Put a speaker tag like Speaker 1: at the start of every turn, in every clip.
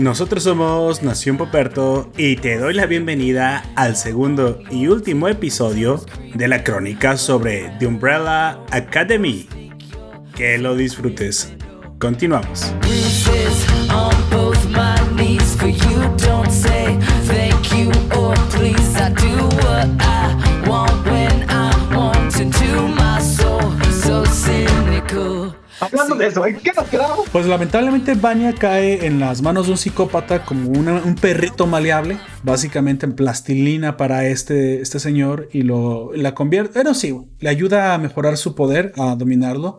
Speaker 1: Nosotros somos Nación Poperto y te doy la bienvenida al segundo y último episodio de la crónica sobre The Umbrella Academy. Que lo disfrutes. Continuamos.
Speaker 2: Hablando de eso, ¿en qué nos quedamos?
Speaker 1: Pues lamentablemente Vanya cae en las manos de un psicópata como una- un perrito maleable, básicamente en plastilina para este, este señor y lo la convierte, bueno sí, le ayuda a mejorar su poder, a dominarlo,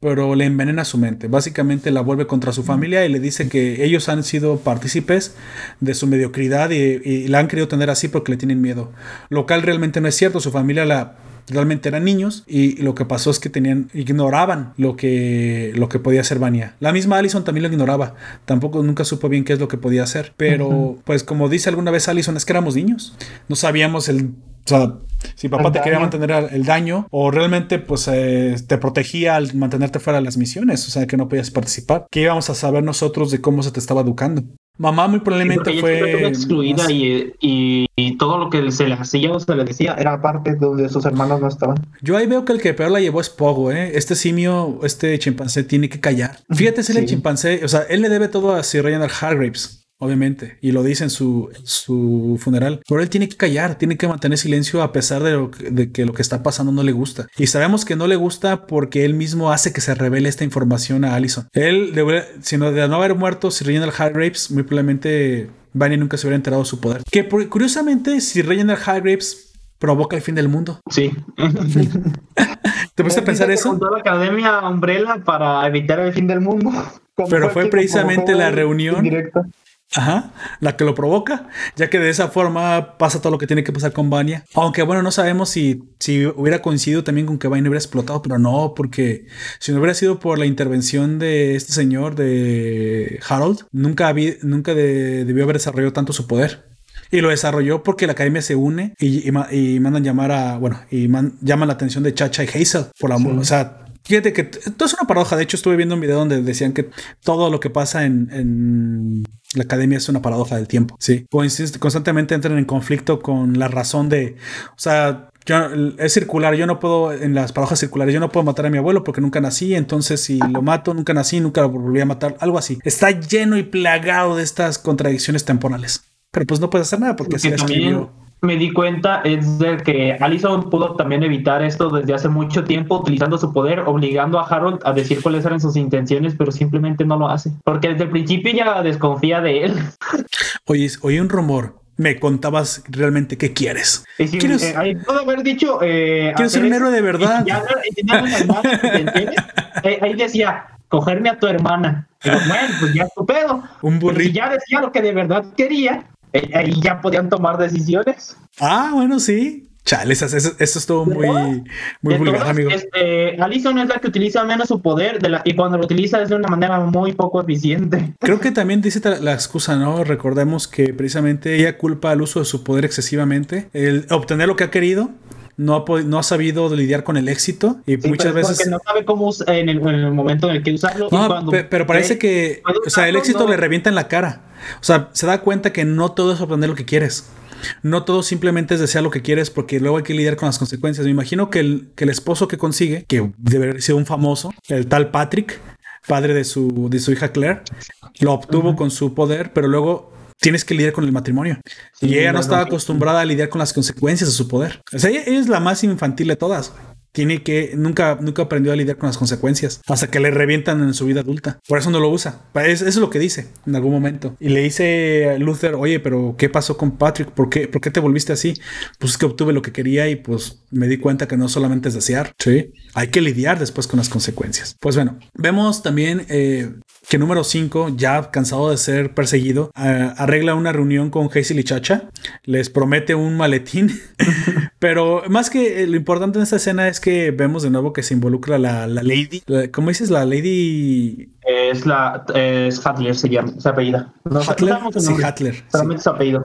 Speaker 1: pero le envenena su mente, básicamente la vuelve contra su familia y le dice que ellos han sido partícipes de su mediocridad y, y la han querido tener así porque le tienen miedo, lo cual realmente no es cierto, su familia la realmente eran niños y lo que pasó es que tenían ignoraban lo que lo que podía hacer Vania. La misma Allison también lo ignoraba. Tampoco nunca supo bien qué es lo que podía hacer, pero pues como dice alguna vez Allison es que éramos niños. No sabíamos el o sea, si papá
Speaker 2: El
Speaker 1: te quería mantener el daño o realmente pues eh, te protegía al mantenerte fuera de las misiones, o sea, que no podías participar. ¿Qué íbamos a saber nosotros de cómo se te estaba educando? Mamá muy probablemente fue
Speaker 2: excluida y, y- y todo lo que se le hacía o se le decía era parte donde sus hermanos no estaban.
Speaker 1: Yo ahí veo que el que peor la llevó es Pogo, ¿eh? Este simio, este chimpancé tiene que callar. Fíjate, si el chimpancé, o sea, él le debe todo a Sir Reginald Hargraves, obviamente, y lo dice en su, en su funeral. Pero él tiene que callar, tiene que mantener silencio a pesar de, lo que, de que lo que está pasando no le gusta. Y sabemos que no le gusta porque él mismo hace que se revele esta información a Allison. Él, de, si no, de no haber muerto Sir Reginald Hargraves, muy probablemente Vanya nunca se hubiera enterado de su poder. Que por- curiosamente, Sir Reginald Hargraves provoca el fin del mundo.
Speaker 2: Sí.
Speaker 1: ¿Te pusiste a pensar eso?
Speaker 2: Juntó la academia Umbrella para evitar el fin del mundo.
Speaker 1: Pero fue precisamente la reunión.
Speaker 2: indirecta.
Speaker 1: Ajá, la que lo provoca, ya que de esa forma pasa todo lo que tiene que pasar con Vanya. Aunque bueno, no sabemos si, si hubiera coincidido también con que Vanya hubiera explotado, pero no, porque si no hubiera sido por la intervención de este señor, de Harold, nunca, habí- nunca de- debió haber desarrollado tanto su poder. Y lo desarrolló porque la academia se une y, y ma- y mandan llamar a, bueno, y man- llaman la atención de Chacha y Hazel por la, o sea, fíjate que t- esto es una paradoja. De hecho, estuve viendo un video donde decían que todo lo que pasa en, en la academia es una paradoja del tiempo. Sí, constantemente entran en conflicto con la razón de, o sea, yo, es circular, yo no puedo, en las paradojas circulares, yo no puedo matar a mi abuelo porque nunca nací, entonces si lo mato, nunca nací, nunca lo volví a matar, algo así. Está lleno y plagado de estas contradicciones temporales. Pero pues no puedes hacer nada porque
Speaker 2: Lo
Speaker 1: así
Speaker 2: también
Speaker 1: escribió.
Speaker 2: Me di cuenta es de que Allison pudo también evitar esto desde hace mucho tiempo utilizando su poder, obligando a Harold a decir cuáles eran sus intenciones, pero simplemente no lo hace. Porque desde el principio ya desconfía de él.
Speaker 1: Oye, oye un rumor. Me contabas realmente qué quieres.
Speaker 2: Y si,
Speaker 1: ¿Quieres-
Speaker 2: eh, ahí haber dicho. Eh,
Speaker 1: Quiero ser un héroe de verdad.
Speaker 2: y y. Eh, ahí decía, cogerme a tu hermana. Pero bueno, pues ya es tu pedo.
Speaker 1: Un burrito.
Speaker 2: ya decía lo que de verdad quería, ahí ya podían tomar decisiones.
Speaker 1: Ah, bueno, sí. Chale, eso, eso, eso estuvo muy, muy
Speaker 2: De
Speaker 1: vulgar, amigo.
Speaker 2: este, Allison es la que utiliza menos su poder de la, y cuando lo utiliza es de una manera muy poco eficiente.
Speaker 1: Creo que también dice la excusa, ¿no? Recordemos que precisamente ella culpa al uso de su poder excesivamente. El obtener lo que ha querido, no ha, pod- no ha sabido lidiar con el éxito y
Speaker 2: Sí,
Speaker 1: muchas veces...
Speaker 2: Porque no sabe cómo en el, en el momento en el que usarlo. y
Speaker 1: No,
Speaker 2: cuando
Speaker 1: pe- pero parece que, o sea, el éxito
Speaker 2: no.
Speaker 1: le revienta en la cara. O sea, se da cuenta que no todo es obtener lo que quieres. No todo simplemente es desear lo que quieres porque luego hay que lidiar con las consecuencias. Me imagino que el, que el esposo que consigue, que debe haber sido un famoso, el tal Patrick, padre de su, de su hija Claire, lo obtuvo con su poder, pero luego tienes que lidiar con el matrimonio.
Speaker 2: Sí,
Speaker 1: y ella no estaba acostumbrada a lidiar con las consecuencias de su poder. O sea, ella, ella es la más infantil de todas. Tiene que, nunca, nunca aprendió a lidiar con las consecuencias hasta que le revientan en su vida adulta. Por eso no lo usa. Es- Eso es lo que dice en algún momento. Y le dice Luther, oye, pero ¿qué pasó con Patrick? ¿Por qué, ¿Por qué te volviste así? Pues es que obtuve lo que quería y pues me di cuenta que no solamente es desear. Sí. Hay que lidiar después con las consecuencias. Pues bueno, vemos también eh, que número 5, ya cansado de ser perseguido, arregla una reunión con Hazel y Chacha, les promete un maletín, pero más que eh, lo importante en esta escena es que vemos de nuevo que se involucra la, la Lady, la- ¿cómo dices? La Lady
Speaker 2: Es la es Hadler, se llama, se apellida. No,
Speaker 1: Hatler. Sí, Hatler. sí.
Speaker 2: Solamente su apellido.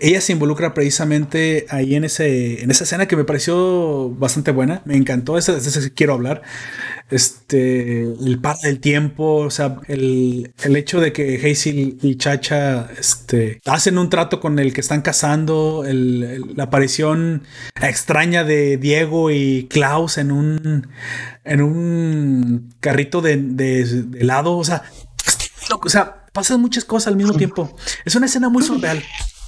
Speaker 1: Ella se involucra precisamente ahí en ese en esa escena que me pareció bastante buena. Me encantó, esa, sí quiero hablar. Este, el par del tiempo, o sea, el, el hecho de que Hazel y Chacha este, hacen un trato con el que están casando, el- la aparición extraña de Diego y Klaus en un, en un carrito de, de- de helado, o sea, es o sea, pasan muchas cosas al mismo tiempo. Es una escena muy surreal.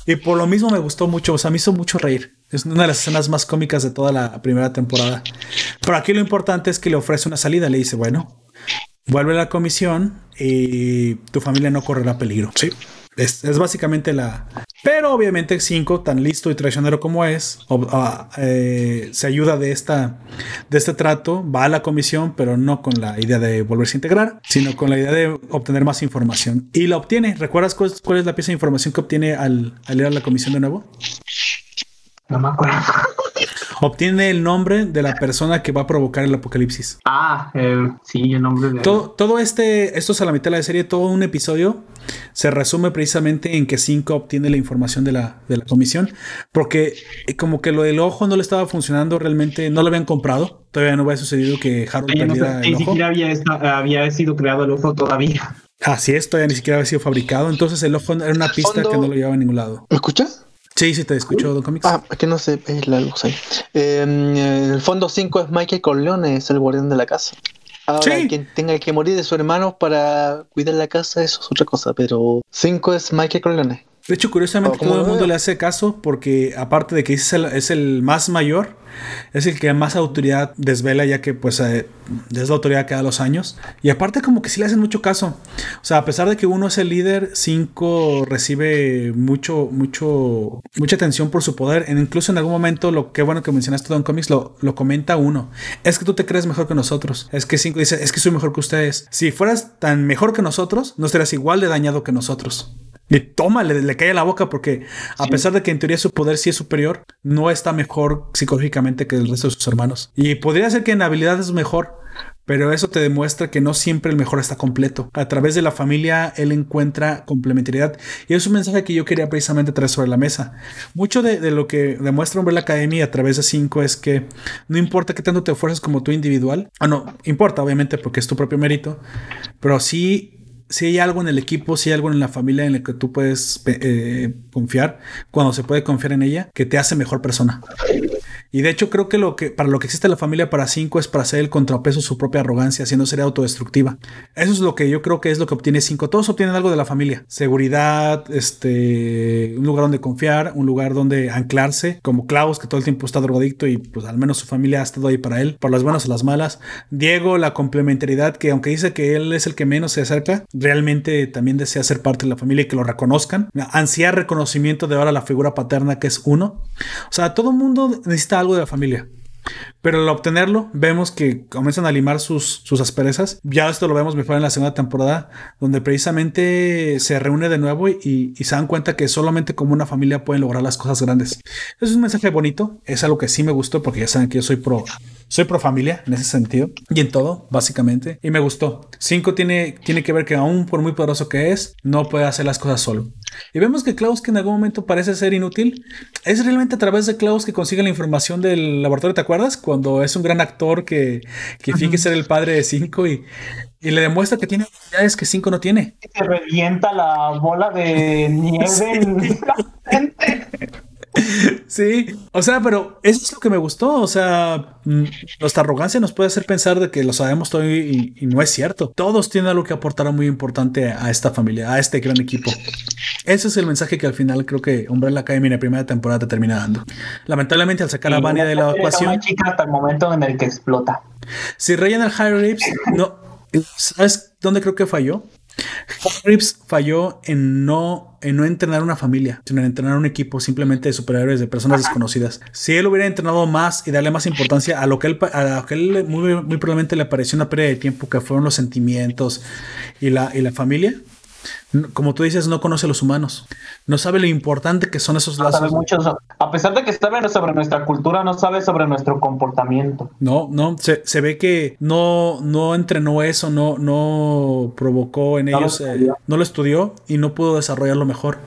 Speaker 1: Y por lo mismo me gustó mucho, o sea, me hizo mucho reír. Es una de las escenas más cómicas de toda la primera temporada. Pero aquí lo importante es que le ofrece una salida. Le dice, bueno, vuelve a la comisión y tu familia no correrá peligro. Sí. Es, es básicamente la... Pero obviamente 5, tan listo y traicionero como es, ah, eh, se ayuda de, esta, de este trato, va a la comisión, pero no con la idea de volverse a integrar, sino con la idea de obtener más información. Y la obtiene. ¿Recuerdas cuál, es- cuál es la pieza de información que obtiene al, al ir a la comisión de nuevo?
Speaker 2: No me acuerdo.
Speaker 1: Obtiene el nombre de la persona que va a provocar el apocalipsis.
Speaker 2: Ah, eh, sí, el nombre de.
Speaker 1: Todo, todo este, esto es a la mitad de la serie, todo un episodio se resume precisamente en que Cinco obtiene la información de la, de la comisión, porque eh, como que lo del ojo no le estaba funcionando realmente, no lo habían comprado, todavía no había sucedido que Harold
Speaker 2: no
Speaker 1: perdiera
Speaker 2: sa-
Speaker 1: el
Speaker 2: ni
Speaker 1: ojo.
Speaker 2: siquiera había, esta- había sido creado el ojo todavía.
Speaker 1: Así es, todavía ni siquiera había sido fabricado, entonces el ojo era una pista
Speaker 3: fondo-
Speaker 1: que no lo llevaba a ningún lado.
Speaker 3: ¿Me escuchas?
Speaker 1: Sí, sí, te escucho, Don Comics.
Speaker 3: Ah, es que no sé, es la luz ahí. Eh, en el fondo 5 es Michael Corleone, es el guardián de la casa. Ahora,
Speaker 1: Sí.
Speaker 3: quien tenga que morir de su hermano para cuidar la casa, eso es otra cosa, pero 5 es Michael Corleone.
Speaker 1: De hecho, curiosamente,
Speaker 3: Oh, ¿cómo
Speaker 1: todo el mundo
Speaker 3: veo?
Speaker 1: le hace caso porque, aparte de que es el, es el más mayor, es el que más autoridad desvela, ya que, pues, eh, es la autoridad cada los años. Y aparte, como que sí le hacen mucho caso. O sea, a pesar de que uno es el líder, cinco recibe mucho, mucho, mucha atención por su poder. E incluso en algún momento, lo que bueno que mencionaste, Don Comics, lo, lo comenta uno. Es que tú te crees mejor que nosotros. Es que cinco dice, es que soy mejor que ustedes. Si fueras tan mejor que nosotros, no estarías igual de dañado que nosotros. Y toma, le, le cae la boca porque a pesar de que en teoría su poder sí es superior, no está mejor psicológicamente que el resto de sus hermanos. Y podría ser que en habilidad es mejor, pero eso te demuestra que no siempre el mejor está completo. A través de la familia él encuentra complementariedad. Y es un mensaje que yo quería precisamente traer sobre la mesa. Mucho de, de lo que demuestra Umbrella Academy a través de 5 es que no importa qué tanto te esfuerces como tú individual. Ah, no, importa obviamente porque es tu propio mérito, pero sí si hay algo en el equipo, si hay algo en la familia en el que tú puedes eh, confiar, cuando se puede confiar en ella, que te hace mejor persona. Y de hecho creo que para lo que existe la familia para cinco es para hacer el contrapeso su propia arrogancia, siendo ser autodestructiva. Eso es lo que yo creo que es lo que obtiene cinco. Todos obtienen algo de la familia. Seguridad, este, un lugar donde confiar, un lugar donde anclarse, como Klaus que todo el tiempo está drogadicto y pues al menos su familia ha estado ahí para él, por las buenas o las malas. Diego, la complementariedad que aunque dice que él es el que menos se acerca, realmente también desea ser parte de la familia y que lo reconozcan. Ansía reconocimiento de ahora la figura paterna que es uno. O sea, todo mundo necesita de la familia. Pero al obtenerlo, vemos que comienzan a limar sus, sus asperezas. Ya esto lo vemos mejor en la segunda temporada, donde precisamente se reúne de nuevo y, y se dan cuenta que solamente como una familia pueden lograr las cosas grandes. Es un mensaje bonito, es algo que sí me gustó porque ya saben que yo soy pro, soy pro familia en ese sentido y en todo, básicamente. Y me gustó. Cinco tiene, tiene que ver que aún por muy poderoso que es, no puede hacer las cosas solo. Y vemos que Klaus, que en algún momento parece ser inútil, es realmente a través de Klaus que consigue la información del laboratorio, ¿te acuerdas? Cuando es un gran actor que, que finge ser el padre de Cinco y, y le demuestra que tiene habilidades que Cinco no tiene.
Speaker 2: Se revienta la bola de nieve en la frente.
Speaker 1: Sí, o sea, pero eso es lo que me gustó. O sea, mm, nuestra arrogancia nos puede hacer pensar de que lo sabemos todo y, y no es cierto. Todos tienen algo que aportar muy importante a esta familia, a este gran equipo. Ese es el mensaje que al final creo que Umbrella Academy en la primera temporada te termina dando. Lamentablemente, al sacar a Vania de la ecuación,
Speaker 2: chica hasta el momento en el que explota.
Speaker 1: si Reginald Harrips no. ¿Sabes dónde creo que falló? Harrips falló en no, en no entrenar una familia, sino en entrenar un equipo simplemente de superhéroes, de personas desconocidas. Si él hubiera entrenado más y darle más importancia a lo que él, a lo que él muy, muy probablemente le pareció una pérdida de tiempo, que fueron los sentimientos y la, y la familia, como tú dices, no conoce a los humanos. No sabe lo importante que son esos lazos.
Speaker 2: a pesar de que sabe sobre nuestra cultura, no sabe sobre nuestro comportamiento.
Speaker 1: No, no, se, se ve que no, no entrenó eso, no, no provocó en
Speaker 2: No lo
Speaker 1: ellos, eh, no lo estudió y no pudo desarrollarlo mejor.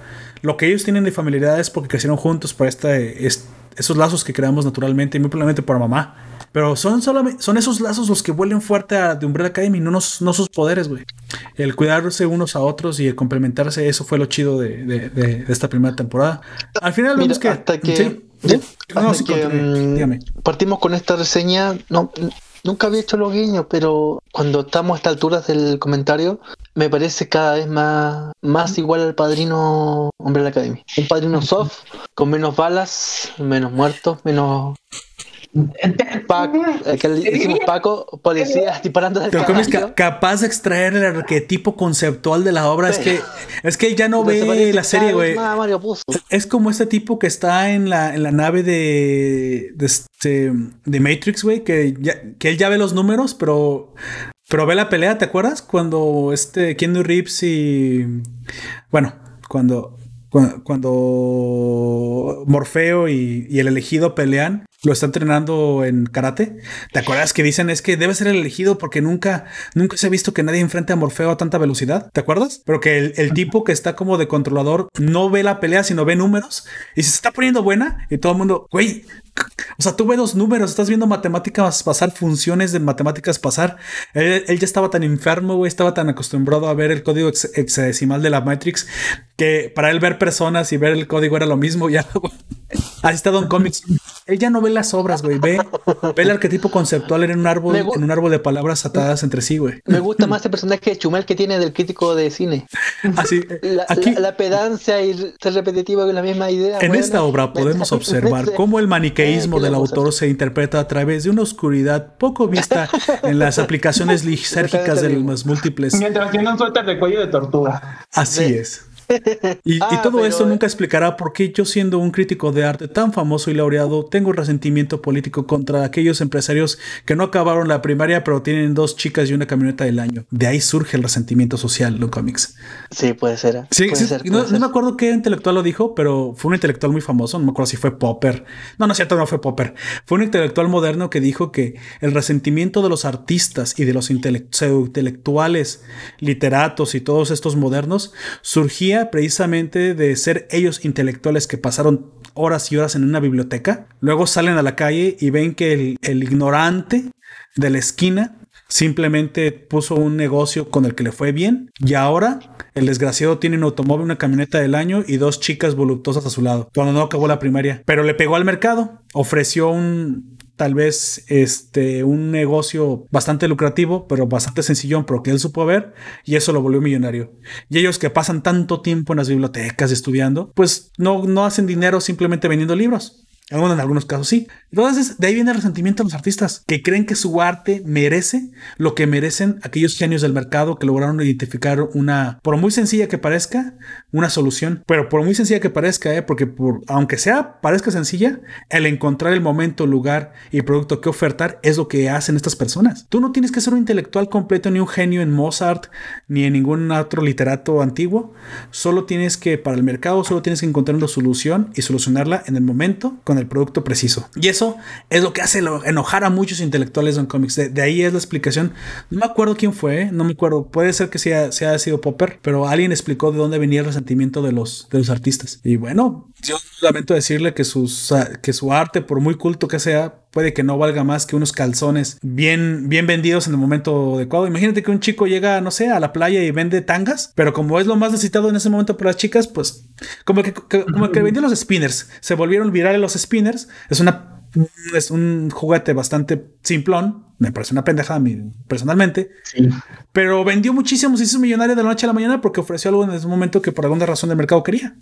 Speaker 1: lo que ellos tienen de familiaridad es porque crecieron juntos por esta, es- esos lazos que creamos naturalmente y muy probablemente por mamá. Pero son, solamente, son esos lazos los que vuelven fuerte a The Umbrella Academy, no, nos- no sus poderes, güey. El cuidarse unos a otros y el complementarse, eso fue lo chido de, de- de- esta primera temporada. Al final
Speaker 3: Mira,
Speaker 1: vemos que...
Speaker 3: hasta que,
Speaker 1: sí. No,
Speaker 3: Hasta
Speaker 1: sí,
Speaker 3: que,
Speaker 1: dígame.
Speaker 3: partimos con esta reseña. No, nunca había hecho los guiños, pero cuando estamos a estas alturas del comentario, me parece cada vez más, más igual al padrino Hombre de la Academy. Un padrino soft, con menos balas, menos muertos, menos. Paco, que le decimos Paco, policías disparando del
Speaker 1: Pero ¿cómo es
Speaker 3: caballo.
Speaker 1: ca- capaz de extraer el arquetipo conceptual de la obra? Es que, es que él ya no
Speaker 3: Entonces
Speaker 1: ve la serie, güey. Es como este tipo que está en la, en la nave de, de, este- de Matrix, güey, que, ya- que él ya ve los números, pero, pero ve la pelea, ¿te acuerdas? Cuando este Keanu Reeves y... Bueno, cuando, cuando, Morfeo y, el elegido pelean, lo está entrenando en karate. ¿Te acuerdas que dicen es que debe ser el elegido porque nunca, nunca se ha visto que nadie enfrente a Morfeo a tanta velocidad? ¿Te acuerdas? Pero que el, el tipo que está como de controlador no ve la pelea, sino ve números y se está poniendo buena y todo el mundo, güey, o sea, tú ves los números, estás viendo matemáticas pasar, funciones de matemáticas pasar. Él, él ya estaba tan enfermo, güey, estaba tan acostumbrado a ver el código hex- hexadecimal de la Matrix que para él ver personas y ver el código era lo mismo. Ya, güey. Así está Don Comics. Él ya no ve las obras, güey. Ve, ve el arquetipo conceptual en un árbol, en un árbol de palabras atadas entre sí, güey.
Speaker 3: Me gusta más el personaje de Chumel que tiene del crítico de cine.
Speaker 1: Así,
Speaker 3: La,
Speaker 1: aquí,
Speaker 3: la- la pedancia y ser repetitivo con la misma idea.
Speaker 1: En
Speaker 3: bueno,
Speaker 1: esta obra podemos observar cómo el maniqueísmo
Speaker 3: Eh, ¿qué
Speaker 1: del autor se interpreta a través de una oscuridad poco vista en las aplicaciones lisérgicas de las múltiples.
Speaker 2: Mientras tiene un suéter de cuello de tortuga.
Speaker 1: Así es. Y, y
Speaker 3: Ah,
Speaker 1: todo
Speaker 3: pero,
Speaker 1: esto
Speaker 3: eh,
Speaker 1: nunca explicará por qué yo siendo un crítico de arte tan famoso y laureado tengo resentimiento político contra aquellos empresarios que no acabaron la primaria pero tienen dos chicas y una camioneta del año. De ahí surge el resentimiento social, no cómics.
Speaker 3: Sí, puede ser. ¿eh?
Speaker 1: Sí,
Speaker 3: puede
Speaker 1: sí,
Speaker 3: ser,
Speaker 1: no,
Speaker 3: puede
Speaker 1: no
Speaker 3: ser.
Speaker 1: me acuerdo qué intelectual lo dijo, pero fue un intelectual muy famoso. No me acuerdo si fue Popper. No, no es cierto, no fue Popper. Fue un intelectual moderno que dijo que el resentimiento de los artistas y de los intele- pseudointelectuales, literatos y todos estos modernos surgía precisamente de ser ellos intelectuales que pasaron horas y horas en una biblioteca. Luego salen a la calle y ven que el, el ignorante de la esquina simplemente puso un negocio con el que le fue bien y ahora el desgraciado tiene un automóvil, una camioneta del año y dos chicas voluptuosas a su lado cuando no acabó la primaria. Pero le pegó al mercado, ofreció un tal vez este un negocio bastante lucrativo, pero bastante sencillón, pero que él supo ver y eso lo volvió millonario. Y ellos que pasan tanto tiempo en las bibliotecas estudiando, pues no, no hacen dinero simplemente vendiendo libros. Algunos, en algunos casos sí. Entonces, de ahí viene el resentimiento de los artistas, que creen que su arte merece lo que merecen aquellos genios del mercado que lograron identificar una, por muy sencilla que parezca, una solución. Pero por muy sencilla que parezca, ¿eh? porque por, aunque sea, parezca sencilla, el encontrar el momento, lugar y producto que ofertar es lo que hacen estas personas. Tú no tienes que ser un intelectual completo ni un genio en Mozart ni en ningún otro literato antiguo. Solo tienes que, para el mercado, solo tienes que encontrar una solución y solucionarla en el momento el producto preciso. Y eso es lo que hace enojar a muchos intelectuales en cómics. De, de ahí es la explicación. No me acuerdo quién fue, ¿eh? no me acuerdo. Puede ser que sea, sea sido Popper, pero alguien explicó de dónde venía el resentimiento de los, de los artistas. Y bueno, yo lamento decirle que, sus, ah, que su arte, por muy culto que sea, puede que no valga más que unos calzones bien, bien vendidos en el momento adecuado. Imagínate que un chico llega, no sé, a la playa y vende tangas, pero como es lo más necesitado en ese momento para las chicas, pues como que, que- como que vendió los spinners. Se volvieron virales los spinners. Es una es un juguete bastante simplón. Me parece una pendejada a mí personalmente.
Speaker 2: Sí.
Speaker 1: Pero vendió muchísimo, se hizo millonario de la noche a la mañana porque ofreció algo en ese momento que por alguna razón del mercado quería.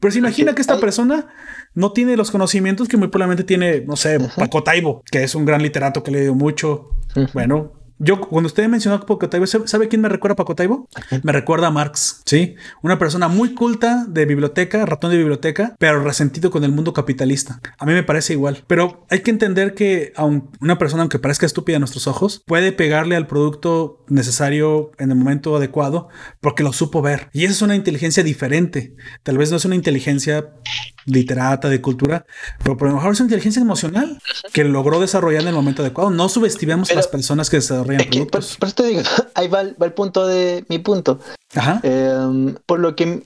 Speaker 1: Pero se imagina que esta persona no tiene los conocimientos que muy probablemente tiene, no sé, Paco Taibo, que es un gran literato que le dio mucho. Bueno, yo cuando usted mencionó a Paco Taibo, ¿sabe quién me recuerda a Paco Taibo? Me recuerda a Marx, ¿sí? Una persona muy culta de biblioteca, ratón de biblioteca, pero resentido con el mundo capitalista. A mí me parece igual. Pero hay que entender que una persona, aunque parezca estúpida a nuestros ojos, puede pegarle al producto necesario en el momento adecuado porque lo supo ver. Y esa es una inteligencia diferente. Tal vez no es una inteligencia literata, de cultura, pero por lo mejor es una inteligencia emocional que logró desarrollar en el momento adecuado. No subestimemos a las personas que desarrollan
Speaker 3: Es que, por,
Speaker 1: productos.
Speaker 3: por eso te digo, ahí va, el- va el punto de mi punto.
Speaker 1: Ajá.
Speaker 3: Eh, por lo que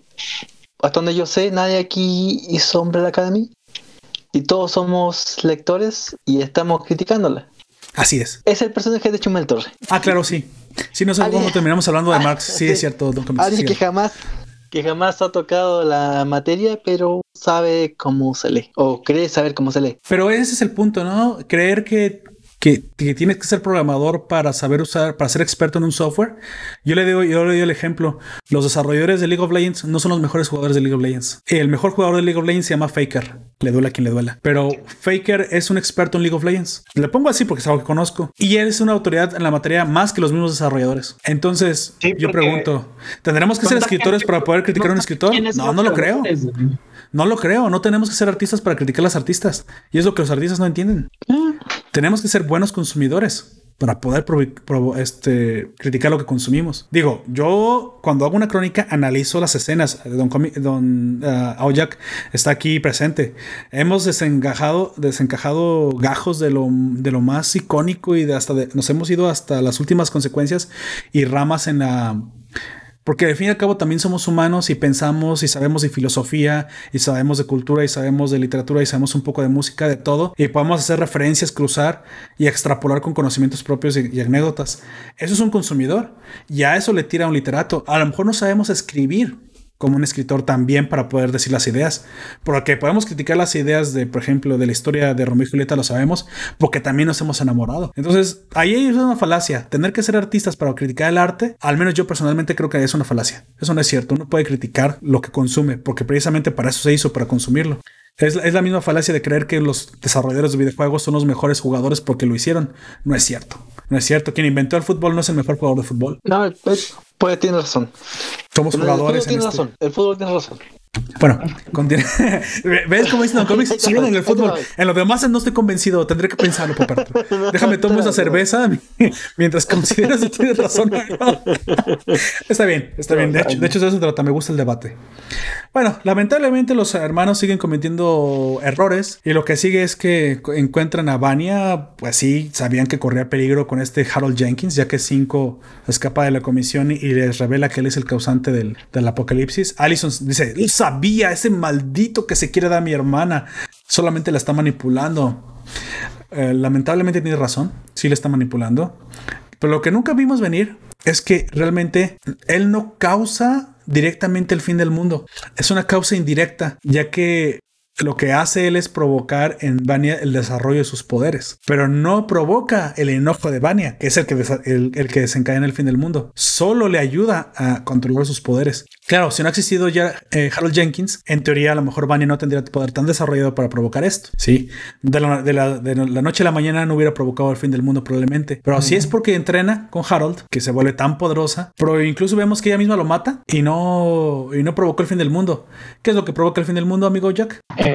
Speaker 3: hasta donde yo sé, nadie aquí hizo Umbrella Academy. Y todos somos lectores y estamos criticándola.
Speaker 1: Así es.
Speaker 3: Es el personaje de Chumel Torre.
Speaker 1: Ah, claro, sí. Si no sé cómo terminamos hablando de
Speaker 3: Ah,
Speaker 1: Marx. Sí, es cierto,
Speaker 3: Alguien que jamás, que jamás ha tocado la materia, pero sabe cómo se lee. O cree saber cómo se lee.
Speaker 1: Pero ese es el punto, ¿no? Creer que, que, que tienes que ser programador para saber usar, para ser experto en un software. Yo le digo, yo le doy el ejemplo. Los desarrolladores de League of Legends no son los mejores jugadores de League of Legends. El mejor jugador de League of Legends se llama Faker. Le duela a quien le duela. Pero Faker es un experto en League of Legends. Le pongo así porque es algo que conozco. Y él es una autoridad en la materia más que los mismos desarrolladores. Entonces,
Speaker 2: Sí,
Speaker 1: yo pregunto, ¿tendremos que ser
Speaker 2: ¿Cuánta
Speaker 1: escritores para poder criticar a un escritor?
Speaker 2: ¿Quiénes
Speaker 1: No, no lo creo. No lo creo, no tenemos que ser artistas para criticar a los artistas. Y es lo que los artistas no entienden. Tenemos que ser buenos consumidores para poder este, criticar lo que consumimos. Digo, yo cuando hago una crónica analizo las escenas. Don, don ah, Aoyak está aquí presente. Hemos desencajado, desencajado gajos de lo, de lo más icónico y de hasta de- nos hemos ido hasta las últimas consecuencias y ramas en la porque al fin y al cabo también somos humanos y pensamos y sabemos de filosofía y sabemos de cultura y sabemos de literatura y sabemos un poco de música, de todo. Y podemos hacer referencias, cruzar y extrapolar con conocimientos propios y, y anécdotas. Eso es un consumidor. Y a eso le tira un literato. A lo mejor no sabemos escribir como un escritor también para poder decir las ideas. Porque podemos criticar las ideas de, por ejemplo, de la historia de Romeo y Julieta, lo sabemos, porque también nos hemos enamorado. Entonces, ahí es una falacia. Tener que ser artistas para criticar el arte, al menos yo personalmente creo que es una falacia. Eso no es cierto. Uno puede criticar lo que consume, porque precisamente para eso se hizo, para consumirlo. Es, es la misma falacia de creer que los desarrolladores de videojuegos son los mejores jugadores porque lo hicieron. No es cierto. No es cierto. Quien inventó el fútbol no es el mejor jugador de fútbol.
Speaker 3: No, eh, pues tiene razón.
Speaker 1: Somos
Speaker 3: Pero el fútbol
Speaker 1: jugadores. en
Speaker 3: tiene
Speaker 1: este-
Speaker 3: razón. El fútbol tiene razón.
Speaker 1: Bueno. ¿Ves cómo dice Don Comics? Solo en el fútbol. En lo demás no estoy convencido. Tendré que pensarlo, Poperto. Déjame tomo esa cerveza mientras consideras si tienes razón no. Está bien, está bien. De hecho, de hecho, de eso se trata. Me gusta el debate. Bueno, lamentablemente los hermanos siguen cometiendo errores y lo que sigue es que encuentran a Vania, pues sí, sabían que corría peligro con este Harold Jenkins, ya que Cinco escapa de la comisión y les revela que él es el causante del, del apocalipsis. Allison dice, él sabía, ese maldito que se quiere dar a mi hermana, solamente la está manipulando. Eh, lamentablemente tiene razón, sí la está manipulando. Pero lo que nunca vimos venir es que realmente él no causa directamente el fin del mundo. Es una causa indirecta, ya que lo que hace él es provocar en Vania el desarrollo de sus poderes, pero no provoca el enojo de Vania, que es el que, desa- el, el que desencadena el fin del mundo. Solo le ayuda a controlar sus poderes. Claro, si no ha existido ya eh, Harold Jenkins, en teoría a lo mejor Vania no tendría poder tan desarrollado para provocar esto. Sí, de la, de la- de la noche a la mañana no hubiera provocado el fin del mundo probablemente, pero así es porque entrena con Harold, que se vuelve tan poderosa, pero incluso vemos que ella misma lo mata y no, y no provocó el fin del mundo. ¿Qué es lo que provoca el fin del mundo, amigo Jack?
Speaker 2: Eh,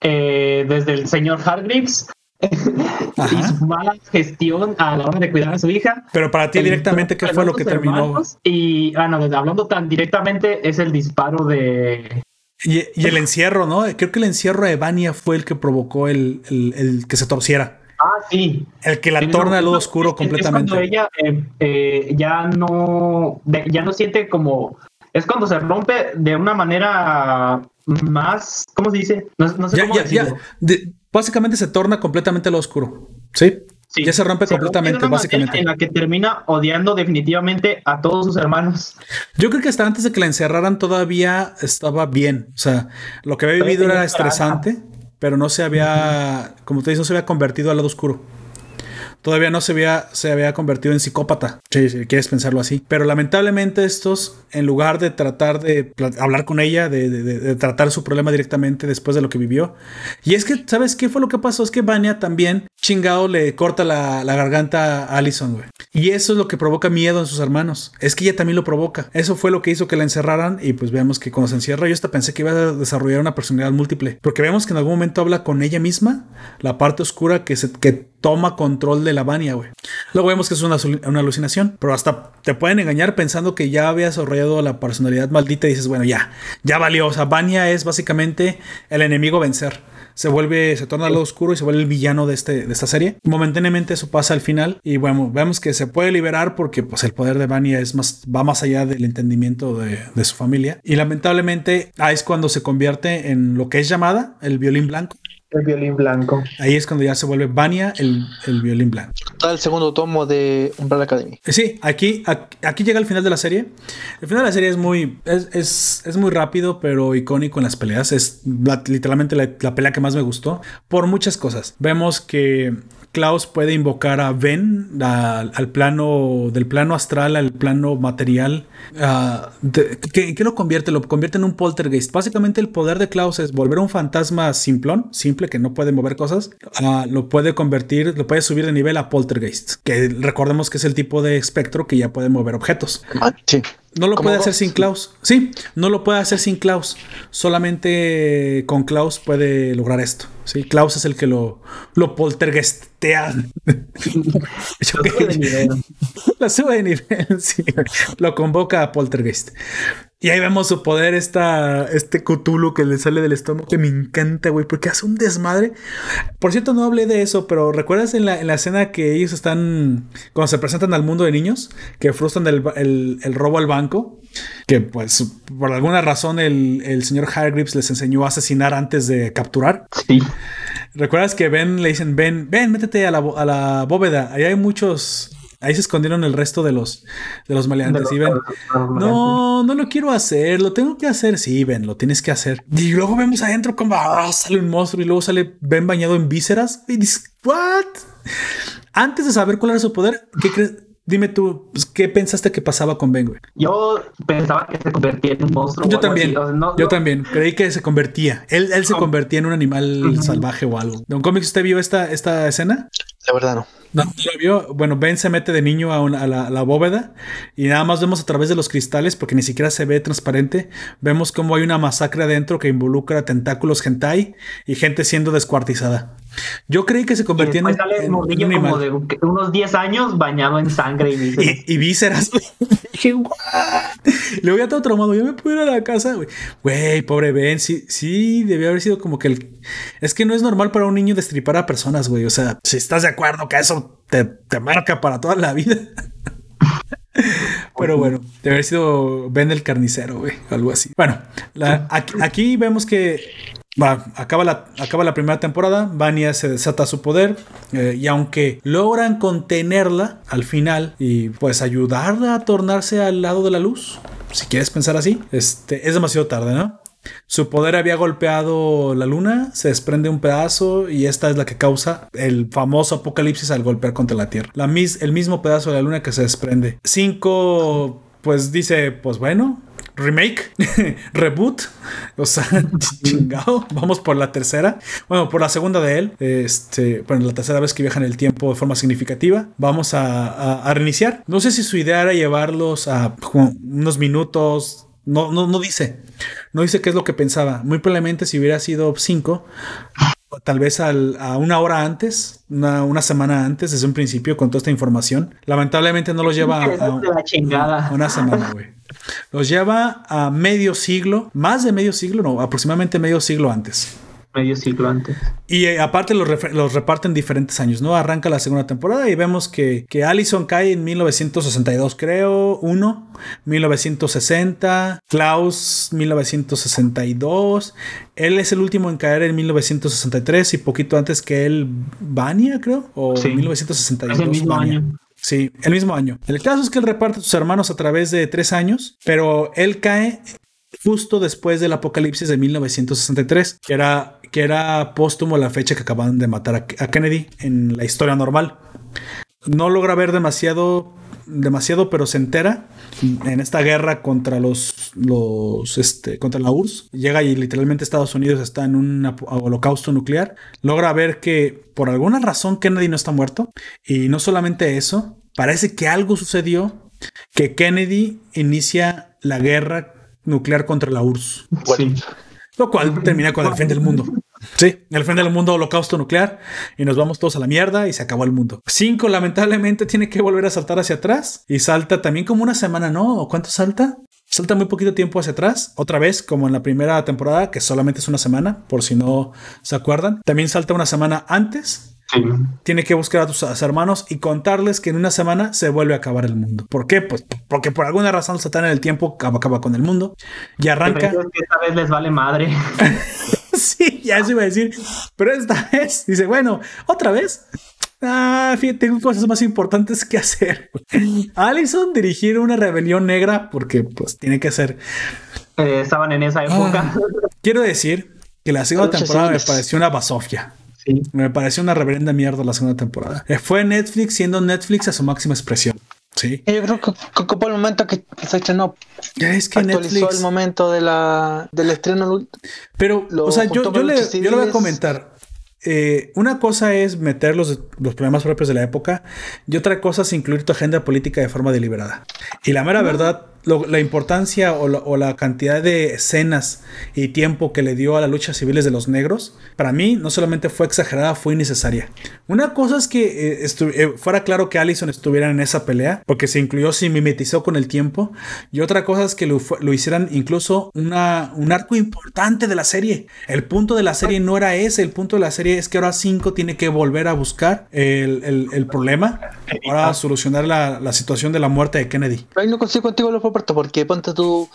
Speaker 2: eh, desde el señor Hargreaves y su mala gestión a la hora de cuidar a su hija.
Speaker 1: Pero para ti directamente, ¿qué fue lo que terminó?
Speaker 2: Y ah, no, hablando tan directamente, es el disparo de.
Speaker 1: Y, y el encierro, ¿no? Creo que el encierro de Vania fue el que provocó el, el- el que se torciera.
Speaker 2: Ah, sí.
Speaker 1: El que la
Speaker 2: Sí,
Speaker 1: torna al lado
Speaker 2: no,
Speaker 1: oscuro
Speaker 2: es- es
Speaker 1: completamente.
Speaker 2: cuando ella eh, eh, ya no ya no siente como es cuando se rompe de una manera más ¿cómo se dice? No, no sé
Speaker 1: ya,
Speaker 2: cómo
Speaker 1: ya, ya. De- básicamente se torna completamente al oscuro. ¿Sí?
Speaker 2: Sí,
Speaker 1: ya se rompe completamente, básicamente.
Speaker 2: En la que termina odiando definitivamente a todos sus hermanos.
Speaker 1: Yo creo que hasta antes de que la encerraran todavía estaba bien. O sea, lo que había vivido era estresante, pero no se había, como te no se había convertido al lado oscuro. Todavía no se había, se había convertido en psicópata, si quieres pensarlo así. Pero lamentablemente estos, en lugar de tratar de hablar con ella, de, tratar su problema directamente después de lo que vivió. Y es que, ¿sabes qué fue lo que pasó? Es que Vania también, chingado, le corta la, la garganta a Allison, güey. Y eso es lo que provoca miedo en sus hermanos. Es que ella también lo provoca. Eso fue lo que hizo que la encerraran y pues vemos que cuando se encierra yo hasta pensé que iba a desarrollar una personalidad múltiple. Porque vemos que en algún momento habla con ella misma, la parte oscura que, se, que toma control de la Vania, güey. Luego vemos que es una, alu- una alucinación, pero hasta te pueden engañar pensando que ya habías desarrollado la personalidad maldita y dices, bueno, ya, ya valió. O sea, Vania es básicamente el enemigo vencer. Se vuelve, se torna al oscuro y se vuelve el villano de, este, de esta serie. Momentáneamente eso pasa al final y bueno, vemos que se puede liberar porque pues el poder de Vania es más, va más allá del entendimiento de, de su familia. Y lamentablemente ahí es cuando se convierte en lo que es llamada el violín blanco.
Speaker 2: El violín blanco.
Speaker 1: Ahí es cuando ya se vuelve Vania el, el violín blanco.
Speaker 3: Está el segundo tomo de Umbrella Academy.
Speaker 1: Eh, Sí, aquí, aquí, aquí llega el final de la serie. El final de la serie es muy, es, es, es muy rápido, pero icónico en las peleas. Es la- literalmente la, la pelea que más me gustó por muchas cosas. Vemos que Klaus puede invocar a Ben al plano, del plano astral al plano material. ah, de- ¿qué, lo convierte? Lo convierte en un poltergeist. Básicamente el poder de Klaus es volver un fantasma simplón, simple, que no puede mover cosas. lo puede convertir, lo puede subir de nivel a poltergeist. Que recordemos que es el tipo de espectro que ya puede mover objetos.
Speaker 3: Ah, sí.
Speaker 1: No lo puede hacer sin Klaus. Sí, no lo puede hacer sin Klaus. Solamente con Klaus puede lograr esto. Sí, Klaus es el que lo, lo poltergeistea. Yo que-
Speaker 2: de nivel.
Speaker 1: la sube de nivel, sí. Lo convoca a Poltergeist. Y ahí vemos su poder, esta, este Cthulhu que le sale del estómago, que me encanta, güey, porque hace un desmadre. Por cierto, no hablé de eso, pero ¿recuerdas en la, en la escena que ellos están, cuando se presentan al mundo de niños, que frustran el, el- el robo al banco? Que pues por alguna razón el, el señor Hargreaves les enseñó a asesinar antes de capturar.
Speaker 2: Sí.
Speaker 1: ¿Recuerdas que Ben le dicen, ven, ven, métete a la, a la bóveda? Ahí hay muchos. Ahí se escondieron el resto de los, de los maleantes.
Speaker 2: De
Speaker 1: y ven,
Speaker 2: los
Speaker 1: no, no lo quiero hacer, lo tengo que hacer. Sí, Ben, lo tienes que hacer. Y luego vemos adentro como ah, sale un monstruo y luego sale Ben bañado en vísceras. Y dices, ¿what? Antes de saber cuál era su poder, ¿qué crees? Dime tú, pues, ¿qué pensaste que pasaba con Ben, güey?
Speaker 2: Yo pensaba que se convertía en un monstruo. o
Speaker 1: Yo
Speaker 2: algo
Speaker 1: también,
Speaker 2: así. O sea, no-
Speaker 1: yo
Speaker 2: no-
Speaker 1: también. Creí que se convertía. Él, él se convertía en un animal salvaje o algo. ¿De un cómic usted vio esta, esta escena?
Speaker 3: La verdad no.
Speaker 1: No, no lo vio. Bueno, Ben se mete de niño a, una- a la, a la bóveda y nada más vemos a través de los cristales, porque ni siquiera se ve transparente. Vemos cómo hay una masacre adentro que involucra tentáculos hentai y gente siendo descuartizada. Yo creí que se convertía en,
Speaker 2: sale
Speaker 1: en-
Speaker 2: como de unos 10 años bañado en sangre y vísceras.
Speaker 1: Y, y vísceras. Dije, "What?". Luego ya todo traumado. Yo me puedo ir a la casa, güey. Güey, pobre Ben. Sí, sí, debió haber sido como que el. Es que no es normal para un niño destripar a personas, güey. O sea, si estás de acuerdo que eso te, te marca para toda la vida. Pero bueno, debe haber sido Ben el carnicero, güey. Algo así. Bueno, la- aquí, aquí vemos que va, acaba, la, acaba la primera temporada. Vania se desata su poder. eh, y aunque logran contenerla al final y pues ayudarla a tornarse al lado de la luz, si quieres pensar así, este, es demasiado tarde, ¿no? Su poder había golpeado la luna, se desprende un pedazo y esta es la que causa el famoso apocalipsis al golpear contra la Tierra. La mis- el mismo pedazo de la luna que se desprende. Cinco, pues dice, pues bueno, remake, reboot, o sea, chingado, vamos por la tercera, bueno, por la segunda de él, este, bueno, la tercera vez que viaja en el tiempo de forma significativa, vamos a, a- a reiniciar. No sé si su idea era llevarlos a unos minutos, no, no, no dice, no dice qué es lo que pensaba. Muy probablemente si hubiera sido 5, tal vez al- a una hora antes, una, una semana antes, desde un principio, con toda esta información. Lamentablemente no los lleva a, a-
Speaker 2: de la chingada.
Speaker 1: a una semana, güey. Los lleva a medio siglo, más de medio siglo, no, aproximadamente medio siglo antes.
Speaker 2: Medio siglo antes.
Speaker 1: Y eh, aparte los, reparten diferentes años, ¿no? Arranca la segunda temporada y vemos que, que Allison cae en 1962, creo, 1, 1960, Klaus 1962, él es el último en caer en 1963 y poquito antes que él, Vania, creo, o
Speaker 2: Sí.
Speaker 1: 1962.
Speaker 2: Es el mismo año.
Speaker 1: Sí, el mismo año. El caso es que él reparte a sus hermanos a través de tres años, pero él cae justo después del apocalipsis de 1963, que era, que era póstumo la fecha que acaban de matar a, a Kennedy en la historia normal. No logra ver demasiado, demasiado, pero se entera en esta guerra contra los, los, este, contra la URSS. Llega y literalmente Estados Unidos está en un holocausto nuclear. Logra ver que por alguna razón Kennedy no está muerto. Y no solamente eso, parece que algo sucedió que Kennedy inicia la guerra nuclear contra la URSS.
Speaker 2: Sí.
Speaker 1: Lo cual termina con el fin del mundo. Sí, el fin del mundo, holocausto nuclear, y nos vamos todos a la mierda y se acabó el mundo. Cinco, lamentablemente, tiene que volver a saltar hacia atrás y salta también como una semana, ¿no? ¿O cuánto salta? Salta muy poquito tiempo hacia atrás, otra vez como en la primera temporada, que solamente es una semana, por si no se acuerdan. También salta una semana antes
Speaker 2: Sí.
Speaker 1: tiene que buscar a tus a sus hermanos y contarles que en una semana se vuelve a acabar el mundo. ¿Por qué? Pues porque por alguna razón Satán en el tiempo acaba, acaba con el mundo y arranca.
Speaker 2: Pero es que esta vez les vale madre.
Speaker 1: sí, ya eso iba a decir. Pero esta vez dice, bueno, otra vez. Ah, fíjate, tengo cosas más importantes que hacer. Allison dirigir una rebelión negra porque pues tiene que ser.
Speaker 2: Eh, estaban en esa época.
Speaker 1: Ah. Quiero decir que la segunda temporada me pareció una basofia.
Speaker 2: Sí.
Speaker 1: Me pareció una reverenda mierda la segunda temporada. Eh, Fue Netflix siendo Netflix a su máxima expresión. Sí.
Speaker 3: Yo creo que ocupó el momento que se estrenó.
Speaker 1: Es que
Speaker 3: Actualizó
Speaker 1: Netflix.
Speaker 3: el momento de la, del estreno.
Speaker 1: Pero,
Speaker 3: Lo
Speaker 1: o sea, yo, yo le, yo le voy a comentar. Eh, una cosa es meter los, los problemas propios de la época y otra cosa es incluir tu agenda política de forma deliberada. Y la mera verdad, lo- la importancia o o la cantidad de escenas y tiempo que le dio a las luchas civiles de los negros, para mí no solamente fue exagerada, fue innecesaria. Una cosa es que eh, eh, fuera claro que Allison estuviera en esa pelea, porque se incluyó, se mimetizó con el tiempo, y otra cosa es que lo, lo hicieran incluso una, un arco importante de la serie. El punto de la serie no era ese, el punto de la serie es que ahora 5 tiene que volver a buscar el, el- el problema para solucionar la, la situación de la muerte de Kennedy.
Speaker 3: Ahí no consigo contigo los porque ponte tú,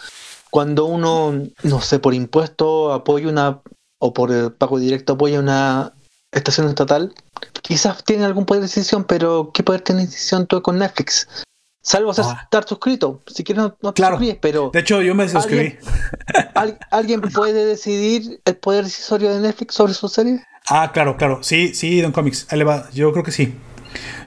Speaker 3: cuando uno, no sé, por impuesto apoya una, o por eh, pago directo apoya una estación estatal, quizás tiene algún poder de decisión, pero ¿qué poder tiene decisión tú con Netflix? Salvo
Speaker 1: Ah.
Speaker 3: estar suscrito. Si quieres no, no te
Speaker 1: Claro.
Speaker 3: suscribes, pero
Speaker 1: De hecho, yo me suscribí.
Speaker 3: ¿al- ¿alguien puede decidir el poder decisorio de Netflix sobre su serie?
Speaker 1: Ah, claro, claro. Sí, sí, Don Comics. Ahí le va. Yo creo que sí.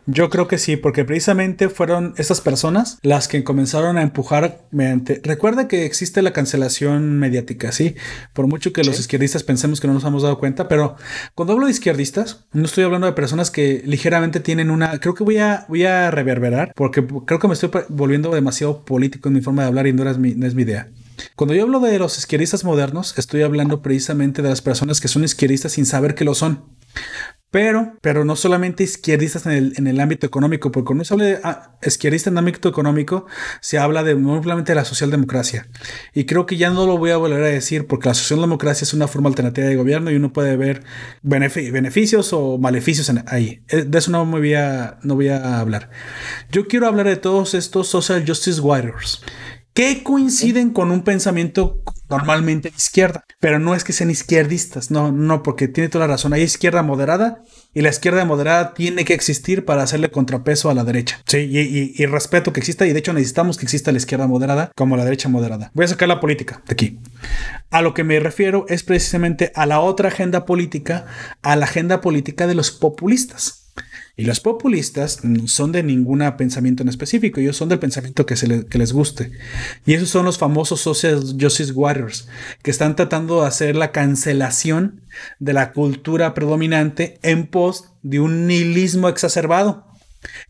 Speaker 1: Yo creo que sí, porque precisamente fueron estas personas las que comenzaron a empujar mediante... Recuerda que existe la cancelación mediática, ¿sí? Por mucho que los izquierdistas pensemos que no nos hemos dado cuenta, pero cuando hablo de izquierdistas, no estoy hablando de personas que ligeramente tienen una... Creo que voy a, voy a reverberar, porque creo que me estoy volviendo demasiado político en mi forma de hablar y no, mi, no es mi idea. Cuando yo hablo de los izquierdistas modernos, estoy hablando precisamente de las personas que son izquierdistas sin saber que lo son. Pero, pero no solamente izquierdistas en el, en el ámbito económico, porque cuando se habla de ah, izquierdista en el ámbito económico, se habla de simplemente de la socialdemocracia. Y creo que ya no lo voy a volver a decir, porque la socialdemocracia es una forma alternativa de gobierno y uno puede ver benefi- beneficios o maleficios ahí. Eh, De eso no me voy a, no voy a hablar. Yo quiero hablar de todos estos social justice warriors que coinciden con un pensamiento normalmente de izquierda, pero no es que sean izquierdistas, no, no, porque tiene toda la razón, hay izquierda moderada y la izquierda moderada tiene que existir para hacerle contrapeso a la derecha, sí, y, y- y respeto que exista y de hecho necesitamos que exista la izquierda moderada como la derecha moderada. Voy a sacar la política de aquí. A lo que me refiero es precisamente a la otra agenda política, a la agenda política de los populistas. Y los populistas no son de ningún pensamiento en específico, ellos son del pensamiento que, se les guste. Y esos son los famosos social justice warriors, que están tratando de hacer la cancelación de la cultura predominante en pos de un nihilismo exacerbado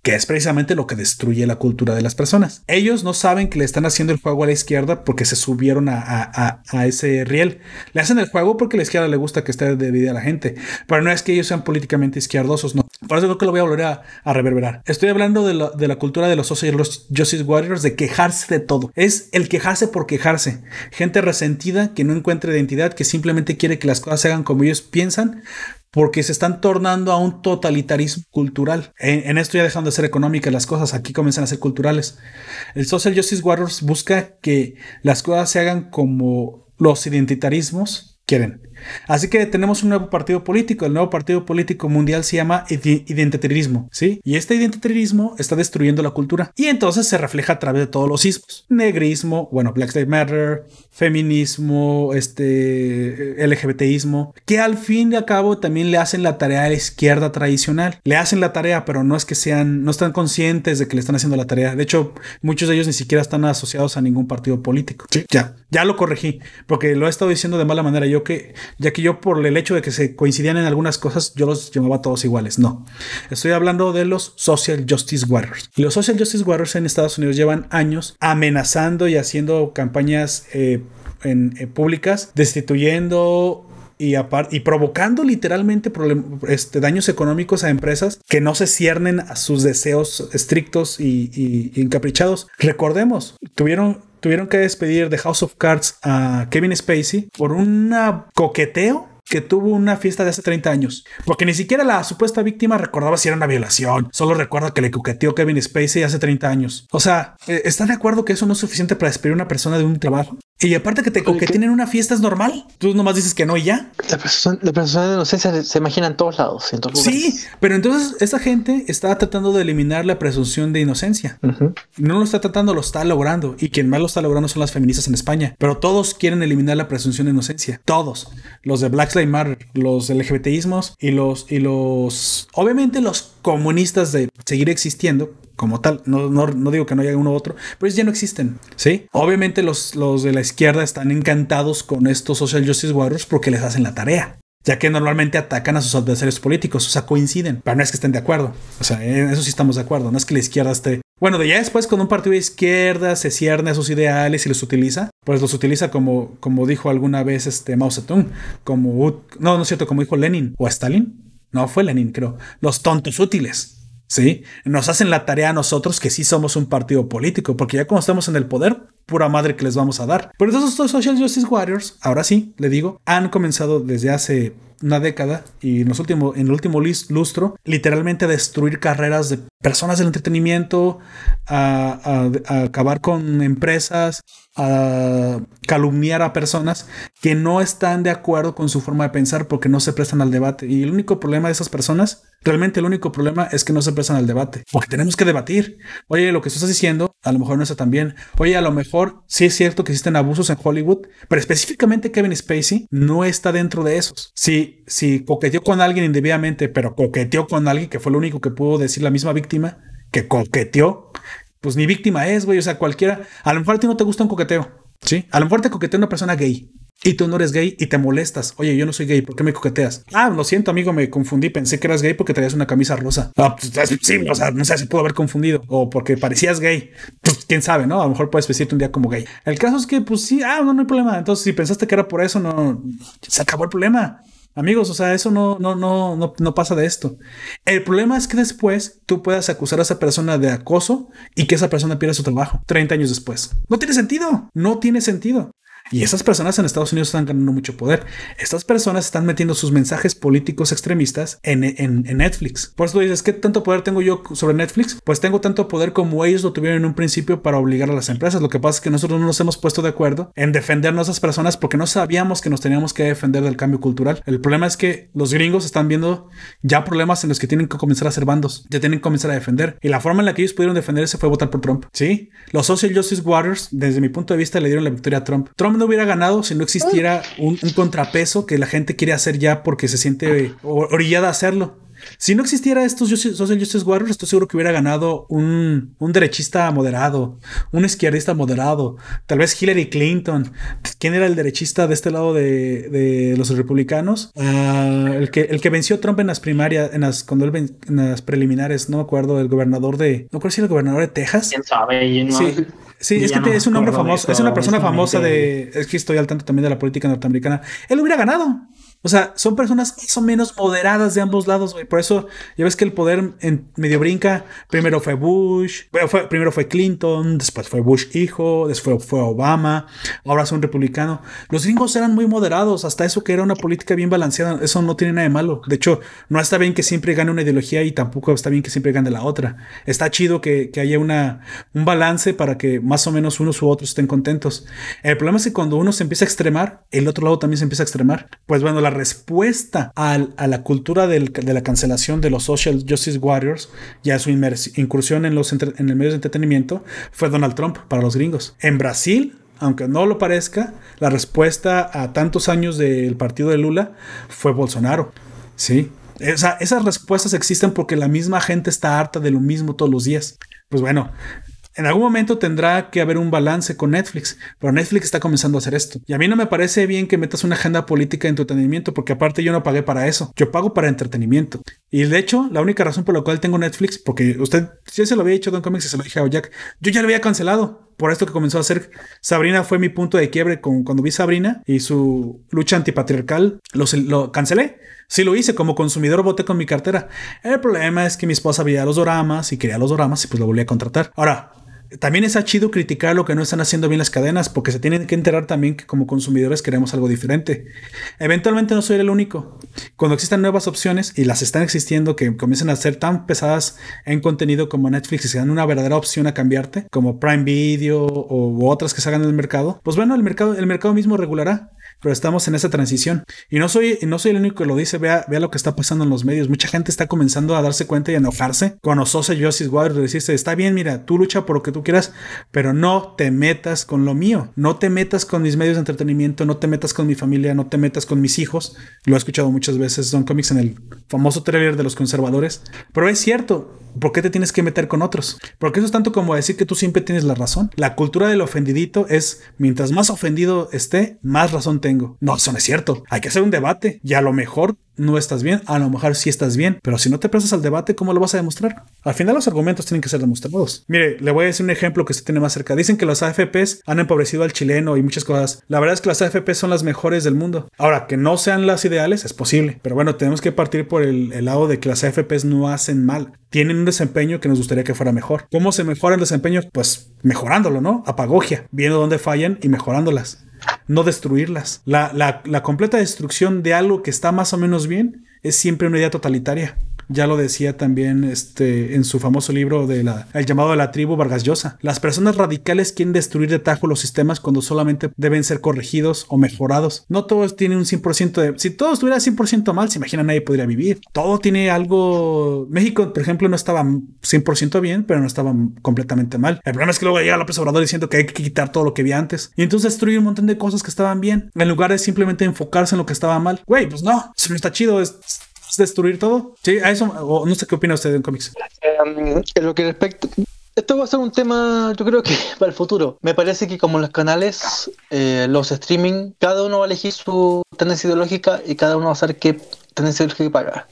Speaker 1: que es precisamente lo que destruye la cultura de las personas. Ellos no saben que le están haciendo el juego a la izquierda porque se subieron a, a- a- ese riel. Le hacen el juego porque a la izquierda le gusta que esté dividida a la gente, pero no es que ellos sean políticamente izquierdosos, no. Por eso creo que lo voy a volver a, reverberar. Estoy hablando de la, de la cultura de los social los Justice Warriors, de quejarse de todo. Es el quejarse por quejarse. Gente resentida que no encuentra identidad, que simplemente quiere que las cosas se hagan como ellos piensan, porque se están tornando a un totalitarismo cultural. En, esto ya dejando de ser económicas las cosas, aquí comienzan a ser culturales. El Social Justice Warriors busca que las cosas se hagan como los identitarismos quieren. Así que tenemos un nuevo partido político. El nuevo partido político mundial se llama identitarismo, ¿sí? Y este identitarismo está destruyendo la cultura. Y entonces se refleja a través de todos los ismos. Negrismo, bueno, Black Lives Matter, feminismo, este, LGBTismo, que al fin y al cabo también le hacen la tarea a la izquierda tradicional. Le hacen la tarea, pero no es que sean, no están conscientes de que le están haciendo la tarea. De hecho, muchos de ellos ni siquiera están asociados a ningún partido político. Sí, ya, ya lo corregí, porque lo he estado diciendo de mala manera. Yo que, ya que yo por el hecho de que se coincidían en algunas cosas, yo los llamaba todos iguales. No, estoy hablando de los Social Justice Warriors. Los Social Justice Warriors en Estados Unidos llevan años amenazando y haciendo campañas eh, eh, públicas, destituyendo y, provocando literalmente este, daños económicos a empresas que no se ciernen a sus deseos estrictos y- y encaprichados. Recordemos, tuvieron, tuvieron que despedir de House of Cards a Kevin Spacey por un coqueteo que tuvo una fiesta de hace 30 años. Porque ni siquiera la supuesta víctima recordaba si era una violación. Solo recuerda que le coqueteó Kevin Spacey hace 30 años. O sea, eh, ¿están de acuerdo que eso no es suficiente para despedir a una persona de un trabajo? Y aparte que te coqueteen en una fiesta es normal. Tú nomás dices que no y ya.
Speaker 3: La persona, la persona de inocencia se, se imagina en todos lados, en todos lugares.
Speaker 1: Sí, pero entonces esa gente está tratando de eliminar la presunción de inocencia. No lo está tratando, lo está logrando. Y quien más lo está logrando son las feministas en España. Pero todos quieren eliminar la presunción de inocencia. Todos. Los de Black Lives Matter, los LGBTismos y los, y los, obviamente los comunistas de seguir existiendo. Como tal, no, no, no digo que no haya uno u otro, pero ya no existen. Sí, obviamente los, los de la izquierda están encantados con estos social justice warriors porque les hacen la tarea ya que normalmente atacan a sus adversarios políticos, o sea, coinciden, pero no es que estén de acuerdo, o sea, en eso sí estamos de acuerdo, no es que la izquierda esté... Bueno, de ya después cuando un partido de izquierda se cierne a sus ideales y los utiliza, pues los utiliza como, como dijo alguna vez este Mao Zedong, como... No, no es cierto, como dijo Lenin o Stalin, no, fue Lenin creo, los tontos útiles. Sí, nos hacen la tarea a nosotros que sí somos un partido político, porque ya cuando estamos en el poder, pura madre que les vamos a dar. Pero entonces estos Social Justice Warriors, ahora sí, le digo, han comenzado desde hace una década y en, los últimos, en el último lustro, literalmente a destruir carreras de personas del entretenimiento, a- a acabar con empresas, a calumniar a personas que no están de acuerdo con su forma de pensar porque no se prestan al debate. Y el único problema de esas personas, realmente el único problema es que no se prestan al debate. Porque tenemos que debatir. Oye, lo que tú estás diciendo, a lo mejor no está tan bien. Oye, a lo mejor sí es cierto que existen abusos en Hollywood, pero específicamente Kevin Spacey no está dentro de esos. Si, si coqueteó con alguien indebidamente, pero coqueteó con alguien que fue lo único que pudo decir la misma víctima, que coqueteó, pues ni víctima es, güey. O sea, cualquiera. A lo mejor a ti no te gusta un coqueteo. Sí. A lo mejor te coquetea una persona gay. Y tú no eres gay y te molestas. Oye, yo no soy gay, ¿por qué me coqueteas? Ah, lo siento, amigo, me confundí. Pensé que eras gay porque traías una camisa rosa. Ah, pues, es- sí, o sea, no sé, se pudo haber confundido. O porque parecías gay. Pues quién sabe, ¿no? A lo mejor puedes vestirte un día como gay. El caso es que, pues sí, ah, no, no hay problema. Entonces, si pensaste que era por eso, no, se acabó el problema. Amigos, o sea, eso no, no, no, no pasa de esto. El problema es que después tú puedas acusar a esa persona de acoso y que esa persona pierda su trabajo 30 años después. No tiene sentido. No tiene sentido. Y esas personas en Estados Unidos están ganando mucho poder. Estas personas están metiendo sus mensajes políticos extremistas en, Netflix. Por eso dices, ¿qué tanto poder tengo yo sobre Netflix? Pues tengo tanto poder como ellos lo tuvieron en un principio para obligar a las empresas. Lo que pasa es que nosotros no nos hemos puesto de acuerdo en defender a esas personas porque no sabíamos que nos teníamos que defender del cambio cultural. El problema es que los gringos están viendo ya problemas en los que tienen que comenzar a hacer bandos, ya tienen que comenzar a defender. Y la forma en la que ellos pudieron defenderse fue votar por Trump. Sí, los Social Justice Warriors, desde mi punto de vista, le dieron la victoria a Trump. Trump no hubiera ganado si no existiera un, un contrapeso que la gente quiere hacer ya porque se siente o- orillada a hacerlo. Si no existiera estos Social Justice Warriors, estoy seguro que hubiera ganado un, un derechista moderado, un izquierdista moderado, tal vez Hillary Clinton. ¿Quién era el derechista de este lado de, de los republicanos? Ah, el, que, el que venció a Trump en las primarias, en las, cuando él ven- en las preliminares, no me acuerdo, el gobernador de, no creo si era el gobernador de Texas.
Speaker 2: ¿Quién sabe? No-
Speaker 1: Sí, sí, es que
Speaker 2: no
Speaker 1: es un hombre famoso, es una persona famosa de. Es que estoy al tanto también de la política norteamericana. Él hubiera ganado. O sea, son personas más o menos moderadas de ambos lados, güey. Por eso ya ves que el poder en medio brinca. Primero fue Bush, bueno, fue, primero fue Clinton, después fue Bush hijo, después fue Obama, ahora son republicano. Los gringos eran muy moderados, hasta eso que era una política bien balanceada. Eso no tiene nada de malo. De hecho, no está bien que siempre gane una ideología y tampoco está bien que siempre gane la otra. Está chido que, haya una, un balance para que más o menos unos u otros estén contentos. El problema es que cuando uno se empieza a extremar, el otro lado también se empieza a extremar. Pues bueno, la respuesta al- a la cultura de la cancelación de los Social Justice Warriors y a su incursión en los entre- en el medio de entretenimiento fue Donald Trump para los gringos. En Brasil, aunque no lo parezca, la respuesta a tantos años del partido de Lula fue Bolsonaro. Sí. O sea, esas respuestas existen porque la misma gente está harta de lo mismo todos los días. Pues bueno, en algún momento tendrá que haber un balance con Netflix, pero Netflix está comenzando a hacer esto. Y a mí no me parece bien que metas una agenda política de entretenimiento, porque aparte yo no pagué para eso. Yo pago para entretenimiento. Y de hecho, la única razón por la cual tengo Netflix, porque usted, si se lo había dicho Don Comics y se lo dije a Jack, yo ya lo había cancelado. por esto que comenzó a hacer Sabrina fue mi punto de quiebre con, cuando vi Sabrina y su lucha antipatriarcal, lo cancelé. Sí lo hice, como consumidor voté con mi cartera. El problema es que mi esposa veía los doramas y quería los doramas y pues lo volví a contratar. Ahora, también es chido criticar lo que no están haciendo bien las cadenas, porque se tienen que enterar también que como consumidores queremos algo diferente. Eventualmente no soy el único. Cuando existan nuevas opciones y las están existiendo que comiencen a ser tan pesadas en contenido como Netflix y se dan una verdadera opción a cambiarte, como Prime Video o otras que se hagan en el mercado, pues bueno, el mercado, el mercado mismo regulará pero estamos en esa transición. Y no soy, no soy el único que lo dice, vea, vea lo que está pasando en los medios. Mucha gente está comenzando a darse cuenta y a enojarse con Ososa y Justice Warrior y decirse, está bien, mira, tú lucha por lo que tú quieras, pero no te metas con lo mío, no te metas con mis medios de entretenimiento, no te metas con mi familia, no te metas con mis hijos. Lo he escuchado muchas veces Don Comics en el famoso trailer de los conservadores, pero es cierto, ¿por qué te tienes que meter con otros? Porque eso es tanto como decir que tú siempre tienes la razón. La cultura del ofendidito es, mientras más ofendido esté, más razón tengo. No, eso no es cierto. Hay que hacer un debate y a lo mejor no estás bien, a lo mejor sí estás bien, pero si no te prestas al debate, ¿cómo lo vas a demostrar? Al final los argumentos tienen que ser demostrados. Mire, le voy a decir un ejemplo que se tiene más cerca. Dicen que los AFPs han empobrecido al chileno y muchas cosas. La verdad es que las AFPs son las mejores del mundo. Ahora, que no sean las ideales es posible, pero bueno, tenemos que partir por el, el lado de que las AFPs no hacen mal. Tienen un desempeño que nos gustaría que fuera mejor. ¿Cómo se mejora el desempeño? Pues mejorándolo, ¿no? Apagogia, viendo dónde fallan y mejorándolas no destruirlas. La, la, la, completa destrucción de algo que está más o menos bien es siempre una idea totalitaria. Ya lo decía también este, en su famoso libro de la, El llamado de la tribu Vargas Llosa. Las personas radicales quieren destruir de tajo los sistemas cuando solamente deben ser corregidos o mejorados. No todos tienen un 100% de... Si todo estuviera 100% mal, se imagina nadie podría vivir. Todo tiene algo... México, por ejemplo, no estaba 100% bien, pero no estaba completamente mal. El problema es que luego llega López Obrador diciendo que hay que quitar todo lo que había antes. Y entonces destruir un montón de cosas que estaban bien. En lugar de simplemente enfocarse en lo que estaba mal. Güey, pues no. Si no está chido, es destruir todo. Sí, a eso, o no sé qué opina usted en cómics.
Speaker 3: Um, en lo que respecta. Esto va a ser un tema, yo creo que para el futuro. Me parece que como los canales, eh, los streaming, cada uno va a elegir su tendencia ideológica y cada uno va a saber qué tendencia ideológica pagar.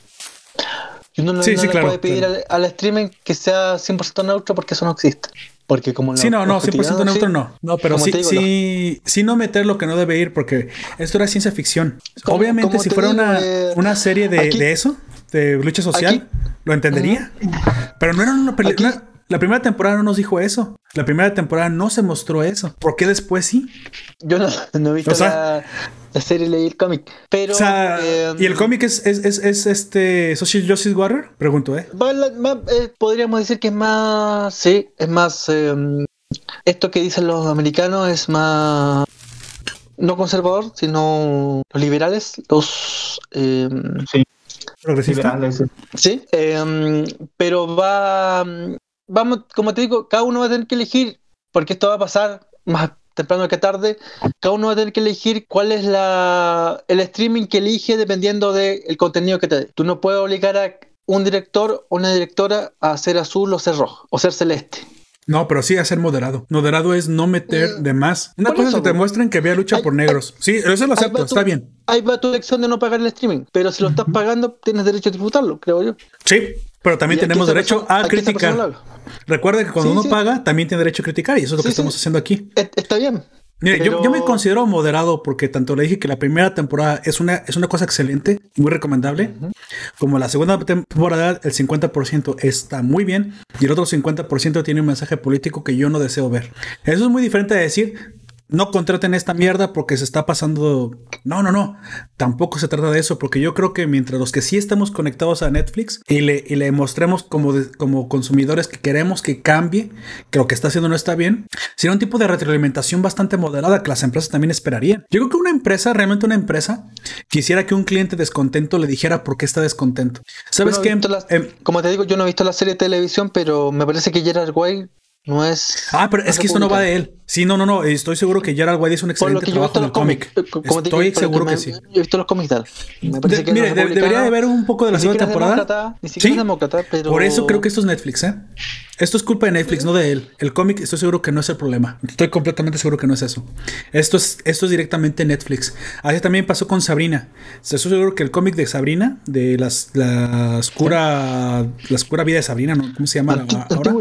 Speaker 3: Y uno no,
Speaker 1: Sí,
Speaker 3: no
Speaker 1: sí,
Speaker 3: le
Speaker 1: claro,
Speaker 3: puede pedir
Speaker 1: claro.
Speaker 3: al, al streaming que sea 100% neutro porque eso no existe. Porque como
Speaker 1: Sí, no, no, 100%
Speaker 3: cotidiano,
Speaker 1: neutro
Speaker 3: sí.
Speaker 1: no. No, pero sí,
Speaker 3: te digo,
Speaker 1: sí, sí no meter lo que no debe ir, porque esto era ciencia ficción. Obviamente, si fuera
Speaker 3: digo,
Speaker 1: una,
Speaker 3: eh,
Speaker 1: una serie de,
Speaker 3: aquí-
Speaker 1: de eso, de lucha social,
Speaker 3: aquí-
Speaker 1: lo entendería. Pero no era una no- La primera temporada no nos dijo eso. La primera temporada no se mostró eso. ¿Por qué después sí?
Speaker 3: Yo no, no he visto
Speaker 1: O sea-
Speaker 3: la, la serie, leí el cómic. Pero.
Speaker 1: O sea,
Speaker 3: eh,
Speaker 1: ¿y el cómic es, es, es, es este Social Justice Warrior? Pregunto, ¿eh?
Speaker 3: va la- más, eh, podríamos decir que es más. Sí, es más. eh, esto que dicen los americanos es más. No conservador, sino los liberales, los. eh,
Speaker 1: Progresista.
Speaker 2: Liberales.
Speaker 3: sí, eh, pero va. Vamos, como te digo, cada uno va a tener que elegir, porque esto va a pasar más temprano que tarde. Cada uno va a tener que elegir cuál es la, el streaming que elige dependiendo del contenido que te dé. Tú no puedes obligar a un director o una directora a ser azul o ser rojo o ser celeste.
Speaker 1: No, pero sí a ser moderado. Moderado es no meter
Speaker 3: Mm,
Speaker 1: de más. Una cosa es que te muestren que había lucha
Speaker 3: Ay,
Speaker 1: por negros. Sí, eso lo acepto,
Speaker 3: tu-
Speaker 1: está bien.
Speaker 3: Ahí va tu elección de no pagar el streaming, pero si lo estás pagando, tienes derecho a disfrutarlo, creo yo.
Speaker 1: Sí, pero también tenemos derecho
Speaker 3: persona-
Speaker 1: a criticar. Recuerda que cuando
Speaker 3: Sí,
Speaker 1: uno
Speaker 3: sí.
Speaker 1: paga, también tiene derecho a criticar y eso es lo que estamos haciendo aquí.
Speaker 3: Et- Está bien.
Speaker 1: Mire, yo,
Speaker 3: Pero-
Speaker 1: yo me considero moderado porque tanto le dije que la primera temporada es una, es una cosa excelente, muy recomendable, como la segunda temporada, el 50% está muy bien y el otro 50% tiene un mensaje político que yo no deseo ver. Eso es muy diferente de decir, no contraten esta mierda porque se está pasando... No, no, no. Tampoco se trata de eso porque yo creo que mientras los que sí estamos conectados a Netflix y le, y le mostremos como, de- como consumidores que queremos que cambie, que lo que está haciendo no está bien, sería un tipo de retroalimentación bastante moderada que las empresas también esperarían. Yo creo que una empresa, realmente una empresa, quisiera que un cliente descontento le dijera por qué está descontento. ¿Sabes
Speaker 3: no
Speaker 1: qué?
Speaker 3: la-
Speaker 1: Em,
Speaker 3: como te digo, yo no he visto la serie de televisión, pero me parece que Gerard Way no es.
Speaker 1: Ah, pero es que esto no va de él. Sí, no, no, no. Estoy seguro que Gerald White hizo un excelente trabajo en el cómic.
Speaker 3: eh,
Speaker 1: Estoy seguro que sí.
Speaker 3: Yo he visto los cómics que
Speaker 1: mire, debería de haber un poco de la segunda temporada.
Speaker 3: Ni siquiera
Speaker 1: Sí.
Speaker 3: es demócrata, pero.
Speaker 1: Por eso creo que esto es Netflix, ¿eh? Esto es culpa de Netflix, no de él. El cómic, estoy seguro que no es el problema. Estoy completamente seguro que no es eso. Esto es, esto es directamente Netflix. Así también pasó con Sabrina. Estoy seguro que el cómic de Sabrina, de las, la oscura, la oscura vida de Sabrina, ¿no? ¿Cómo se llama
Speaker 3: Anti-
Speaker 1: ahora?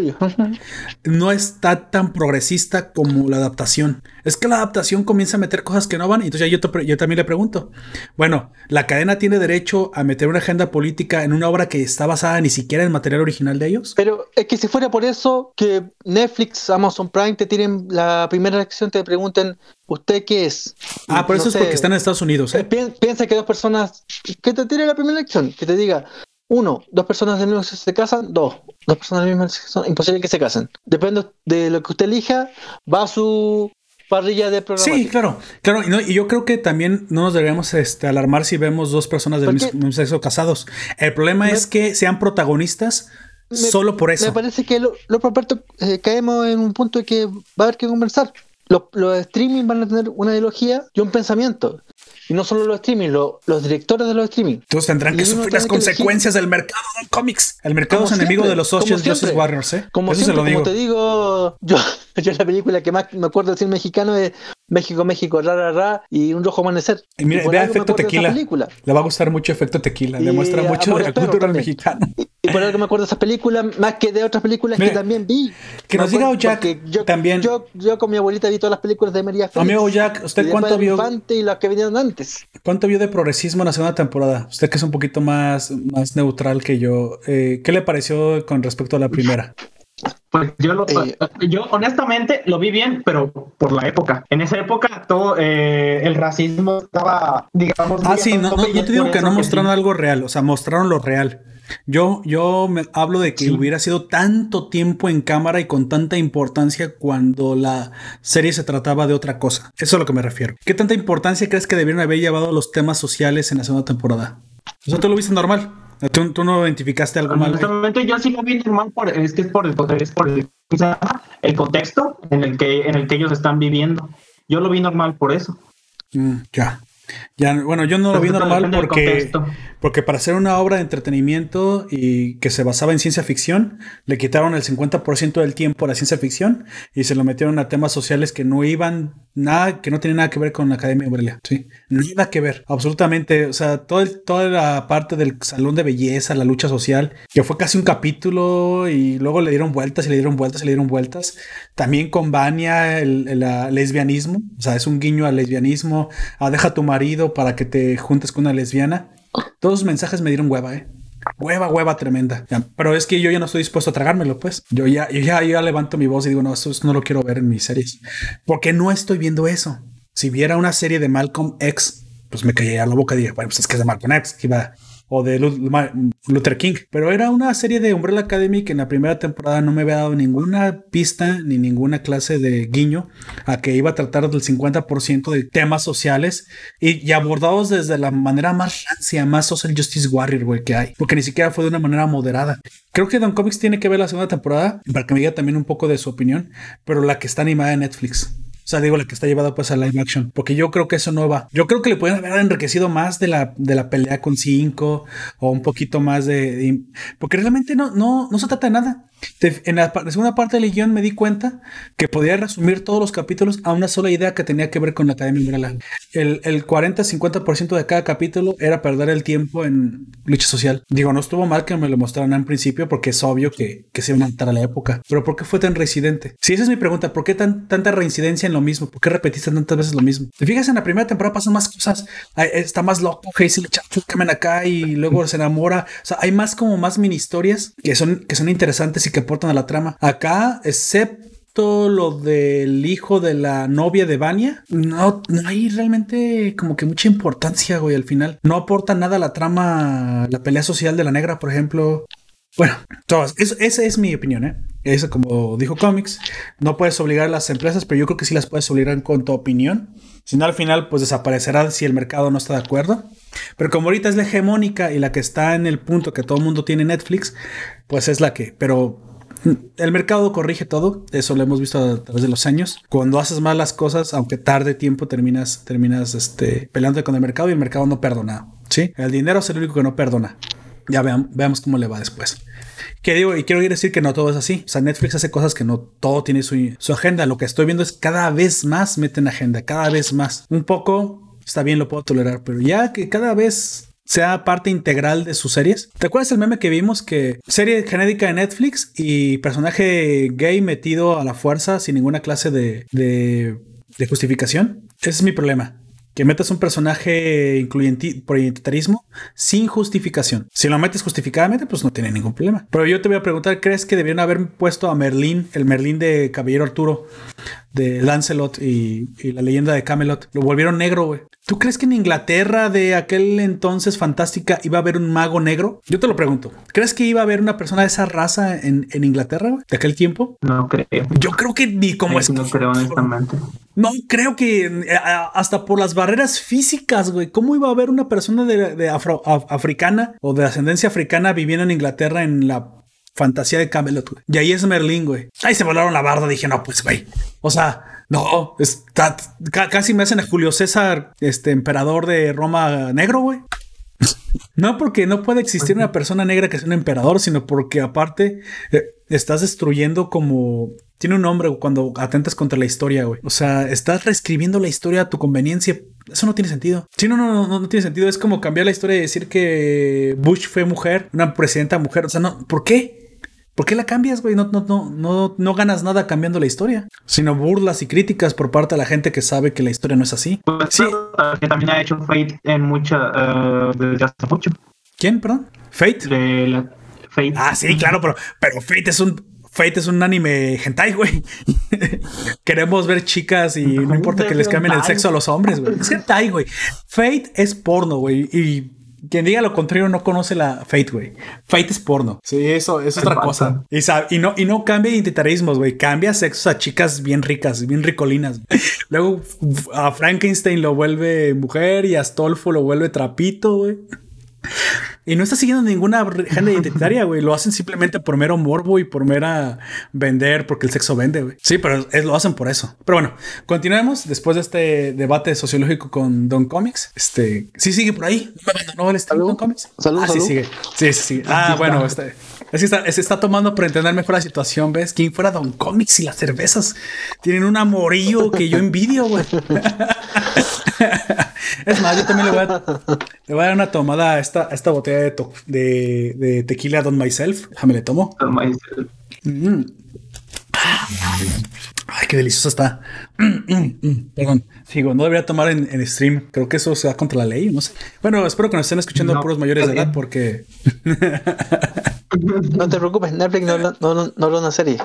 Speaker 1: no está tan progresista como la adaptación. Es que la adaptación comienza a meter cosas que no van. Y entonces yo, te yo también le pregunto, bueno, ¿la cadena tiene derecho a meter una agenda política en una obra que está basada ni siquiera en material original de ellos?
Speaker 3: Pero es que si fuera por eso, que Netflix, Amazon Prime te tiren la primera lección, te pregunten, ¿usted qué es?
Speaker 1: Ah, por
Speaker 3: No
Speaker 1: eso es porque están en Estados Unidos.
Speaker 3: eh, pi- Piensa que dos personas, que te tire la primera lección, que te diga, uno, dos personas del mismo sexo se casan, dos, dos personas del mismo sexo, imposible que se casen. Depende de lo que usted elija, va a su parrilla de programa.
Speaker 1: Sí, claro, claro. Y, no- y yo creo que también no nos deberíamos este, alarmar si vemos dos personas del
Speaker 3: ¿Por
Speaker 1: mismo, mismo sexo casados. El problema es que sean protagonistas
Speaker 3: Me-
Speaker 1: solo por eso.
Speaker 3: Me parece que lo- los propuestos eh, caemos en un punto de que va a haber que conversar. Los, los streaming van a tener una ideología y un pensamiento. Y no solo los streaming, lo- los directores de los streaming.
Speaker 1: Todos tendrán que
Speaker 3: Y
Speaker 1: sufrir las
Speaker 3: que elegir.
Speaker 1: consecuencias del mercado de cómics. El mercado
Speaker 3: Como
Speaker 1: es enemigo
Speaker 3: siempre,
Speaker 1: de los socios Justice. Warriors, ¿eh?
Speaker 3: Como
Speaker 1: Eso
Speaker 3: siempre,
Speaker 1: se lo digo.
Speaker 3: como te digo, yo, yo la película que más me acuerdo decir mexicano es México, México, ra, ra, ra, y un rojo amanecer.
Speaker 1: Y mira,
Speaker 3: Y
Speaker 1: vea Efecto
Speaker 3: esa
Speaker 1: Tequila.
Speaker 3: película.
Speaker 1: Le va a gustar mucho Efecto Tequila. Demuestra mucho de la cultura
Speaker 3: también.
Speaker 1: mexicana.
Speaker 3: Y por algo me acuerdo de esas películas, más que de otras películas que también vi.
Speaker 1: que nos diga Jack
Speaker 3: yo,
Speaker 1: también.
Speaker 3: Yo, yo con mi abuelita vi todas las películas de María Félix.
Speaker 1: Amigo Jack, ¿usted cuánto vio?
Speaker 3: Infante y las que vinieron antes.
Speaker 1: ¿Cuánto vio de progresismo en la segunda temporada? Usted que es un poquito más, más neutral que yo. eh, ¿Qué le pareció con respecto a la primera?
Speaker 2: Pues yo, lo,
Speaker 3: Eh.
Speaker 2: yo honestamente lo vi bien, pero por la época. En esa época todo eh, el racismo estaba, digamos...
Speaker 1: Ah, sí,
Speaker 2: a
Speaker 1: no, no,
Speaker 2: y
Speaker 1: no
Speaker 2: es
Speaker 1: te digo que no mostraron
Speaker 2: sí.
Speaker 1: algo real, o sea, mostraron lo real. Yo, yo me hablo de que
Speaker 2: Sí.
Speaker 1: hubiera sido tanto tiempo en cámara y con tanta importancia cuando la serie se trataba de otra cosa. Eso es a lo que me refiero. ¿Qué tanta importancia crees que debieron haber llevado los temas sociales en la segunda temporada? O sea, tú lo viste normal. ¿Tú, tú no identificaste algo mal?
Speaker 2: yo sí lo vi normal, por, es que es por el, es por el, el contexto en el, que, en el que ellos están viviendo. Yo lo vi normal por eso.
Speaker 1: Mm, ya. Ya, bueno, yo no lo vi normal porque. Porque para hacer una obra de entretenimiento y que se basaba en ciencia ficción, le quitaron el 50% del tiempo a la ciencia ficción y se lo metieron a temas sociales que no iban nada, que no tenían nada que ver con la Academia Umbrella, ¿sí? Nada que ver, absolutamente. O sea, todo el- toda la parte del salón de belleza, la lucha social, que fue casi un capítulo y luego le dieron vueltas y le dieron vueltas y le dieron vueltas. También con Vania, el, el, ah, lesbianismo, o sea, es un guiño al lesbianismo, a deja a tu marido para que te juntes con una lesbiana. Todos los mensajes me dieron hueva, ¿eh? Hueva, hueva tremenda. Pero es que yo ya no estoy dispuesto a tragármelo, pues. Yo ya, yo ya, ya levanto mi voz y digo, no, esto no lo quiero ver en mis series. Porque no estoy viendo eso. Si viera una serie de Malcolm X, pues me caería la boca y diría, bueno, pues es que es de Malcolm X, que iba o de Luther King. Pero era una serie de Umbrella Academy que en la primera temporada no me había dado ninguna pista ni ninguna clase de guiño a que iba a tratar del 50% de temas sociales y, abordados desde la manera más rancia, más social justice warrior, que hay. Porque ni siquiera fue de una manera moderada. Creo que Don Comics tiene que ver la segunda temporada para que me diga también un poco de su opinión, pero la que está animada en Netflix. O sea, digo, la que está llevada pues a live action. Porque yo creo que eso no va. Yo creo que le pueden haber enriquecido más de la, de la pelea con cinco o un poquito más de. de- porque realmente no, no, no se trata de nada. En la, segunda parte del guion me di cuenta que podía resumir todos los capítulos a una sola idea que tenía que ver con la Academia Umbrella. El, el 40-50% de cada capítulo era perder el tiempo en lucha social. Digo, no estuvo mal que me lo mostraran en principio porque es obvio que, que se iban a adaptar a la época. Pero ¿por qué fue tan reincidente? Si esa es mi pregunta, ¿por qué tan, tanta reincidencia en lo mismo? ¿Por qué repetiste tantas veces lo mismo? Te fijas, en la primera temporada pasan más cosas. Está más loco, Hazel camen acá y luego se enamora. O sea, hay más como más mini historias que son, que son interesantes y que aportan a la trama. Acá, excepto lo del hijo de la novia de Vania, no, no hay realmente como que mucha importancia, güey, al final. No aporta nada a la trama, la pelea social de la negra, por ejemplo. Bueno, todas, eso- esa es mi opinión, ¿eh? Eso como dijo Comics, no puedes obligar a las empresas, pero yo creo que sí las puedes obligar con tu opinión. Si no, al final, pues desaparecerá si el mercado no está de acuerdo. Pero como ahorita es la hegemónica y la que está en el punto que todo el mundo tiene Netflix, pues es la que. Pero el mercado corrige todo. Eso lo hemos visto a través de los años. Cuando haces mal las cosas, aunque tarde tiempo, terminas, terminas este, peleando con el mercado y el mercado no perdona. Sí, el dinero es el único que no perdona. Ya veam- veamos cómo le va después. Que digo, y quiero decir que no todo es así. O sea, Netflix hace cosas que no todo tiene su, agenda. Lo que estoy viendo es cada vez más meten agenda, cada vez más. Un poco está bien, lo puedo tolerar, pero ya que cada vez sea parte integral de sus series. ¿Te acuerdas el meme que vimos que serie genética de Netflix y personaje gay metido a la fuerza sin ninguna clase de, de, de justificación? Ese es mi problema. Que metas un personaje incluyente por identitarismo sin justificación. Si lo metes justificadamente, pues no tiene ningún problema. Pero yo te voy a preguntar, ¿crees que debieron haber puesto a Merlín, el Merlín de Caballero Arturo, de Lancelot y, y la leyenda de Camelot? Lo volvieron negro, güey. ¿Tú crees que en Inglaterra de aquel entonces fantástica iba a haber un mago negro? Yo te lo pregunto. ¿Crees que iba a haber una persona de esa raza en, en Inglaterra? De aquel tiempo.
Speaker 2: No creo.
Speaker 1: Yo creo que ni como es.
Speaker 2: no creo honestamente.
Speaker 1: No, creo que eh, hasta por las barreras físicas, güey. ¿Cómo iba a haber una persona de, de afro- af- africana o de ascendencia africana viviendo en Inglaterra en la fantasía de Camelot, güey? Y ahí es Merlín, güey. Ahí se volaron la barda. Dije, no, pues, güey. O sea, no, está, ca- casi me hacen a Julio César, este emperador de Roma negro, güey. No porque no puede existir una persona negra que sea un emperador, sino porque aparte eh, estás destruyendo como... Tiene un nombre cuando atentas contra la historia, güey. O sea, estás reescribiendo la historia a tu conveniencia. Eso no tiene sentido. Sí, no, no, no, no tiene sentido. Es como cambiar la historia y decir que Bush fue mujer, una presidenta mujer. O sea, no, ¿por qué? ¿Por qué la cambias, güey? No, no, no, no, no ganas nada cambiando la historia, sino burlas y críticas por parte de la gente que sabe que la historia no es así.
Speaker 2: Pues
Speaker 1: Sí.
Speaker 2: que también ha hecho Fate en mucha eh, desde hace mucho.
Speaker 1: ¿Quién, perdón? Fate.
Speaker 2: De la Fate.
Speaker 1: Ah, sí, claro, pero, pero Fate es un. Fate es un anime hentai, güey. Queremos ver chicas y no importa que les cambien el sexo a los hombres, güey. Es hentai, güey. Fate es porno, güey. Y quien diga lo contrario no conoce la Fate, güey. Fate es porno. Sí, eso, eso es otra
Speaker 2: pasa?
Speaker 1: cosa. Y, sabe- y no, y no cambia identitarismos, güey. Cambia sexos a chicas bien ricas, bien ricolinas. Luego a Frankenstein lo vuelve mujer y a Astolfo lo vuelve trapito, güey. Y no está siguiendo ninguna agenda identitaria, güey. Lo hacen simplemente por mero morbo y por mera vender, porque el sexo vende, güey. Sí, pero es, lo hacen por eso. Pero bueno, continuemos después de este debate sociológico con Don Comics. Este, sí sigue por ahí. No me abandonó el
Speaker 3: Salud.
Speaker 1: Don Comics.
Speaker 3: Salud,
Speaker 1: ah, sí sigue. Sí, sí, sí. Ah, bueno, este, es que está, se está tomando para entender mejor la situación, ¿ves? ¿Quién fuera Don Comics y las cervezas? Tienen un amorillo que yo envidio, güey. es más, yo también le voy a, le voy a dar una tomada a esta, a esta botella de, to- de, de tequila Don Myself. Déjame le tomo. Mm. Ay, qué delicioso está. Mm, mm, mm. Perdón. Digo, no debería tomar en, en stream. Creo que eso se va contra la ley. No sé. Bueno, espero que nos estén escuchando
Speaker 2: No,
Speaker 1: puros mayores de edad porque
Speaker 3: No te preocupes, Netflix no, no, no, no una serie.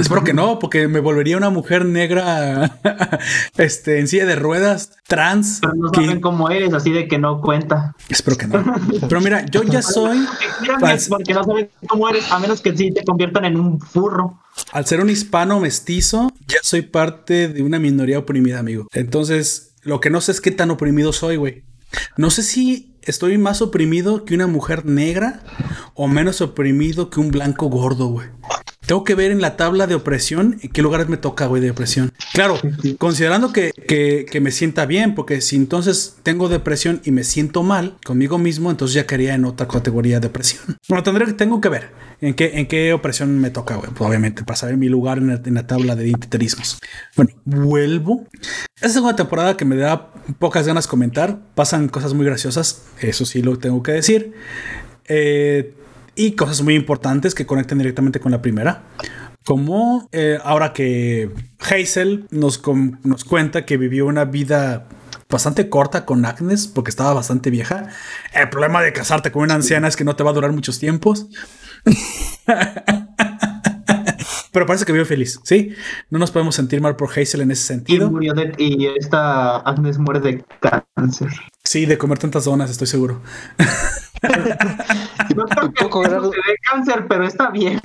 Speaker 1: Espero que no, porque me volvería una mujer negra este, en silla de ruedas, trans.
Speaker 2: Pero no
Speaker 1: que-
Speaker 2: saben cómo eres, así de que no cuenta.
Speaker 1: Espero que no. Pero mira, yo ya soy,
Speaker 2: porque no saben cómo eres, a menos que sí te conviertan en un furro.
Speaker 1: al ser un hispano mestizo, ya soy parte de una minoría oprimida, amigo. Entonces, lo que no sé es qué tan oprimido soy, güey. No sé si estoy más oprimido que una mujer negra o menos oprimido que un blanco gordo, güey. Tengo que ver en la tabla de opresión en qué lugares me toca, güey, de opresión. Claro, considerando que, que- que me sienta bien, porque si entonces tengo depresión y me siento mal conmigo mismo, entonces ya quedaría en otra categoría de depresión. Bueno, tendré que tengo que ver en qué, en qué opresión me toca, güey. Pues, obviamente, para saber mi lugar en la, en la tabla de identitarismos. Bueno, vuelvo. Esta segunda temporada que me da pocas ganas comentar. Pasan cosas muy graciosas, eso sí lo tengo que decir. Eh, y cosas muy importantes que conectan directamente con la primera. Como eh, ahora que Hazel nos, nos cuenta que vivió una vida bastante corta con Agnes porque estaba bastante vieja. El problema de casarte con una anciana es que no te va a durar muchos tiempos. Pero parece que vive feliz, ¿sí? No nos podemos sentir mal por Hazel en ese
Speaker 2: Y
Speaker 1: sentido.
Speaker 2: murió de, y esta Agnes muere de cáncer.
Speaker 1: Sí, de comer tantas donas, estoy seguro.
Speaker 2: No creo que
Speaker 3: Poco
Speaker 2: eso dé cáncer, pero está bien.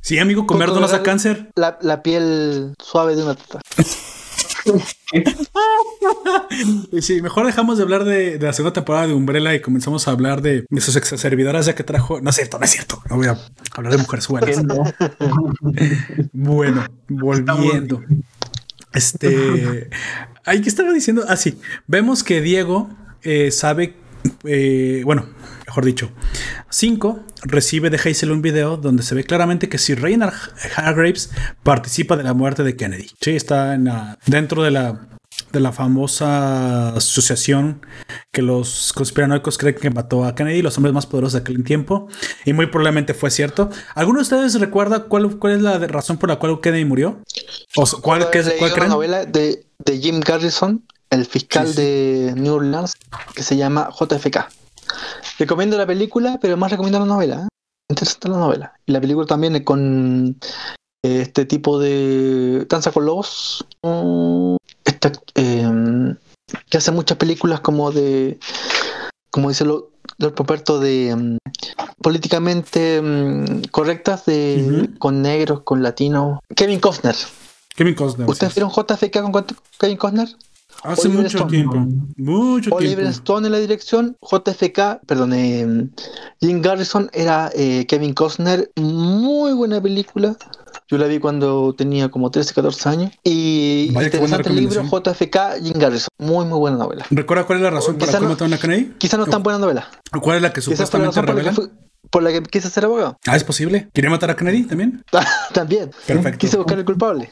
Speaker 1: Sí, amigo, comer donas
Speaker 3: grado-
Speaker 1: cáncer.
Speaker 3: La, la piel suave de una teta.
Speaker 1: Sí, mejor dejamos de hablar de, de la segunda temporada de Umbrella y comenzamos a hablar de, de sus exacerbidoras ya que trajo. No es cierto, no es cierto. No voy a hablar de mujeres
Speaker 2: Que
Speaker 1: buenas.
Speaker 2: no.
Speaker 1: Bueno, volviendo. Este. Ay, ¿qué estaba diciendo? Ah, sí. Vemos que Diego eh, sabe. eh, bueno, mejor dicho, 5 recibe de Hazel un video donde se ve claramente que si Reynard Hargraves participa de la muerte de Kennedy. Sí, está en la- dentro de la de la famosa asociación que los conspiranoicos creen que mató a Kennedy, los hombres más poderosos de aquel tiempo, y muy probablemente fue cierto. ¿Alguno de ustedes recuerda cuál, cuál es la razón por la cual Kennedy murió? ¿O cuál, qué cuál
Speaker 3: una
Speaker 1: creen?
Speaker 3: novela de, de Jim Garrison, el fiscal
Speaker 1: Sí, sí.
Speaker 3: de New Orleans, que se llama JFK. Recomiendo la película, pero más recomiendo la novela. ¿eh? Interesante la novela. Y la película también es con eh, este tipo de Danza con Lobos. mm, eh, que hace muchas películas como de, como dice lo, Lord Poperto, de mm, políticamente mm, correctas de con negros, con latinos. Kevin Costner.
Speaker 1: Kevin Costner.
Speaker 3: ¿Ustedes
Speaker 1: sí.
Speaker 3: vieron JFK con Kevin Costner?
Speaker 1: Hace
Speaker 3: Oliver
Speaker 1: mucho
Speaker 3: Stone.
Speaker 1: tiempo. Mucho
Speaker 3: Oliver
Speaker 1: tiempo.
Speaker 3: Stone en la dirección, JFK, perdón, eh, Jim Garrison era eh, Kevin Costner, muy buena película. Yo la vi cuando tenía como 13, 14 años. Y
Speaker 1: Vaya,
Speaker 3: interesante el libro. JFK, Jim Garrison. Muy, muy buena novela.
Speaker 1: ¿Recuerda cuál es la razón por la
Speaker 3: no-
Speaker 1: mataron a Kennedy?
Speaker 3: Quizá no es tan buena novela.
Speaker 1: ¿O ¿Cuál es la que supuestamente
Speaker 3: la, que
Speaker 1: revela?
Speaker 3: por la que quise ser abogado.
Speaker 1: Ah, es posible. ¿Quería matar a Kennedy también?
Speaker 3: También.
Speaker 1: Perfecto.
Speaker 3: Quise buscar el culpable.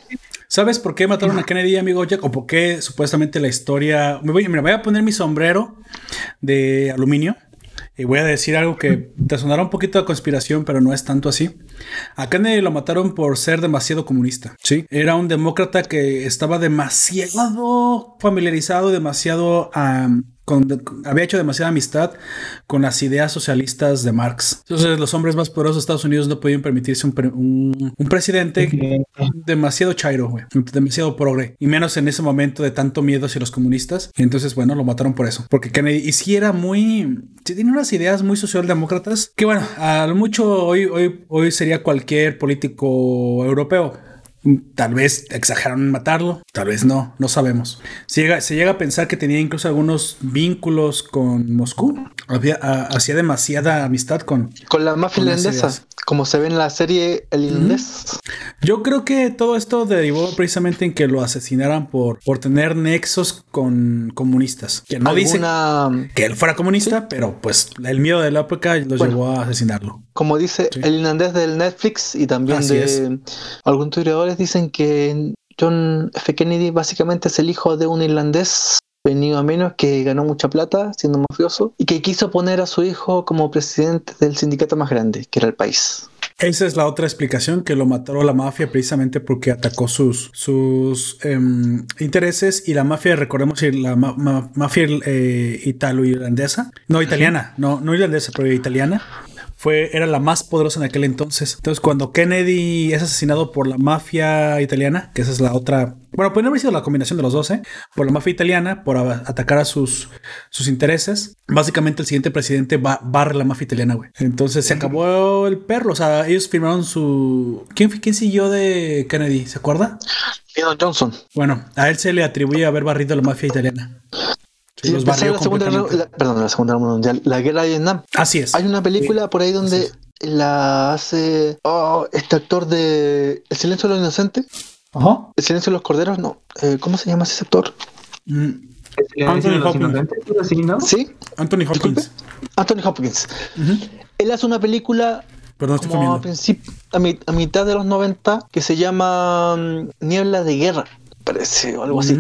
Speaker 1: ¿Sabes por qué mataron a Kennedy, amigo Jack? ¿O por qué supuestamente la historia... Me voy, mira, voy a poner mi sombrero de aluminio y voy a decir algo que te sonará un poquito de conspiración, pero no es tanto así. A Kennedy lo mataron por ser demasiado comunista. Sí. Era un demócrata que estaba demasiado familiarizado, demasiado... con- había hecho demasiada amistad con las ideas socialistas de Marx. Entonces los hombres más poderosos de Estados Unidos no podían permitirse un, pre- un- un presidente demasiado chairo. Demasiado progre. Y menos en ese momento de tanto miedo hacia los comunistas. Y entonces, bueno, lo mataron por eso. Porque Kennedy, y era muy... Tiene unas ideas muy socialdemócratas. Que bueno, a lo mucho hoy, hoy, hoy sería cualquier político europeo. Tal vez exageraron en matarlo, tal vez no, no sabemos. Se llega, se llega a pensar que tenía incluso algunos vínculos con Moscú. Había, a- hacía demasiada amistad con,
Speaker 3: Con la mafia irlandesa, como se ve en la serie El Irlandés.
Speaker 1: Yo creo que todo esto derivó precisamente en que lo asesinaran por, por tener nexos con comunistas. Que no dicen
Speaker 3: Alguna-
Speaker 1: que él fuera comunista, pero pues el miedo de la época los
Speaker 3: Bueno.
Speaker 1: llevó a asesinarlo.
Speaker 3: como dice
Speaker 1: Sí.
Speaker 3: el irlandés del Netflix y también
Speaker 1: Así
Speaker 3: de
Speaker 1: es.
Speaker 3: algunos historiadores dicen que John F. Kennedy básicamente es el hijo de un irlandés venido a menos que ganó mucha plata siendo mafioso y que quiso poner a su hijo como presidente del sindicato más grande, que era el país.
Speaker 1: Esa es la otra explicación que lo mató la mafia precisamente porque atacó sus, sus em, intereses y la mafia, recordemos la ma- ma- mafia eh, italo-irlandesa, no italiana, no, no irlandesa, pero italiana, fue, era la más poderosa en aquel entonces. Entonces cuando Kennedy es asesinado por la mafia italiana, que esa es la otra, bueno, podría haber sido la combinación de los dos, ¿eh? por la mafia italiana, por atacar a sus, sus intereses, básicamente el siguiente presidente va, barre la mafia italiana, güey. Entonces se acabó el perro, o sea, ellos firmaron su... ¿Quién, quién siguió de Kennedy? ¿Se acuerda?
Speaker 3: Johnson.
Speaker 1: Bueno, a él se le atribuye haber barrido la mafia italiana. Sí,
Speaker 3: Y
Speaker 1: los
Speaker 3: empezó
Speaker 1: barrió
Speaker 3: la segunda, guerra-
Speaker 1: completamente.
Speaker 3: la- perdón, la segunda guerra mundial, la guerra de Vietnam.
Speaker 1: Así es.
Speaker 3: Hay una película por ahí donde la hace oh, este actor de El silencio de los inocentes.
Speaker 1: Ajá.
Speaker 3: El silencio de los corderos, no. Eh, ¿Cómo se llama ese actor?
Speaker 1: Mm,
Speaker 2: Anthony
Speaker 1: Anthony Hopkins.
Speaker 3: Sí,
Speaker 1: Anthony
Speaker 3: Disculpe.
Speaker 1: Hopkins.
Speaker 3: Anthony Hopkins. Él hace una película
Speaker 1: Perdón, estoy
Speaker 3: como a,
Speaker 1: comiendo.
Speaker 3: principio, a, mi- a mitad de los 90 que se llama mm, Niebla de Guerra, parece, o algo así.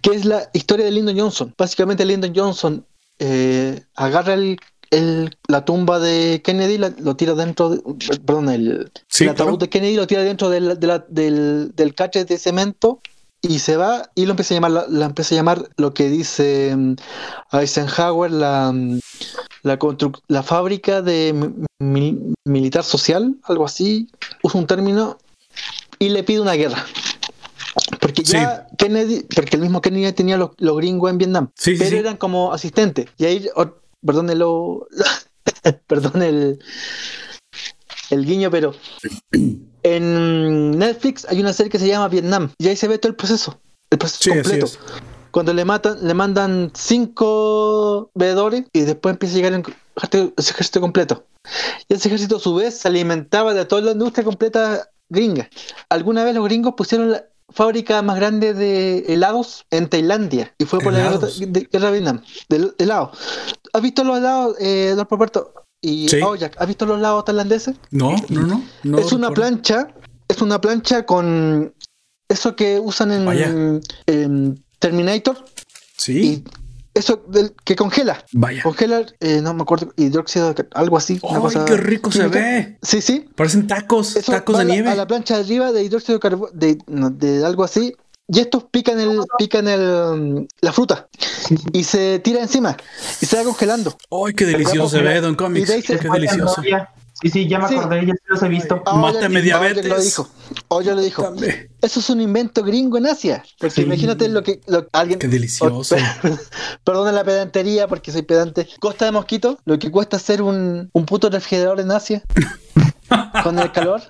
Speaker 3: Que es la historia de Lyndon Johnson. Básicamente, Lyndon Johnson eh, agarra el, el- la tumba de Kennedy, la- lo tira dentro, de, perdón, el,
Speaker 1: Sí,
Speaker 3: el ataúd
Speaker 1: claro.
Speaker 3: de Kennedy lo tira dentro del, de la- del, del cache de cemento y se va y lo empieza a llamar, la, empieza a llamar lo que dice mm, Eisenhower, la, mm, la, la fábrica de mi- mi- militar social, algo así, usa un término y le pide una guerra. Porque ya Kennedy, porque el mismo Kennedy tenía los, los gringos en Vietnam,
Speaker 1: Sí, sí,
Speaker 3: pero
Speaker 1: sí.
Speaker 3: eran como asistentes. Y ahí, oh, perdón, el, perdón el, el guiño, pero en Netflix hay una serie que se llama Vietnam y ahí se ve todo el proceso, el proceso
Speaker 1: Sí,
Speaker 3: completo. Cuando le matan, le mandan cinco veedores y después empieza a llegar el ejército, ese ejército completo. Y ese ejército a su vez se alimentaba de toda la industria completa gringa. Alguna vez los gringos pusieron la fábrica más grande de helados en Tailandia y fue por la
Speaker 1: ¿Helados?
Speaker 3: guerra de, guerra de Vietnam, de helados. ¿Has visto los helados, eh, don Roberto? Y
Speaker 1: Sí.
Speaker 3: oh, Jack, ¿has visto los helados tailandeses?
Speaker 1: No, no, no. no
Speaker 3: es una plancha, es una plancha con eso que usan en, en Terminator
Speaker 1: Sí.
Speaker 3: y eso del, que congela.
Speaker 1: Vaya.
Speaker 3: Congela, eh, no me acuerdo, hidróxido, algo así.
Speaker 1: ¡Ay,
Speaker 3: cosa
Speaker 1: qué rico se ve!
Speaker 3: Sí, sí.
Speaker 1: Parecen tacos,
Speaker 3: Eso
Speaker 1: tacos
Speaker 3: va
Speaker 1: de
Speaker 3: la-
Speaker 1: nieve.
Speaker 3: A la plancha de arriba de hidróxido de carbono, de, algo así. Y estos pican el, pican el, la fruta y se tira encima y se va congelando.
Speaker 1: ¡Ay, qué delicioso se ve, Don
Speaker 3: Y
Speaker 1: Comics!
Speaker 3: de ahí se-
Speaker 1: ¡Qué delicioso!
Speaker 2: Sí, sí, ya me
Speaker 3: Sí.
Speaker 2: acordé, ya los he visto.
Speaker 3: Ah,
Speaker 1: Mátame
Speaker 3: oye, oye,
Speaker 1: diabetes.
Speaker 3: lo dijo. Oye, lo dijo.
Speaker 1: Mátame.
Speaker 3: Eso es un invento gringo en Asia. Porque
Speaker 2: Sí.
Speaker 3: imagínate lo que lo- alguien.
Speaker 1: Qué delicioso.
Speaker 3: Perdona la pedantería porque soy pedante. Costa de Mosquito, lo que cuesta hacer un, un puto refrigerador en Asia. con el calor.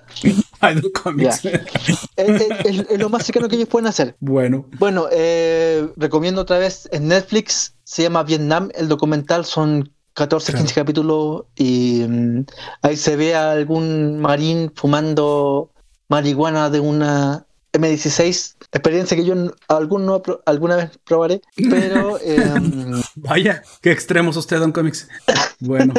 Speaker 1: Ay.
Speaker 3: Es, es- es- es lo más cercano que ellos pueden hacer.
Speaker 1: bueno.
Speaker 3: Bueno, eh, recomiendo otra vez en Netflix, se llama Vietnam, el documental son 14,
Speaker 1: Claro.
Speaker 3: 15 capítulos y mm, ahí se ve a algún marín fumando marihuana de una M16, experiencia que yo algún no alguna vez probaré, pero em,
Speaker 1: Vaya, qué extremos usted, Don Comics. Bueno,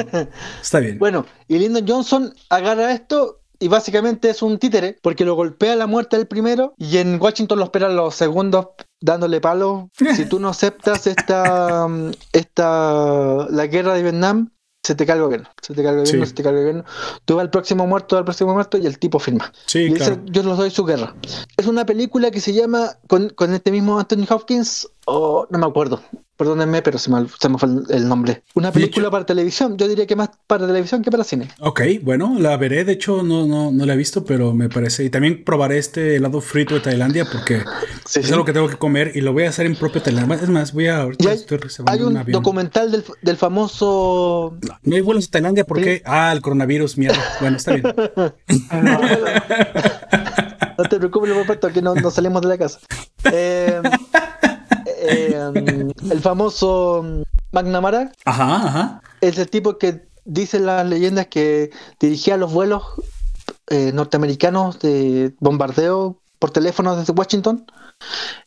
Speaker 1: está bien.
Speaker 3: bueno, y Lyndon Johnson agarra esto y básicamente es un títere porque lo golpea a la muerte del primero y en Washington lo esperan los segundos dándole palo. Si tú no aceptas esta, esta la guerra de Vietnam, se te cae el gobierno, se te cae el gobierno,
Speaker 1: Sí.
Speaker 3: se te cae el gobierno. Tú vas al próximo muerto, al próximo muerto y el tipo firma.
Speaker 1: Sí,
Speaker 3: y dice, yo los doy su guerra. Es una película que se llama con, con este mismo Anthony Hopkins, o no me acuerdo. Perdónenme, pero se me, se me fue el, nombre. Una película para televisión. Yo diría que más para televisión que para cine.
Speaker 1: Ok, bueno, la veré. De hecho, no, no, no la he visto, pero me parece. Y también probaré este helado frito de Tailandia porque
Speaker 3: Sí,
Speaker 1: es
Speaker 3: sí.
Speaker 1: algo que tengo que comer y lo voy a hacer en propio Tailandia. Es más, voy a. Ahorita
Speaker 3: hay,
Speaker 1: estoy
Speaker 3: hay un documental del, del famoso.
Speaker 1: No hay vuelos a Tailandia porque. Ah, el coronavirus, mierda. Bueno, está bien.
Speaker 3: No te preocupes, Roberto, que no, no salimos de la casa. Eh, eh, el famoso McNamara
Speaker 1: Ajá, ajá.
Speaker 3: es el tipo que dice las leyendas que dirigía los vuelos eh, norteamericanos de bombardeo por teléfono desde Washington.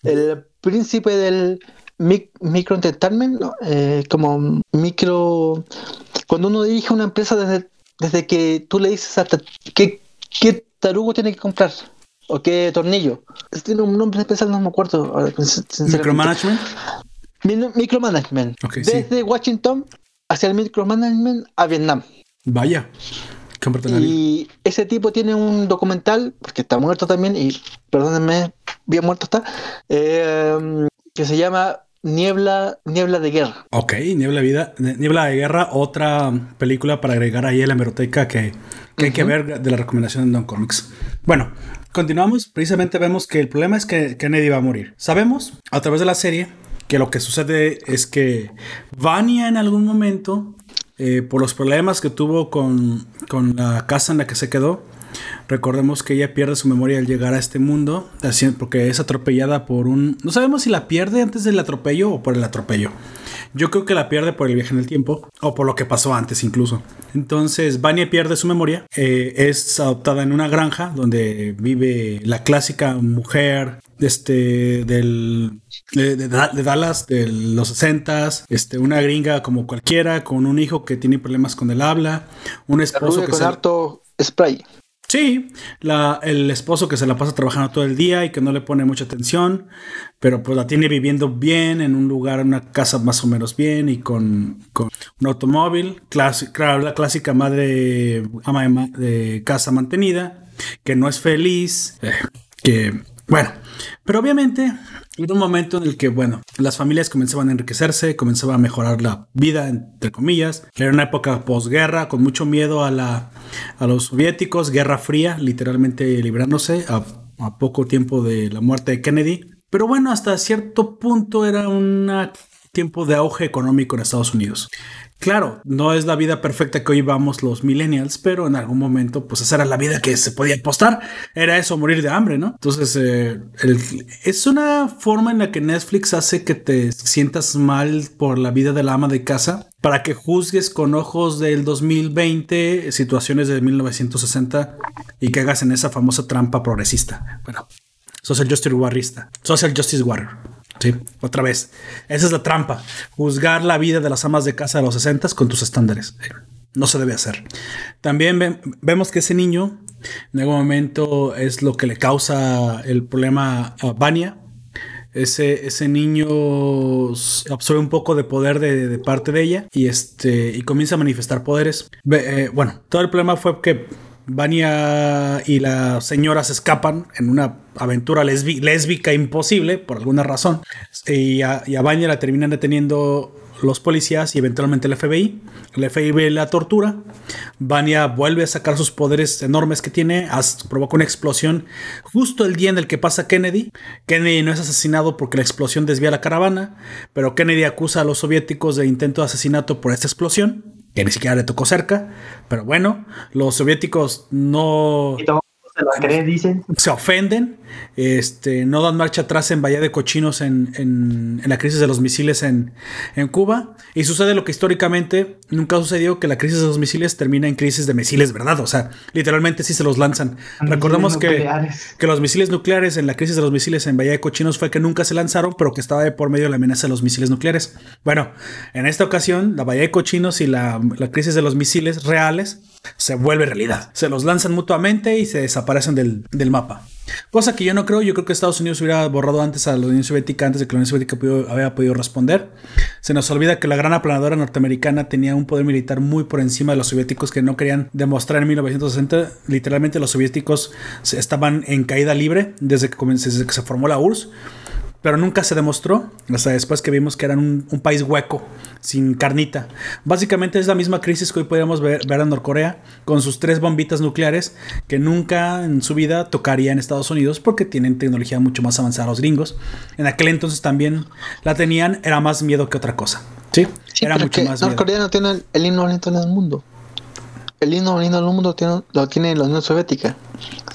Speaker 3: El príncipe del mic- micro entertainment, ¿no? Eh, como micro. Cuando uno dirige una empresa desde, desde que tú le dices hasta qué, qué tarugo tiene que comprar o qué tornillo. Tiene un nombre especial, no me acuerdo.
Speaker 1: Micromanagement.
Speaker 3: Micromanagement.
Speaker 1: Sí.
Speaker 3: Desde Washington hacia el micromanagement a Vietnam.
Speaker 1: Vaya.
Speaker 3: Y ese tipo tiene un documental, porque está muerto también, y perdónenme, bien muerto está, eh, que se llama Niebla, Niebla de Guerra.
Speaker 1: Ok, Niebla, vida, Niebla de Guerra, otra película para agregar ahí a la hemeroteca que, que hay que ver de la recomendación de Don Comics. Bueno, continuamos. Precisamente vemos que el problema es que Kennedy va a morir. Sabemos a través de la serie que lo que sucede es que Vania en algún momento, eh, por los problemas que tuvo con, con la casa en la que se quedó, Recordemos que ella pierde su memoria al llegar a este mundo, así- porque es atropellada por un... No sabemos si la pierde antes del atropello o por el atropello. Yo creo que la pierde por el viaje en el tiempo, o por lo que pasó antes incluso. Entonces, Vania pierde su memoria, eh, es adoptada en una granja donde vive la clásica mujer este, del, de, de Da- de Dallas de los 60s, este, una gringa como cualquiera, con un hijo que tiene problemas con el habla, un esposo que
Speaker 3: con
Speaker 1: se...
Speaker 3: harto spray.
Speaker 1: Sí, la, el esposo que se la pasa trabajando todo el día y que no le pone mucha atención, pero pues la tiene viviendo bien en un lugar, una casa más o menos bien y con, con un automóvil, la clásica madre ama de, de casa mantenida, que no es feliz, eh, que bueno, pero obviamente era un momento en el que, bueno, las familias comenzaban a enriquecerse, comenzaba a mejorar la vida, entre comillas. Era una época posguerra, con mucho miedo a, la, a los soviéticos, guerra fría, literalmente librándose a, a poco tiempo de la muerte de Kennedy. Pero bueno, hasta cierto punto era un tiempo de auge económico en Estados Unidos. Claro, no es la vida perfecta que hoy vamos los millennials, pero en algún momento, pues esa era la vida que se podía apostar. Era eso, morir de hambre, ¿no? Entonces, eh, es una forma en la que Netflix hace que te sientas mal por la vida de la ama de casa para que juzgues con ojos del 2020 situaciones de 1960 y que hagas en esa famosa trampa progresista. Bueno, Social Justice Warrista. Social Justice Warrior. Sí, otra vez. Esa es la trampa. Juzgar la vida de las amas de casa de los 60 con tus estándares. No se debe hacer. También ve- vemos que ese niño en algún momento es lo que le causa el problema a Vania. ese, ese niño absorbe un poco de poder de, parte de ella y, este, y comienza a manifestar poderes. Eh, bueno, todo el problema fue que Vania y la señora se escapan en una aventura lésbica imposible por alguna razón. Y a, Vania la terminan deteniendo los policías y eventualmente el FBI. El FBI la tortura. Vania vuelve a sacar sus poderes enormes que tiene. provoca una explosión justo el día en el que pasa Kennedy. Kennedy no es asesinado porque la explosión desvía la caravana. Pero Kennedy acusa a los soviéticos de intento de asesinato por esta explosión. Que ni siquiera le tocó cerca. Pero bueno, los soviéticos no
Speaker 2: Y se dicen.
Speaker 1: se ofenden, este, no dan marcha atrás en Bahía de Cochinos en, en- en la crisis de los misiles en, en Cuba. Y sucede lo que históricamente nunca sucedió, que la crisis de los misiles termina en crisis de misiles, ¿verdad? O sea, literalmente sí se los lanzan.
Speaker 2: Misiles
Speaker 1: Recordemos que, los misiles nucleares en la crisis de los misiles en Bahía de Cochinos fue que nunca se lanzaron, pero que estaba de por medio la amenaza de los misiles nucleares. Bueno, en esta ocasión, la Bahía de Cochinos y la, la crisis de los misiles reales se vuelve realidad. Se los lanzan mutuamente y se desaparecen del, del mapa. Cosa que yo no creo. Yo creo que Estados Unidos hubiera borrado antes a la Unión Soviética antes de que la Unión Soviética pudo- había podido responder. Se nos olvida que la gran aplanadora norteamericana tenía un poder militar muy por encima de los soviéticos que no querían demostrar en 1960. Literalmente los soviéticos estaban en caída libre desde que, desde que se formó la URSS pero nunca se demostró hasta después que vimos que eran un, un país hueco, sin carnita. Básicamente es la misma crisis que hoy podríamos ver, ver en Norcorea, con sus tres bombitas nucleares que nunca en su vida tocaría en Estados Unidos porque tienen tecnología mucho más avanzada los gringos. En aquel entonces también la tenían, era más miedo que otra cosa. Sí,
Speaker 3: Sí,
Speaker 1: era mucho más miedo.
Speaker 3: Norcorea no tiene el, el himno lindo del mundo. El himno del mundo tiene- lo tiene la Unión Soviética.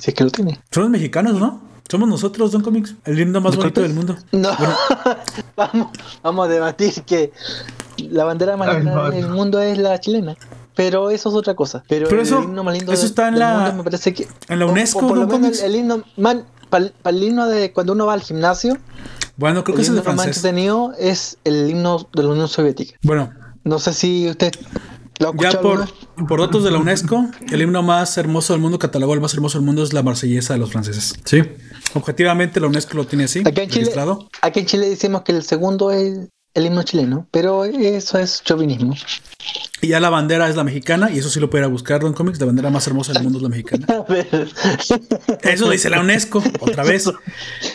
Speaker 3: Es que lo tiene.
Speaker 1: Son los mexicanos, ¿no? Somos nosotros, Don Comics, el lindo más bonito del mundo.
Speaker 3: No. vamos, vamos a debatir que la bandera más linda del mundo es la chilena. Pero eso es otra cosa. Pero,
Speaker 1: Pero
Speaker 3: el
Speaker 1: eso-
Speaker 3: himno más lindo
Speaker 1: eso está en la-
Speaker 3: mundo me parece que
Speaker 1: en la
Speaker 3: o- o
Speaker 1: UNESCO,
Speaker 3: por lo menos el, el himno para el himno de cuando uno va al gimnasio,
Speaker 1: Bueno, creo que
Speaker 3: el
Speaker 1: es el de
Speaker 3: himno más
Speaker 1: francés.
Speaker 3: entretenido es el himno de la Unión Soviética.
Speaker 1: Bueno,
Speaker 3: No sé si usted lo ha
Speaker 1: Ya por, por datos de la UNESCO, el himno más hermoso del mundo, catalogado el más hermoso del mundo, es la marsellesa de los franceses. Sí. Objetivamente, la UNESCO lo tiene así,
Speaker 3: Aquí en, Chile, aquí en Chile decimos que el segundo es el himno chileno, pero eso es chauvinismo.
Speaker 1: Y ya la bandera es la mexicana, y eso sí lo pudiera buscar, Don Comics. La bandera más hermosa del mundo es la mexicana. Eso dice la UNESCO, otra vez.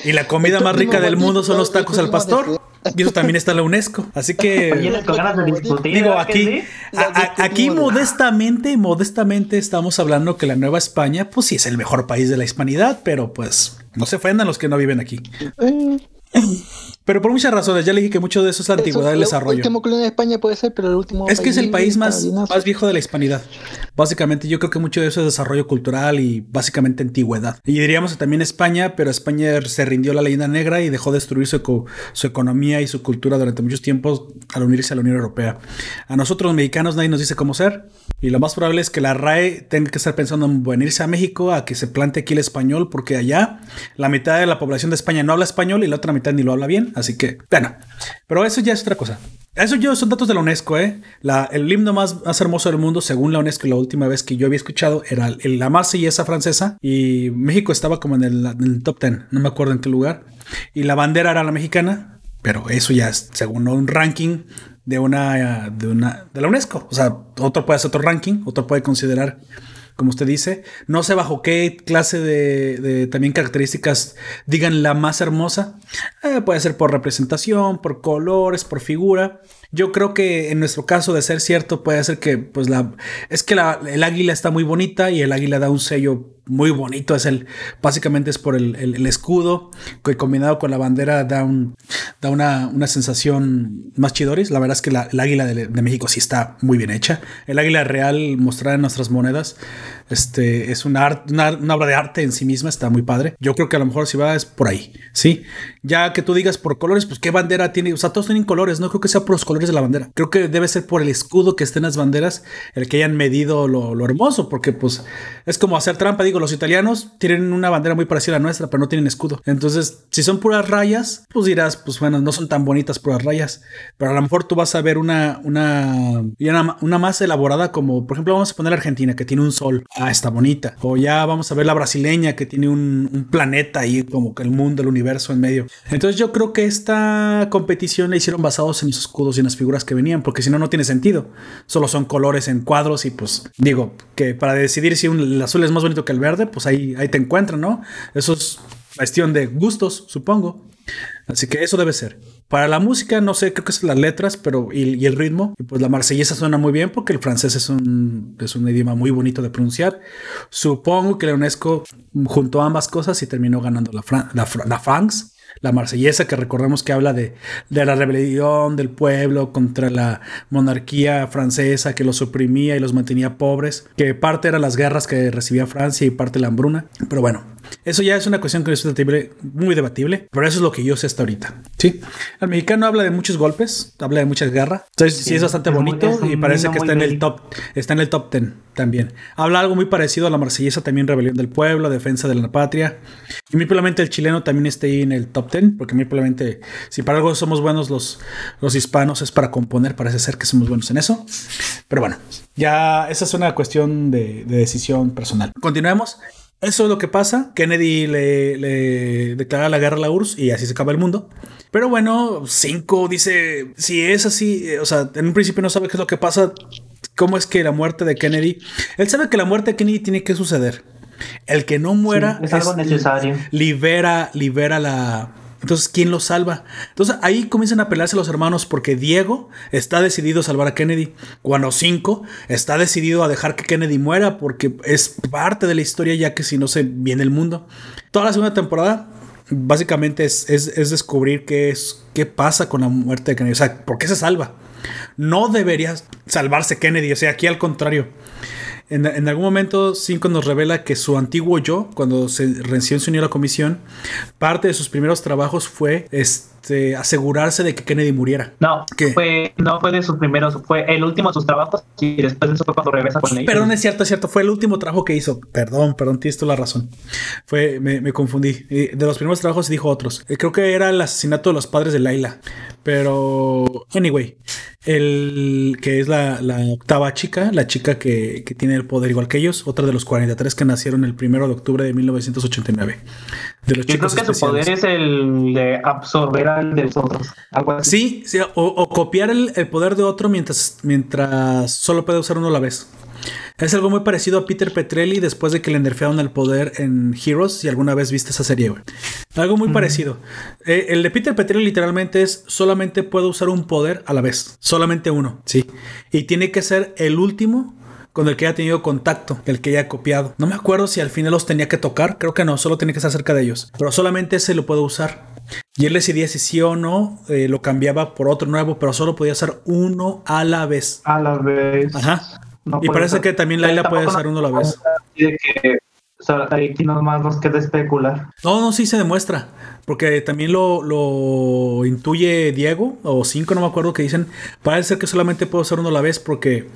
Speaker 1: Y la comida más rica del mundo son los tacos al pastor. Y eso también está en la UNESCO. Así que.
Speaker 2: Vienes con ganas de discutir.
Speaker 1: Digo,
Speaker 2: ¿verdad que
Speaker 1: aquí,
Speaker 2: sí?
Speaker 1: a- a- aquí modestamente, modestamente estamos hablando que la Nueva España, pues sí es el mejor país de la hispanidad, pero pues no se ofendan los que no viven aquí. Pero por muchas razones, ya le dije que mucho de eso es la antigüedad del
Speaker 3: El
Speaker 1: desarrollo.
Speaker 3: último colonia de España puede ser, pero el último.
Speaker 1: Es que es el país más, más viejo de la hispanidad. Básicamente, yo creo que mucho de eso es desarrollo cultural y básicamente antigüedad. Y diríamos que también España, pero España se rindió la leyenda negra y dejó destruir su, eco- su economía y su cultura durante muchos tiempos al unirse a la Unión Europea. A nosotros los mexicanos nadie nos dice cómo ser. Y lo más probable es que la RAE tenga que estar pensando en venirse a México a que se plante aquí el español, porque allá la mitad de la población de España no habla español y la otra mitad ni lo habla bien. Así que, bueno, pero eso ya es otra cosa. Eso yo son datos de la UNESCO, ¿eh? La, el himno más, más hermoso del mundo, según la UNESCO, la última vez que yo había escuchado era el, la marsellesa francesa y México estaba como en el, en el top 10, no me acuerdo en qué lugar. Y la bandera era la mexicana, pero eso ya es según un ranking de una, de una, de la UNESCO. O sea, otro puede hacer otro ranking, otro puede considerar como usted dice. No sé bajo qué clase de, también características digan la más hermosa. Eh, puede ser por representación, por colores, por figura. Yo creo que en nuestro caso, de ser cierto, puede ser que, pues, la es que la, el águila está muy bonita y el águila da un sello muy bonito. Es el, básicamente es por el, el- escudo que combinado con la bandera da un, da una, una sensación más chidoris. La verdad es que la, el águila de, de México sí está muy bien hecha. El águila real mostrada en nuestras monedas, este, es una, obra de arte en sí misma, está muy padre. Yo creo que a lo mejor si va es por ahí, sí. Ya que tú digas por colores, pues qué bandera tiene, o sea, todos tienen colores, no creo que sea por los colores de la bandera. Creo que debe ser por el escudo que esté en las banderas el que hayan medido lo, hermoso, porque pues es como hacer trampa. Digo, los italianos tienen una bandera muy parecida a la nuestra, pero no tienen escudo. Entonces, si son puras rayas, pues dirás, pues bueno, no son tan bonitas puras rayas. Pero a lo mejor tú vas a ver una, una, una más elaborada como, por ejemplo, vamos a poner Argentina, que tiene un sol. Ah, está bonita. O ya vamos a ver la brasileña, que tiene un, planeta ahí, como que el mundo, el universo en medio. Entonces yo creo que esta competición la hicieron basados en los escudos y en las figuras que venían, porque si no, no tiene sentido. Solo son colores en cuadros y pues digo que para decidir si un- el azul es más bonito que el verde, pues ahí, ahí te encuentran, ¿no? Eso es cuestión de gustos, supongo. Así que eso debe ser. Para la música, no sé, creo que son las letras pero, y, el ritmo. Y pues la marsellesa suena muy bien porque el francés es un, es un idioma muy bonito de pronunciar. Supongo que la UNESCO juntó ambas cosas y terminó ganando la, Fran- la, la marsellesa, que recordemos que habla de, de la rebelión del pueblo contra la monarquía francesa que los oprimía y los mantenía pobres, que parte eran las guerras que recibía Francia y parte la hambruna. Pero bueno, eso ya es una cuestión que es debatible, muy debatible, pero eso es lo que yo sé hasta ahorita. Sí, el mexicano habla de muchos golpes, habla de muchas guerras. Entonces, sí,
Speaker 2: Sí,
Speaker 1: es bastante bonito
Speaker 2: es
Speaker 1: y parece que está en el top, está en el top 10 también. Habla algo muy parecido a la marsellesa, también rebelión del pueblo, defensa de la patria. Y muy probablemente el chileno también esté ahí en el top 10, porque muy probablemente, si para algo somos buenos los, los hispanos, es para componer, parece ser que somos buenos en eso. Pero bueno, ya esa es una cuestión de, de decisión personal. Continuemos. Eso es lo que pasa. Kennedy le, le declara la guerra a la URSS y así se acaba el mundo. Pero bueno, 5 dice, si es así, eh, o sea, en un principio no sabe qué es lo que pasa, cómo es que la muerte de Kennedy, él sabe que la muerte de Kennedy tiene que suceder. El que no muera
Speaker 2: Sí, es algo necesario.
Speaker 1: libera, libera la... Entonces, ¿quién lo salva? Entonces, ahí comienzan a pelearse los hermanos porque Diego está decidido a salvar a Kennedy. Cuando Cinco está decidido a dejar que Kennedy muera porque es parte de la historia ya que si no se viene el mundo. Toda la segunda temporada básicamente es, es- es descubrir qué, es, qué pasa con la muerte de Kennedy. O sea, ¿por qué se salva? No debería salvarse Kennedy. O sea, aquí al contrario. En, algún momento, Cinco nos revela que su antiguo yo, cuando se recién se unió a la comisión, parte de sus primeros trabajos fue este, asegurarse de que Kennedy muriera.
Speaker 2: No,
Speaker 1: ¿Qué?
Speaker 2: fue, no fue de sus primeros, fue el último de sus trabajos y después de eso fue cuando regresa con ellos.
Speaker 1: Perdón, es cierto, es cierto. Fue el último trabajo que hizo. Perdón, perdón, tienes toda la razón. Fue, me, me confundí. De los primeros trabajos dijo otros. Eh, Creo que era el asesinato de los padres de Laila. Pero, anyway, el que es la, la octava chica, la chica que, que tiene el poder igual que ellos, otra de los 43 que nacieron el primero de octubre de 1989. De los
Speaker 2: Yo creo que su poder es el de absorber al de los otros. Algo así.
Speaker 1: Sí, sí, o, o copiar el, el poder de otro mientras, mientras solo puede usar uno a la vez. Es algo muy parecido a Peter Petrelli después de que le nerfearon el poder en Heroes, si alguna vez viste esa serie, güey. Algo muy parecido. Eh, el de Peter Petrelli literalmente es solamente puedo usar un poder a la vez. Solamente uno, sí. Y tiene que ser el último con el que haya tenido contacto, el que haya copiado. No me acuerdo si al final los tenía que tocar, creo que no, solo tenía que estar cerca de ellos. Pero solamente ese lo puedo usar. Y él decidía si sí o no, eh, lo cambiaba por otro nuevo, pero solo podía usar uno a la vez.
Speaker 2: A la vez.
Speaker 1: Ajá.
Speaker 2: No
Speaker 1: y parece
Speaker 2: ser.
Speaker 1: que también Laila puede usar uno a la vez.
Speaker 2: o sea, aquí nomás nos queda especular.
Speaker 1: No, no, sí se demuestra. Porque también lo, lo intuye Diego, o cinco, no me acuerdo, que dicen, parece ser que solamente puedo usar uno a la vez porque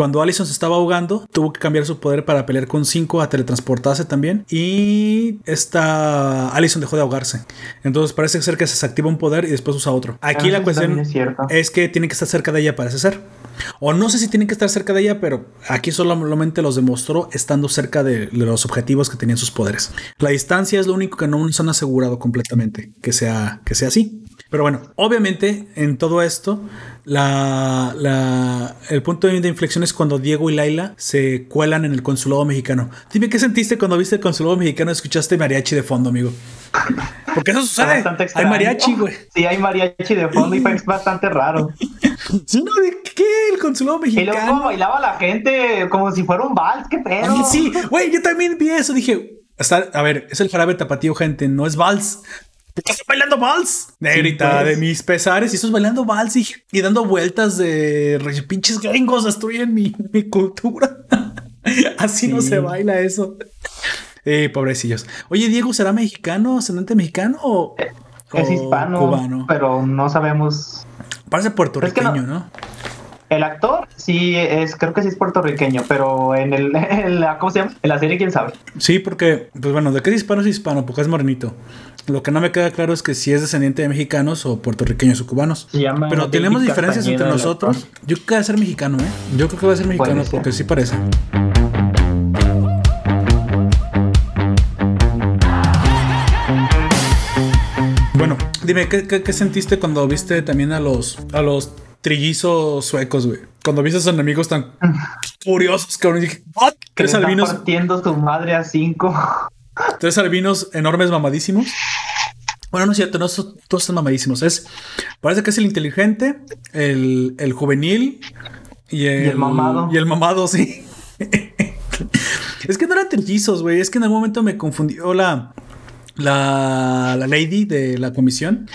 Speaker 1: cuando Allison se estaba ahogando, tuvo que cambiar su poder para pelear con 5 a teletransportarse también. Y esta Allison dejó de ahogarse. Entonces parece ser que se desactiva un poder y después usa otro. Aquí
Speaker 2: Ah,
Speaker 1: la cuestión
Speaker 2: es
Speaker 1: que tiene que estar cerca de ella, parece ser. O no sé si tienen que estar cerca de ella, pero aquí solamente los demostró estando cerca de, de los objetivos que tenían sus poderes. La distancia es lo único que no nos han asegurado completamente que sea, que sea así. Pero bueno, obviamente en todo esto, la, la- el punto de inflexión es cuando Diego y Laila se cuelan en el consulado mexicano. Dime qué sentiste cuando viste el consulado mexicano y escuchaste mariachi de fondo, amigo. Porque eso sucede. Hay mariachi, güey.
Speaker 2: Sí, hay mariachi de fondo y fue bastante raro.
Speaker 1: Sí, no, ¿de qué? El consulado
Speaker 2: Y luego
Speaker 1: mexicano.
Speaker 2: bailaba la gente como si fuera un vals, qué pedo.
Speaker 1: Ay, Sí, güey, yo también vi eso. Dije, a ver, es el jarabe tapatío, gente, no es vals. ¿Por qué estás bailando vals? Negrita,
Speaker 2: pues.
Speaker 1: de mis pesares, y estás bailando vals y, y dando vueltas de re- pinches gringos, destruyen mi, mi cultura. Así no se baila eso. Eh, pobrecillos. Oye, Diego, ¿será mexicano, ascendente mexicano o,
Speaker 2: Es
Speaker 1: o
Speaker 2: hispano,
Speaker 1: cubano?
Speaker 2: pero no sabemos.
Speaker 1: Parece
Speaker 2: Es que
Speaker 1: puertorriqueño,
Speaker 2: no-
Speaker 1: ¿no?
Speaker 2: El actor sí es, creo que sí es puertorriqueño, pero en el, en la, ¿cómo se llama? En la serie, quién sabe.
Speaker 1: Sí, porque, pues bueno, ¿de qué es hispano es hispano? Porque es morenito. Lo que no me queda claro es que si es descendiente de mexicanos o puertorriqueños o cubanos. Pero tenemos diferencias entre nosotros. Yo creo que va a ser mexicano, ¿eh? Yo creo que va a ser mexicano
Speaker 2: ser.
Speaker 1: porque sí parece. Bueno, dime, ¿qué, qué, qué sentiste cuando viste también a los, a los trillizos suecos, güey? Cuando viste a esos enemigos tan curiosos, cabrón. Dije, ¿what? Tres albinos,
Speaker 2: partiendo su madre a cinco.
Speaker 1: tres albinos enormes mamadísimos. Bueno, no es cierto, no son- todos están mamadísimos. Es, parece que es el inteligente, el, el juvenil y el,
Speaker 2: el mamado.
Speaker 1: Y el mamado, sí. es que no eran trillizos, güey. Es que en algún momento me confundió la, la, la lady de la comisión.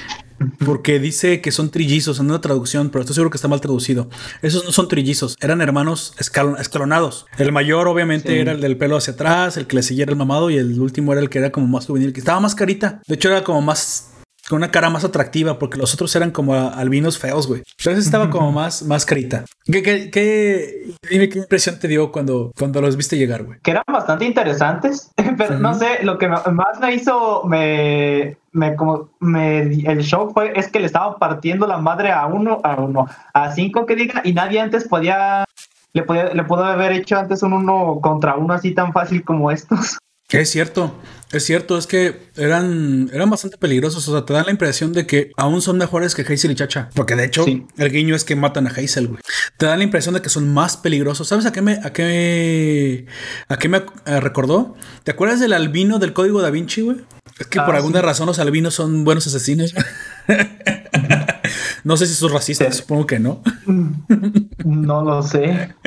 Speaker 1: Porque dice que son trillizos en una traducción, pero estoy seguro que está mal traducido. Esos no son trillizos, eran hermanos escalon- escalonados. El mayor, obviamente,
Speaker 2: Sí.
Speaker 1: era el del pelo hacia atrás, el que le seguía era el mamado, y el último era el que era como más juvenil, que estaba más carita. De hecho, era como más. Con una cara más atractiva, porque los otros eran como albinos feos, güey. Ese estaba como más, más carita. ¿Qué, qué, qué, dime qué impresión te dio cuando, cuando los viste llegar, güey?
Speaker 2: que eran bastante interesantes, pero no sé, lo que más me hizo, me, me, como, me, el shock fue, es que le estaban partiendo la madre a uno, a uno, a cinco que diga, y nadie antes podía, le podía, le pudo haber hecho antes un uno contra uno así tan fácil como estos.
Speaker 1: Es cierto, es cierto, es que eran, eran bastante peligrosos. O sea, te dan la impresión de que aún son mejores que Hazel y Chacha. Porque de hecho,
Speaker 2: Sí.
Speaker 1: el guiño es que matan a Hazel, güey. Te dan la impresión de que son más peligrosos. ¿Sabes a qué me, a qué, a qué me eh, recordó? ¿Te acuerdas del albino del código da Vinci, güey? Es que
Speaker 2: Ah,
Speaker 1: por alguna
Speaker 2: sí.
Speaker 1: razón los albinos son buenos asesinos. no sé si son racistas,
Speaker 2: Sí.
Speaker 1: supongo que no.
Speaker 2: No lo sé.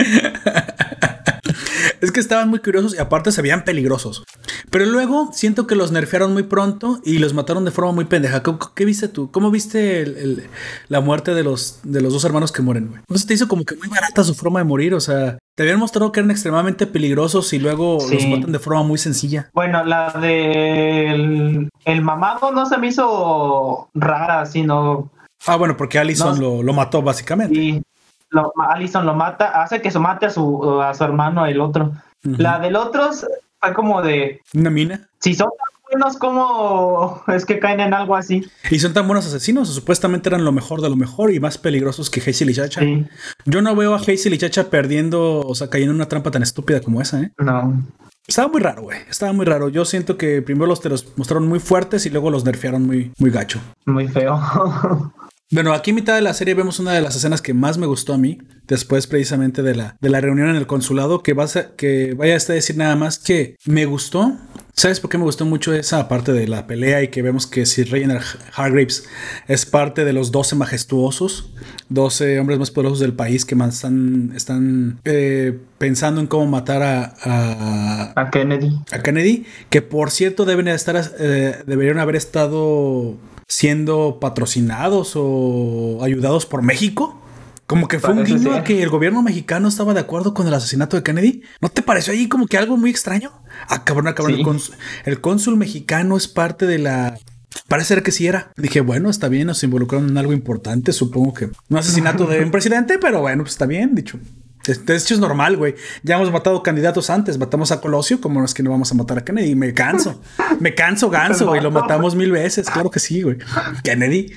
Speaker 1: Es que estaban muy curiosos y aparte se veían peligrosos. Pero luego siento que los nerfearon muy pronto y los mataron de forma muy pendeja. ¿Qué, qué viste tú? ¿Cómo viste el- el- la muerte de los, de los dos hermanos que mueren, güey? ¿No se te hizo como que muy barata su forma de morir? O sea, te habían mostrado que eran extremadamente peligrosos y luego los
Speaker 2: Sí.
Speaker 1: matan de forma muy sencilla.
Speaker 2: Bueno, la del el mamado no se me hizo rara, sino
Speaker 1: Ah, bueno, porque Allison
Speaker 2: No.
Speaker 1: lo, lo mató básicamente.
Speaker 2: y lo, Allison lo mata, hace que se mate a su, a su hermano, el otro. La del otro fue como de,
Speaker 1: Una mina.
Speaker 2: si son tan buenos, ¿cómo es que caen en algo así?
Speaker 1: Y son tan buenos asesinos. Supuestamente eran lo mejor de lo mejor y más peligrosos que Hazel y Chacha.
Speaker 2: Sí,
Speaker 1: Yo no veo a Hazel y Chacha perdiendo, o sea, cayendo en una trampa tan estúpida como esa, ¿eh?
Speaker 2: no.
Speaker 1: Estaba muy raro, güey. Estaba muy raro. Yo siento que primero los te los mostraron muy fuertes y luego los nerfearon muy, muy gacho.
Speaker 2: Muy feo.
Speaker 1: Bueno, aquí en mitad de la serie vemos una de las escenas que más me gustó a mí, después precisamente de la, de la reunión en el consulado, que, vas a, que vaya a decir nada más que me gustó. ¿Sabes por qué me gustó mucho esa parte de la pelea y que vemos que si Reginald Hargraves es parte de los 12 majestuosos, 12 hombres más poderosos del país que más están, están eh, pensando en cómo matar a- a,
Speaker 2: A Kennedy.
Speaker 1: a Kennedy, que por cierto deben estar, eh, deberían haber estado siendo patrocinados o ayudados por México. Como que fue un guiño a que el gobierno mexicano estaba de acuerdo con el asesinato de Kennedy. ¿No te pareció ahí como que algo muy extraño? Ah, cabrón, ah, cabrón.
Speaker 2: Sí.
Speaker 1: El, cónsul, el cónsul mexicano es parte de la. Parece ser que sí era. Dije, bueno, está bien, nos involucraron en algo importante. Supongo que un asesinato de un presidente, pero bueno, pues está bien, dicho. De hecho es normal, güey. Ya hemos matado candidatos antes. Matamos a Colosio, como es que no vamos a matar a Kennedy. Me canso. Me canso, ganso, güey. Lo matamos mil veces. Claro que sí, güey. Kennedy.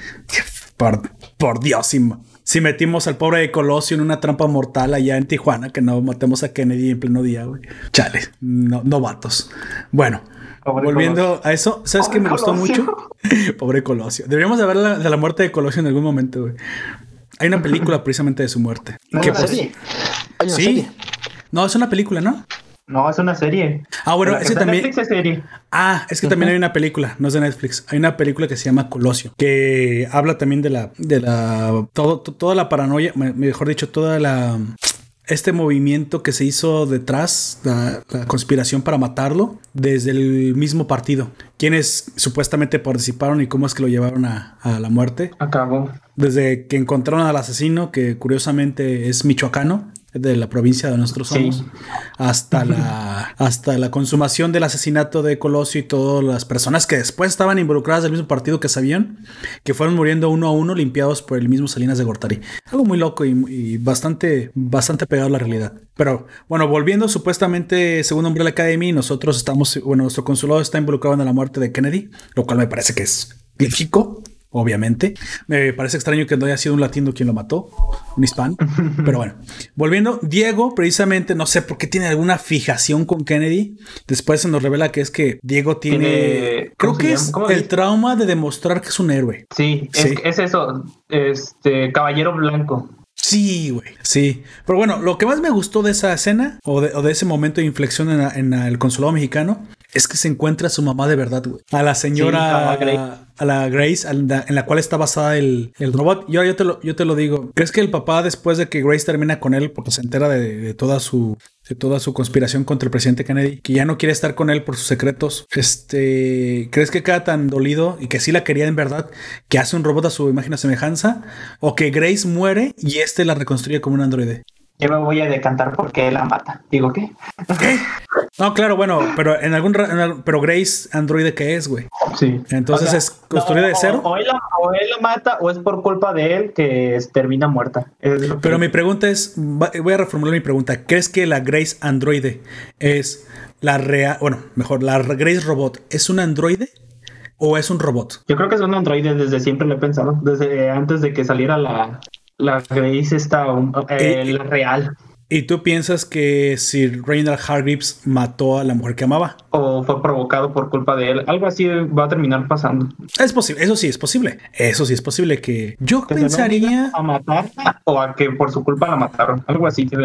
Speaker 1: Por, por Dios, si, si metimos al pobre de Colosio en una trampa mortal allá en Tijuana, que no matemos a Kennedy en pleno día, güey. Chale, no, novatos. Bueno,
Speaker 2: Pobre
Speaker 1: volviendo a eso, ¿sabes qué me gustó mucho? pobre Colosio. Deberíamos de hablar de la muerte de Colosio en algún momento, güey. Hay una película precisamente de su muerte.
Speaker 2: No,
Speaker 1: Que
Speaker 2: una
Speaker 1: por-
Speaker 3: serie. Hay una
Speaker 1: Sí.
Speaker 3: serie.
Speaker 1: No, es una película, ¿no?
Speaker 2: No, es una serie.
Speaker 1: Ah, bueno, ese también.
Speaker 2: Netflix es serie.
Speaker 1: Ah, es que también hay una película, no es de Netflix. Hay una película que se llama Colosio, que habla también de la, de la, todo, to- toda la paranoia, me- mejor dicho, toda la, este movimiento que se hizo detrás, la, la conspiración para matarlo, desde el mismo partido. Quienes supuestamente participaron y cómo es que lo llevaron a, a la muerte.
Speaker 2: Acabó.
Speaker 1: Desde que encontraron al asesino, que curiosamente es michoacano, de la provincia de nosotros
Speaker 2: Sí.
Speaker 1: somos, hasta la hasta la consumación del asesinato de Colosio y todas las personas que después estaban involucradas del mismo partido que sabían, que fueron muriendo uno a uno limpiados por el mismo Salinas de Gortari. Algo muy loco y, y bastante bastante pegado a la realidad. Pero bueno, volviendo supuestamente según Umbrella Academy, nosotros estamos, bueno, nuestro consulado está involucrado en la muerte de Kennedy, lo cual me parece que es lógico. Obviamente, me parece extraño que no haya sido un latino quien lo mató, un hispano, pero bueno, volviendo, Diego, precisamente, no sé por qué tiene alguna fijación con Kennedy. Después se nos revela que es que Diego tiene,
Speaker 2: Tiene-
Speaker 1: creo
Speaker 2: ¿cómo
Speaker 1: que el
Speaker 2: dice?
Speaker 1: trauma de demostrar que es un héroe.
Speaker 2: Sí,
Speaker 1: Sí.
Speaker 2: Es, es eso. Este, caballero blanco.
Speaker 1: Sí, güey. Sí. Pero bueno, lo que más me gustó de esa escena o de, o de ese momento de inflexión en, la- en el consulado mexicano es que se encuentra a su mamá de verdad, güey. A la señora,
Speaker 2: a
Speaker 1: la Grace, a la- en la cual está basada el, el robot. Y ahora yo te, lo, yo te lo digo. ¿Crees que el papá, después de que Grace termina con él, porque se entera de, de toda su de toda su conspiración contra el presidente Kennedy, que ya no quiere estar con él por sus secretos, este, ¿crees que queda tan dolido y que sí la quería en verdad, que hace un robot a su imagen a semejanza? ¿O que Grace muere y este la reconstruye como un androide?
Speaker 2: Yo me voy a decantar porque él la mata. Digo, ¿qué?
Speaker 1: No, claro, bueno, pero en algún en al- pero Grace androide que es, güey.
Speaker 2: Sí.
Speaker 1: Entonces es construida de cero.
Speaker 2: O, él la, o él la mata o es por culpa de él que termina muerta. Es
Speaker 1: Pero mi pregunta es, voy a reformular mi pregunta. ¿Crees que la Grace androide es la real, bueno, mejor, la Grace robot es un androide o es un robot?
Speaker 2: Yo creo que es un androide desde siempre lo he pensado. Desde antes de que saliera la, la Grace esta, um, eh,
Speaker 1: Eh,
Speaker 2: la real.
Speaker 1: ¿Y tú piensas que si Reinald Hargreaves mató a la mujer que amaba?
Speaker 2: O fue provocado por culpa de él. Algo así va a terminar pasando.
Speaker 1: Es posible, eso sí es posible. Eso sí es posible que yo
Speaker 2: Que
Speaker 1: pensaría,
Speaker 2: A matar o a que por su culpa la mataron. Algo así. que-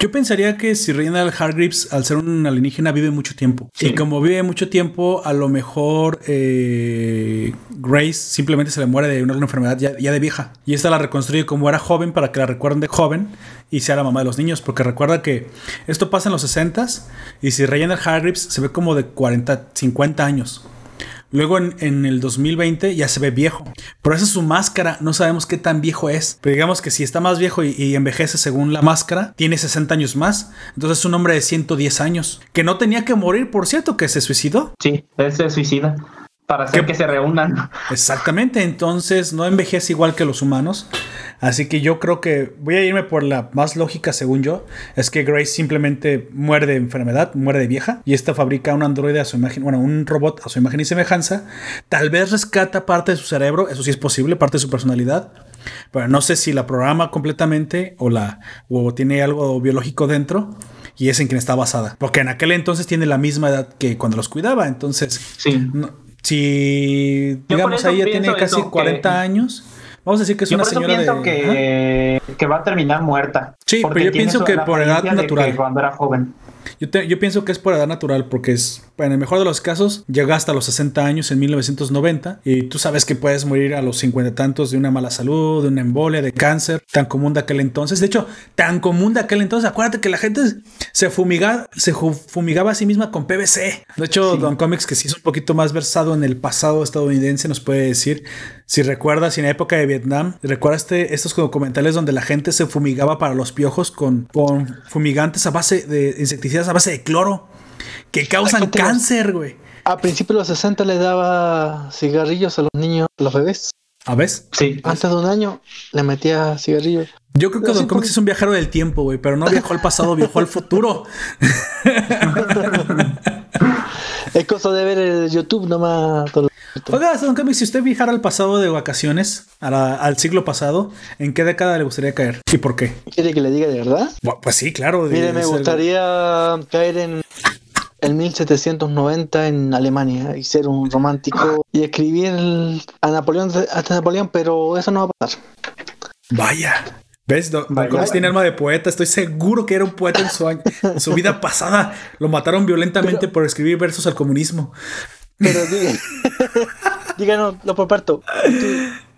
Speaker 1: yo pensaría que si Reinald Hargreaves al ser un alienígena vive mucho tiempo y como vive mucho tiempo, a lo mejor eh, Grace simplemente se le muere de una, una enfermedad ya, ya de vieja y esta la reconstruye como era joven para que la recuerden de joven y sea la mamá de los niños, porque recuerda que esto pasa en los 60s y si Reinald Hargreaves se ve como de 40, 50 años. Luego en, en el 2020 ya se ve viejo. Pero esa es su máscara. No sabemos qué tan viejo es. Pero digamos que si está más viejo y, y envejece según la máscara, tiene 60 años más. Entonces es un hombre de 110 años. Que no tenía que morir, por cierto, que se suicidó.
Speaker 2: Sí, él se suicida. Para hacer
Speaker 1: ¿Qué?
Speaker 2: que se reúnan.
Speaker 1: Exactamente. Entonces no envejece igual que los humanos. Así que yo creo que voy a irme por la más lógica, según yo. Es que Grace simplemente muere de enfermedad, muere de vieja. Y esta fabrica un androide a su imagen, bueno, un robot a su imagen y semejanza. Tal vez rescata parte de su cerebro, eso sí es posible, parte de su personalidad. Pero no sé si la programa completamente o la o tiene algo biológico dentro y es en quien está basada. Porque en aquel entonces tiene la misma edad que cuando los cuidaba. Entonces,
Speaker 2: Sí.
Speaker 1: no- si digamos ahí ya tiene casi
Speaker 2: eso, que-
Speaker 1: 40 años, vamos a decir que es
Speaker 2: Yo
Speaker 1: una
Speaker 2: por eso
Speaker 1: señora
Speaker 2: pienso
Speaker 1: de.
Speaker 2: Que, que va a terminar muerta.
Speaker 1: Sí, pero yo pienso que por edad natural.
Speaker 2: Cuando era joven.
Speaker 1: Yo, te- yo pienso que es por edad natural, porque es, en el mejor de los casos, llega hasta los 60 años en 1990 y tú sabes que puedes morir a los 50 y tantos de una mala salud, de una embolia, de cáncer, tan común de aquel entonces. De hecho, tan común de aquel entonces. Acuérdate que la gente se fumigaba, se fumigaba a sí misma con PVC. De hecho, Don Comics, que sí es un poquito más versado en el pasado estadounidense, nos puede decir, si recuerdas, en la época de Vietnam, recuerdas este- estos documentales donde la gente se fumigaba para los piojos con, con fumigantes a base de insecticidas a base de cloro que causan cáncer, güey.
Speaker 3: A principios de los 60 le daba cigarrillos a los niños, a los bebés.
Speaker 1: ¿A ves?
Speaker 2: Sí.
Speaker 3: Antes de un año le metía cigarrillos.
Speaker 1: Yo creo que Don Comics
Speaker 3: pues-
Speaker 1: es un viajero del tiempo, güey, pero no viajó al pasado, viajó al futuro.
Speaker 3: Cosa de ver el YouTube nomás.
Speaker 1: Oiga, Don Comics, si usted viajara al pasado de vacaciones, a la- al siglo pasado, ¿en qué década le gustaría caer? ¿Y por qué?
Speaker 3: ¿Quiere que le diga de verdad?
Speaker 1: Pues sí, claro.
Speaker 3: Mire, me
Speaker 1: algo-
Speaker 3: gustaría caer en el 1790 en Alemania y ser un romántico y escribir a Napoleón, hasta Napoleón, pero eso no va a pasar.
Speaker 1: Vaya. ¿Ves? Don, Don tiene alma de poeta. Estoy seguro que era un poeta en su, año- en su vida pasada. Lo mataron violentamente por escribir versos al comunismo.
Speaker 3: Pero diga, díganos, lo comparto. ¿Tú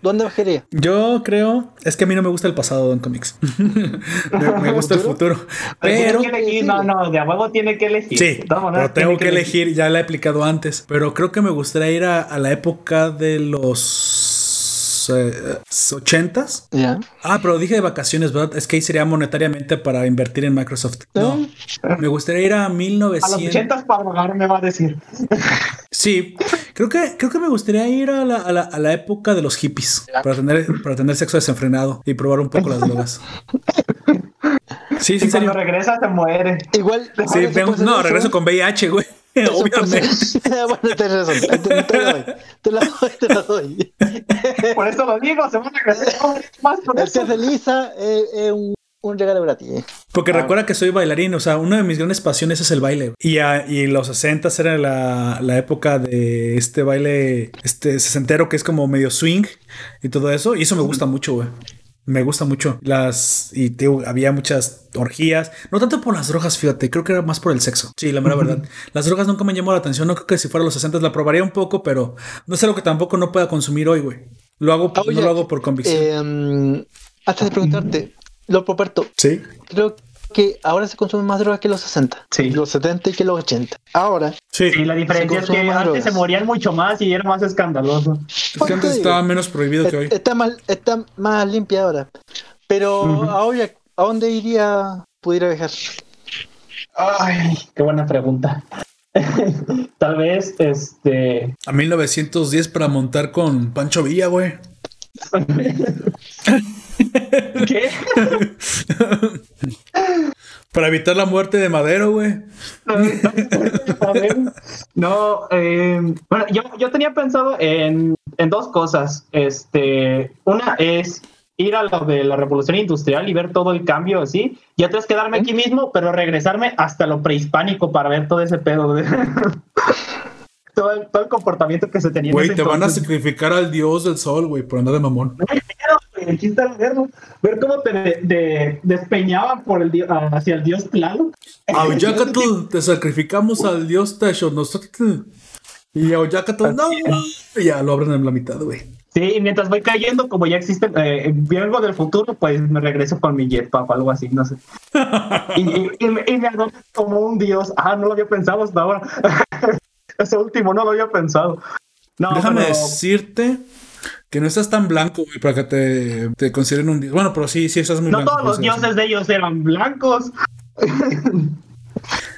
Speaker 3: ¿Dónde bajaría?
Speaker 1: Yo creo, es que a mí no me gusta el pasado, Don Comics. me, me gusta el futuro. Pero,
Speaker 2: Tiene que elegir, no, no, de a huevo tiene que elegir.
Speaker 1: sí,
Speaker 2: todas maneras,
Speaker 1: pero tengo que elegir, ya la he aplicado antes. Pero creo que me gustaría ir a, a la época de los los eh, 80s.
Speaker 3: Ya.
Speaker 1: Ah, pero dije de vacaciones, ¿verdad? Es que ahí sería monetariamente para invertir en Microsoft. No, me gustaría ir a
Speaker 2: A los
Speaker 1: 1900.
Speaker 2: 80 para pagar me va a decir.
Speaker 1: Sí, creo que, creo que me gustaría ir a la, a la- a la época de los hippies para tener, para tener sexo desenfrenado y probar un poco las drogas. Sí, sí,
Speaker 2: Y
Speaker 1: serio.
Speaker 2: cuando regresa se muere.
Speaker 3: Igual.
Speaker 1: Sí,
Speaker 3: puede hacer
Speaker 1: no,
Speaker 3: eso,
Speaker 1: regreso
Speaker 3: ¿eh?
Speaker 1: con VIH, güey. Obviamente.
Speaker 3: bueno, tienes razón. Te, te la doy. Te la doy, te la doy.
Speaker 2: Por eso lo digo, se van a regresar más por
Speaker 3: El
Speaker 2: eso.
Speaker 3: test de Lisa es, es un, un regalo gratis. eh.
Speaker 1: Porque recuerda que soy bailarín, o sea, una de mis grandes pasiones es el baile. Y, a- y los 60 era la, la época de este baile, este sesentero que es como medio swing y todo eso. Y eso me gusta mucho, güey. Me gusta mucho. Las. Y te había muchas orgías. No tanto por las drogas, fíjate. Creo que era más por el sexo. Sí, la mera verdad. Las drogas nunca me llamó la atención. No creo que si fuera los 60 la probaría un poco, pero no es algo que tampoco no pueda consumir hoy, güey. Lo hago, no lo hago por convicción.
Speaker 3: eh, antes de preguntarte, lo Roberto,
Speaker 1: sí.
Speaker 3: creo que ahora se consumen más drogas que los 60.
Speaker 2: Sí.
Speaker 3: Los 70 y que los 80. Ahora,
Speaker 1: Sí.
Speaker 2: Sí, la diferencia es que antes
Speaker 3: drogas.
Speaker 2: se morían mucho más y era más escandaloso.
Speaker 1: Es que antes
Speaker 3: te
Speaker 1: estaba menos prohibido que hoy.
Speaker 3: est- está más, está más limpia ahora. Pero ahora, ¿a dónde iría, pudiera viajar?
Speaker 2: Ay, qué buena pregunta. Tal vez, este.
Speaker 1: A 1910 para montar con Pancho Villa, güey.
Speaker 2: ¿Qué?
Speaker 1: Para evitar la muerte de Madero, güey.
Speaker 2: No, eh, bueno, yo, yo tenía pensado en, en dos cosas. Este, una es ir a lo de la revolución industrial y ver todo el cambio así. Y otra es quedarme aquí mismo, pero regresarme hasta lo prehispánico para ver todo ese pedo de todo, el, todo el comportamiento que se tenía. en
Speaker 1: Güey, te van a sacrificar al dios del sol, güey, por andar de mamón.
Speaker 2: El chiste era verlo, ver cómo te de- de- despeñaban por el hacia el dios Tlaloc.
Speaker 1: Aoyacatl, te sacrificamos al dios Tashonostotl. Y Aoyacatl, no. Y ya lo abren en la mitad, güey.
Speaker 2: Sí, y mientras voy cayendo, como ya existe, eh, vengo del futuro, pues me regreso con mi jetpack o algo así, no sé. y, y- y me, y me adoptan como un dios. Ah, no lo había pensado hasta ahora. Ese último no lo había pensado. No,
Speaker 1: Déjame
Speaker 2: pero-
Speaker 1: decirte que no estás tan blanco, güey, para que te, te consideren un dios. Bueno, pero sí, sí estás muy
Speaker 2: no
Speaker 1: blanco.
Speaker 2: todos los dioses de ellos eran blancos.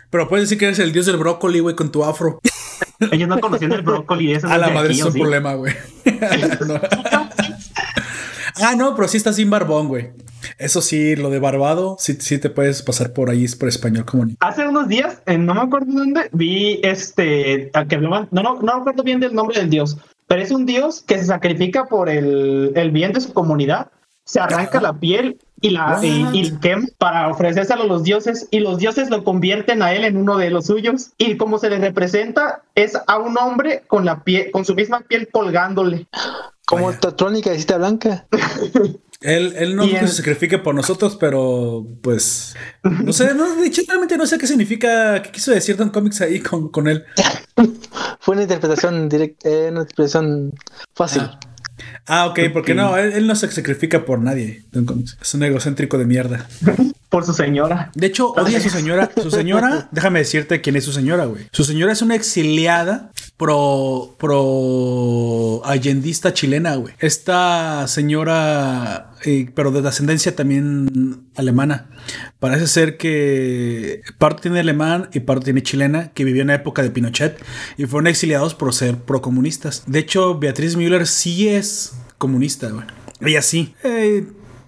Speaker 1: Pero puedes decir que eres el dios del brócoli, güey, con tu afro.
Speaker 2: Ellos no conocían el brócoli. Eso
Speaker 1: A la madre
Speaker 2: aquí,
Speaker 1: es
Speaker 2: ¿o
Speaker 1: un
Speaker 2: sí?
Speaker 1: problema, güey. No. Ah, no, pero sí estás sin barbón, güey. Eso sí, lo de barbado, sí, sí te puedes pasar por ahí por español como ni.
Speaker 2: Hace unos días, en no me acuerdo dónde, vi este, a que hablaban, no, no, no me acuerdo bien del nombre del dios, pero es un dios que se sacrifica por el, el bien de su comunidad, se arranca la piel y la y, y quema para ofrecérselo a los dioses y los dioses lo convierten a él en uno de los suyos y como se le representa es a un hombre con la piel, con su misma piel colgándole.
Speaker 3: Como
Speaker 1: Vaya.
Speaker 3: Tatrónica de cita blanca.
Speaker 1: Él, él no se sacrifique por nosotros, pero pues. No sé, no, de hecho, realmente no sé qué significa, qué quiso decir Don Comics ahí con, con él.
Speaker 3: Fue una interpretación directa, eh, una interpretación fácil.
Speaker 1: Ah. Ah, ok, porque no, él, él no se sacrifica por nadie, Don Comics. Es un egocéntrico de mierda.
Speaker 2: Por su señora.
Speaker 1: De hecho, odia a su señora. Su señora, déjame decirte quién es su señora, güey. Su señora es una exiliada pro, pro allendista chilena, güey. Esta señora, eh, pero de ascendencia también alemana. Parece ser que parte tiene alemán y parte tiene chilena, que vivió en la época de Pinochet y fueron exiliados por ser procomunistas. De hecho, Beatriz Müller sí es comunista, güey. Ella sí. Eh,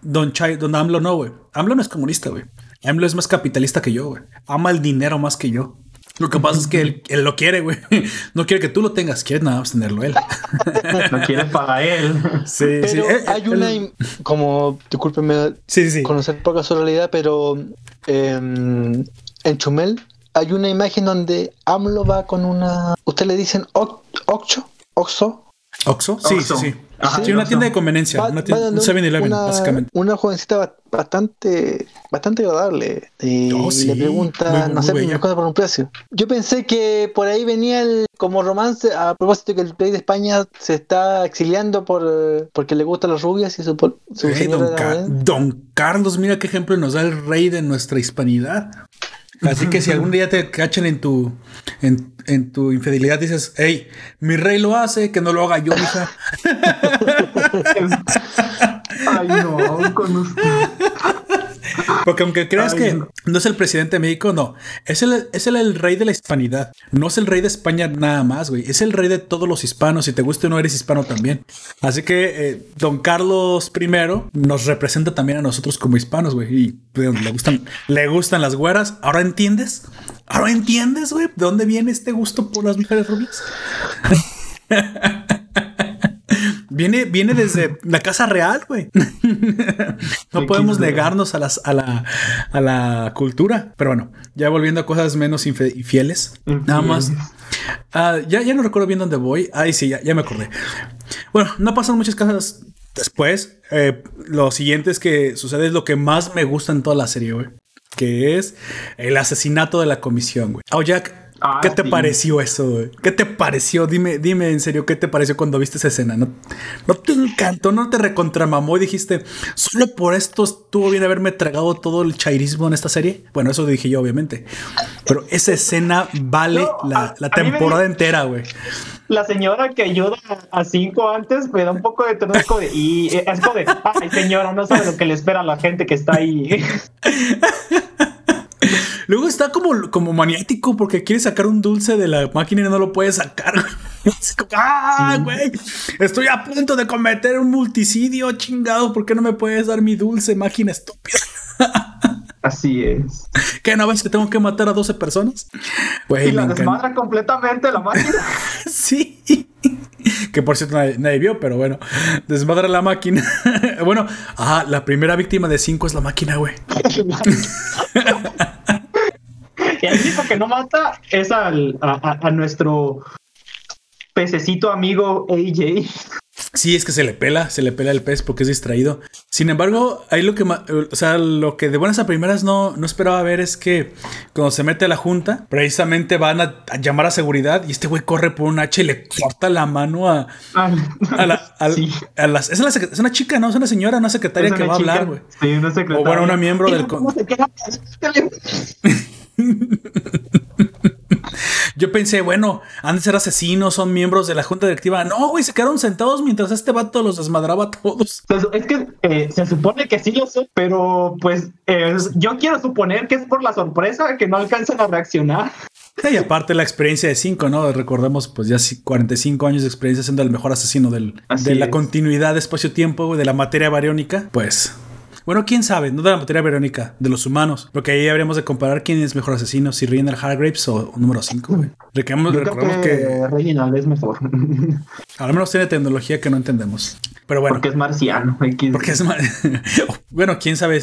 Speaker 1: Don, Chai, Don AMLO no, güey. AMLO no es comunista, güey. AMLO es más capitalista que yo, güey. Ama el dinero más que yo. Lo que pasa es que él, él lo quiere, güey. No quiere que tú lo tengas, quiere nada más tenerlo él.
Speaker 2: No quiere para él.
Speaker 1: Sí,
Speaker 3: Pero
Speaker 1: sí. Él-
Speaker 3: hay
Speaker 1: él-
Speaker 3: una, im- como, discúlpenme
Speaker 1: Sí, sí, sí.
Speaker 3: conocer poca su realidad, pero em, en Chumel hay una imagen donde AMLO va con una. ¿Usted le dicen oc- Oxo? ¿Oxo?
Speaker 1: ¿Oxo? Sí,
Speaker 2: Oxxo.
Speaker 1: sí, sí.
Speaker 2: Ajá,
Speaker 1: sí, una tienda de conveniencia.
Speaker 3: Va-
Speaker 1: una tienda, un 7-Eleven,
Speaker 3: una,
Speaker 1: básicamente.
Speaker 3: Una jovencita ba- bastante, bastante agradable. Y
Speaker 1: Oh, sí.
Speaker 3: le pregunta,
Speaker 1: Muy-
Speaker 3: no sé, me por un precio. Yo pensé que por ahí venía el como romance, a propósito que el rey de España se está exiliando por porque le gustan las rubias y su, por- su
Speaker 1: don,
Speaker 3: era
Speaker 1: Ca-
Speaker 3: morena.
Speaker 1: don Carlos, mira qué ejemplo nos da el rey de nuestra hispanidad. Así que si algún día te cachan en tu, en, en tu infidelidad, dices, hey, mi rey lo hace, que no lo haga yo, hija.
Speaker 2: Ay, no, con usted.
Speaker 1: Porque aunque creas
Speaker 2: Ay,
Speaker 1: que
Speaker 2: no.
Speaker 1: no es el presidente de México, no. Es el, es el, el rey de la hispanidad. No es el rey de España nada más, güey. Es el rey de todos los hispanos. Si te gusta o no, eres hispano también. Así que eh, don Carlos I nos representa también a nosotros como hispanos, güey. Y pues, le gustan, le gustan las güeras. ¿Ahora entiendes? ¿Ahora entiendes, güey? ¿De dónde viene este gusto por las mujeres rubias? Viene, viene desde la casa real, güey. no podemos negarnos a, las, a, la, a la cultura. Pero bueno, ya volviendo a cosas menos infieles. Nada más. Ah, ya, ya no recuerdo bien dónde voy. Ay, sí, ya, ya me acordé. Bueno, no pasan muchas cosas después. Eh, lo siguiente es que sucede es lo que más me gusta en toda la serie, güey. Que es el asesinato de la comisión, güey. Jack,
Speaker 2: Ah,
Speaker 1: ¿qué te
Speaker 2: sí.
Speaker 1: pareció eso, güey? ¿Qué te pareció? Dime, dime en serio, ¿qué te pareció cuando viste esa escena? ¿No, no te encantó? ¿No te recontramamó y dijiste, solo por esto estuvo bien haberme tragado todo el chairismo en esta serie? Bueno, eso dije yo, obviamente. Pero esa escena vale
Speaker 2: No,
Speaker 1: la,
Speaker 2: a-
Speaker 1: la
Speaker 2: a me-
Speaker 1: temporada entera, güey.
Speaker 2: La señora que ayuda a cinco antes me da un poco de como de- y es como de, ay señora, no sabe lo que le espera a la gente que está ahí.
Speaker 1: Luego está como, como maniático porque quiere sacar un dulce de la máquina y no lo puede sacar. Es como, ¡Ah, güey! Estoy a punto de cometer un multicidio, chingado. ¿Por qué no me puedes dar mi dulce, máquina estúpida?
Speaker 2: Así es.
Speaker 1: ¿Qué no ves que tengo que matar a 12 personas? Güey,
Speaker 2: Y la desmadra completamente la máquina.
Speaker 1: Sí. Que por cierto nadie, nadie vio, pero bueno, desmadra la máquina. bueno, ah, la primera víctima de 5 es la máquina, güey.
Speaker 2: El único que no mata es al, a, nuestro pececito amigo AJ.
Speaker 1: Sí, es que se le pela, se le pela el pez porque es distraído. Sin embargo, ahí lo que, o sea, lo que de buenas a primeras no, no esperaba ver es que cuando se mete a la junta, precisamente van a, a llamar a seguridad y este güey corre por un hacha y le corta la mano a, a la,
Speaker 2: Sí.
Speaker 1: a las- es, la sec- es una chica, ¿no? Es una señora, una secretaria
Speaker 2: Es
Speaker 1: que
Speaker 2: una
Speaker 1: va a hablar, güey.
Speaker 2: Sí, una secretaria.
Speaker 1: O bueno, una miembro del Yo pensé, bueno, han de ser asesinos, son miembros de la junta directiva. No, güey, se quedaron sentados mientras este vato los desmadraba a todos.
Speaker 2: Es que eh, se supone que sí lo son, pero pues eh, yo quiero suponer que es por la sorpresa que no alcanzan a reaccionar.
Speaker 1: Y aparte la experiencia de 5, ¿no? Recordemos, pues ya sí, 45 años de experiencia siendo el mejor asesino del,
Speaker 2: Así
Speaker 1: de la
Speaker 2: es.
Speaker 1: continuidad de espacio-tiempo, de la materia bariónica. Pues, bueno, quién sabe, no de la materia bariónica, de los humanos. Porque ahí habríamos de comparar quién es mejor asesino, si Reginald Hargraves o, o número 5, güey. Recordemos,
Speaker 2: que,
Speaker 1: que
Speaker 2: Reginald es mejor.
Speaker 1: al menos tiene tecnología que no entendemos. Pero bueno.
Speaker 2: porque es marciano. que-
Speaker 1: Porque es ma- bueno, quién sabe.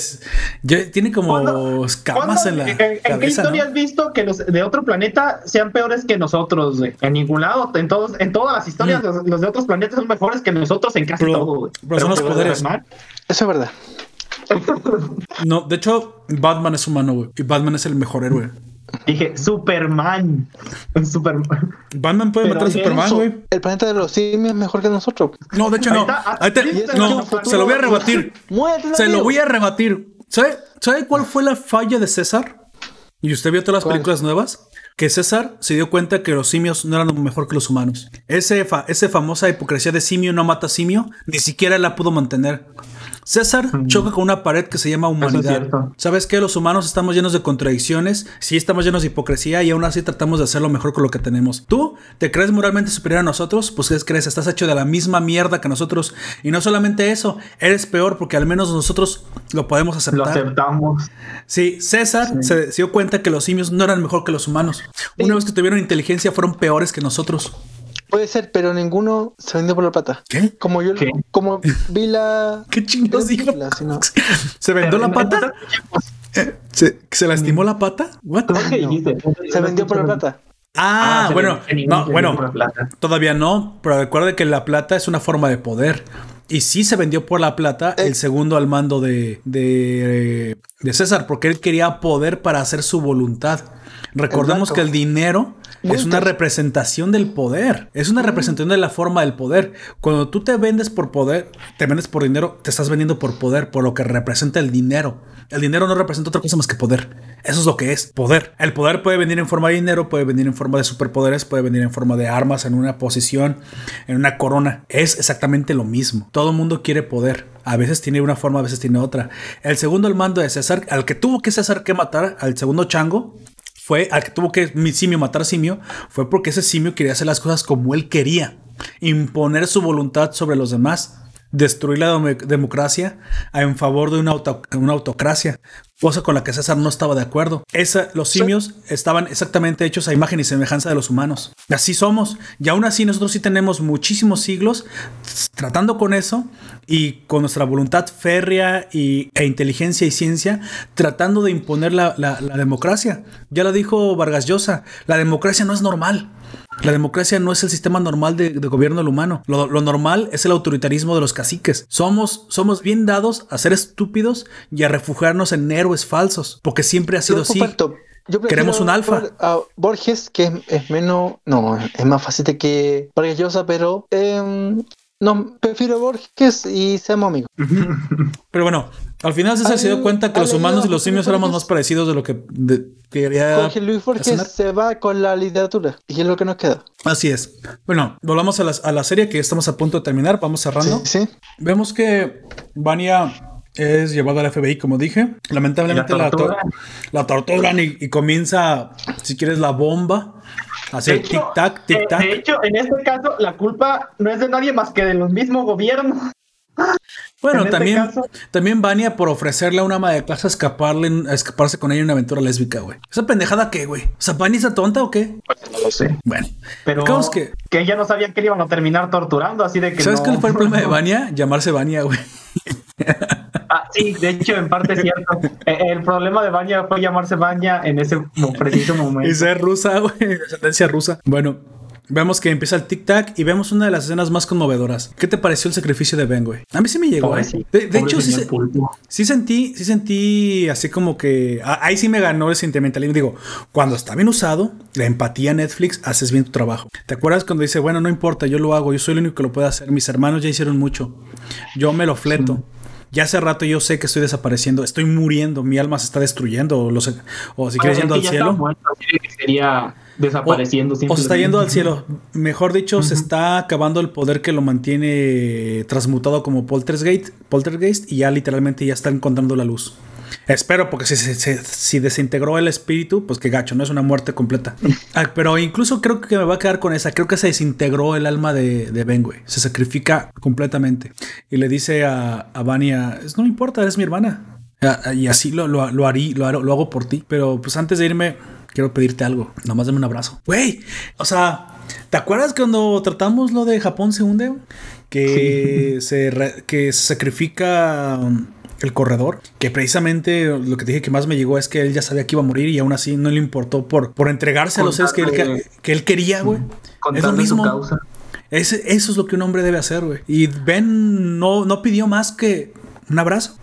Speaker 1: tiene como
Speaker 2: ¿Cuándo-
Speaker 1: escamas
Speaker 2: ¿Cuándo-
Speaker 1: en la
Speaker 2: ¿En, en qué historia has visto que los de otro planeta sean peores que nosotros? güey? En ningún lado, en todos, en todas las historias, los, los de otros planetas son mejores que nosotros en casi
Speaker 1: Mm. Pero-
Speaker 2: todo. güey.
Speaker 1: pero son los
Speaker 2: ¿te vas a
Speaker 1: poderes.
Speaker 3: Eso es verdad.
Speaker 1: No, de hecho, Batman es humano, güey. Y Batman es el mejor héroe.
Speaker 2: Dije Superman. Superman.
Speaker 1: Batman puede
Speaker 2: Pero
Speaker 1: matar a Superman, güey.
Speaker 3: El planeta de los simios es mejor que nosotros.
Speaker 1: No, de hecho
Speaker 2: Ahí
Speaker 1: no.
Speaker 2: está, ah,
Speaker 1: Ahí no, se lo voy a rebatir. Se lo voy a rebatir. ¿Sabe, ¿Sabe cuál fue la falla de César? Y usted vio todas las
Speaker 3: ¿Cuál?
Speaker 1: películas nuevas. Que César se dio cuenta que los simios no eran mejor que los humanos. Ese, fa- ese famosa hipocresía de simio no mata simio, ni siquiera la pudo mantener. César choca con una pared que se llama humanidad.
Speaker 2: cierto.
Speaker 1: ¿Sabes qué? Los humanos estamos llenos de contradicciones, sí estamos llenos de hipocresía y aún así tratamos de hacerlo mejor con lo que tenemos. ¿Tú te crees moralmente superior a nosotros? Pues ¿qué crees? Estás hecho de la misma mierda que nosotros. Y no solamente eso, eres peor porque al menos nosotros lo podemos
Speaker 2: Lo
Speaker 1: aceptar.
Speaker 2: aceptamos.
Speaker 1: Sí, César se dio cuenta que los simios no eran mejor que los humanos. Una vez que tuvieron inteligencia fueron peores que nosotros.
Speaker 3: Puede ser, pero ninguno se vendió por la plata.
Speaker 1: ¿Qué?
Speaker 3: Como yo,
Speaker 2: ¿Qué?
Speaker 3: como vi la.
Speaker 1: ¿Qué chingados dijo?
Speaker 3: la- no.
Speaker 1: ¿Se vendió la pata?
Speaker 2: Entonces,
Speaker 1: ¿Se, ¿Se lastimó la pata? ¿What?
Speaker 2: ¿cómo que dijiste?
Speaker 3: Se vendió por la plata.
Speaker 1: Ah,
Speaker 2: se
Speaker 1: bueno,
Speaker 2: vendió-
Speaker 1: no, bueno, todavía no, pero recuerde que la plata es una forma de poder. Y sí se vendió por la plata
Speaker 3: Eh.
Speaker 1: el segundo al mando de, de, de César, porque él quería poder para hacer su voluntad. Recordemos
Speaker 3: Exacto.
Speaker 1: que el dinero es una representación del poder. Es una representación de la forma del poder. Cuando tú te vendes por poder, te vendes por dinero, te estás vendiendo por poder, por lo que representa el dinero. El dinero no representa otra cosa más que poder. Eso es lo que es poder. El poder puede venir en forma de dinero, puede venir en forma de superpoderes, puede venir en forma de armas, en una posición, en una corona. Es exactamente lo mismo. Todo el mundo quiere poder. A veces tiene una forma, a veces tiene otra. El segundo al mando de César, al que tuvo que César que matar, al segundo chango, fue al que tuvo que mi simio matar simio, fue porque ese simio quería hacer las cosas como él quería, imponer su voluntad sobre los demás, destruir la dem- democracia en favor de una, auto- una autocracia, cosa con la que César no estaba de acuerdo. Esa, los simios estaban exactamente hechos a imagen y semejanza de los humanos. Así somos. Y aún así nosotros sí tenemos muchísimos siglos tratando con eso y con nuestra voluntad férrea y, e inteligencia y ciencia tratando de imponer la, la- la democracia. Ya lo dijo Vargas Llosa, la democracia no es normal. La democracia no es el sistema normal de, de gobierno del humano. Lo, lo normal es el autoritarismo de los caciques. Somos, somos bien dados a ser estúpidos y a refugiarnos en héroes falsos, porque siempre ha sido así.
Speaker 3: Yo
Speaker 1: Queremos un alfa.
Speaker 3: A Borges, que es, es menos. No, es más fácil que Vargas Llosa, pero. em, no, prefiero Borges y seamos amigos.
Speaker 1: Pero bueno, al final César se dio
Speaker 3: ¿Has-
Speaker 1: cuenta que los humanos y los simios éramos más parecidos de lo que de- quería
Speaker 3: Jorge Luis Borges se va con la literatura y es lo que nos queda.
Speaker 1: Así es. Bueno, volvamos a la, a la serie que estamos a punto de terminar. Vamos cerrando.
Speaker 3: Sí, sí.
Speaker 1: Vemos que Vania es llevada al FBI, como dije. Lamentablemente
Speaker 2: la
Speaker 1: la, to-
Speaker 2: torturan.
Speaker 1: la torturan y, y comienza, si quieres, la bomba. Así,
Speaker 2: De hecho,
Speaker 1: tic-tac,
Speaker 2: eh,
Speaker 1: tic-tac.
Speaker 2: de hecho, en este caso, la culpa no es de nadie más que de los mismos gobiernos.
Speaker 1: Bueno,
Speaker 2: en este
Speaker 1: también,
Speaker 2: caso-
Speaker 1: también Vania por ofrecerle a una ama de casa escaparle, a escaparse con ella en una aventura lésbica, güey. ¿Esa pendejada qué, güey? O sea, ¿Vania está tonta o qué?
Speaker 2: Pues no lo sé.
Speaker 1: Bueno,
Speaker 2: Pero
Speaker 1: es que,
Speaker 2: que ella no sabía que le iban a terminar torturando, así de que
Speaker 1: ¿sabes
Speaker 2: no-
Speaker 1: cuál fue el problema de Vania? Llamarse Vania, güey.
Speaker 2: Sí, de hecho, en parte es cierto. Eh, El problema de Vanya fue llamarse Vanya en ese preciso
Speaker 1: Y
Speaker 2: momento.
Speaker 1: ser rusa, güey, de ascendencia rusa. Bueno, vemos que empieza el tic-tac y vemos una de las escenas más conmovedoras. ¿Qué te pareció el sacrificio de Ben, güey? A mí sí me llegó, ¿eh? De, hecho, sí, sí sentí, sí sentí así como que ah, ahí sí me ganó el sentimentalismo. Digo, cuando está bien usado, la empatía Netflix, haces bien tu trabajo. ¿Te acuerdas cuando dice, bueno, no importa, yo lo hago, yo soy el único que lo puede hacer, mis hermanos ya hicieron mucho, yo me lo fleto. Ya hace rato yo sé que estoy desapareciendo, estoy muriendo, mi alma se está destruyendo, o, si quieres
Speaker 2: Bueno,
Speaker 1: yendo al cielo.
Speaker 2: muerto, sería desapareciendo
Speaker 1: O, o se está yendo al cielo. Mejor dicho, se está acabando el poder que lo mantiene transmutado como poltergeist, poltergeist y ya literalmente ya está encontrando la luz. Espero, porque si, si- si- si desintegró el espíritu, pues qué gacho, no es una muerte completa. Ah, pero incluso creo que me va a quedar con esa. Creo que se desintegró el alma de, de Ben, güey. Se sacrifica completamente. Y le dice a, a Vania, no me importa, eres mi hermana. Ah, Y así lo, lo, lo, harí- lo, hago- lo hago por ti. Pero pues antes de irme, quiero pedirte algo. Nomás dame un abrazo. Güey, o sea, ¿te acuerdas cuando tratamos lo de Japón se hunde? Que, se, re- que se sacrifica um, el corredor. Que precisamente lo que te dije que más me llegó es que él ya sabía que iba a morir y aún así no le importó por, por entregarse a los seres que él, que, que él quería, güey.
Speaker 2: Con
Speaker 1: Es
Speaker 2: tal
Speaker 1: lo
Speaker 2: de su
Speaker 1: mismo.
Speaker 2: causa.
Speaker 1: Ese- eso es lo que un hombre debe hacer, güey. Y Ben no, no pidió más que un abrazo.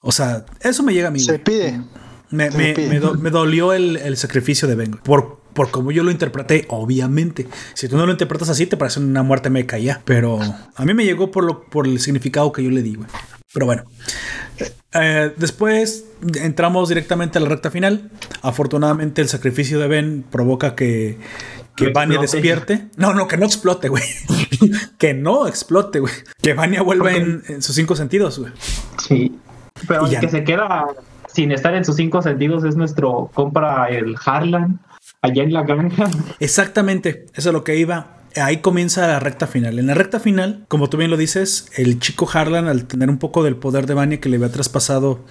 Speaker 1: O sea, eso me llega a mí.
Speaker 3: Se pide.
Speaker 1: Me, me-
Speaker 3: pide.
Speaker 1: me do- me dolió el, el sacrificio de Ben, güey. Por, por como yo lo interpreté, obviamente. Si tú no lo interpretas así, te parece una muerte meca ya. Pero a mí me llegó por, lo, por el significado que yo le di, güey. Pero bueno. Eh, después entramos directamente a la recta final. Afortunadamente, el sacrificio de Ben provoca que, que Vania despierte. No, no, que no explote, güey. que no explote, güey. Que Vania vuelva en, en sus cinco sentidos, güey.
Speaker 2: Sí. Pero el que se queda sin estar en sus cinco sentidos es nuestro compra el Harlan allá en la granja.
Speaker 1: Exactamente, eso es lo que iba. Ahí comienza la recta final. En la recta final, como tú bien lo dices, el chico Harlan, al tener un poco del poder de Vania que le había traspasado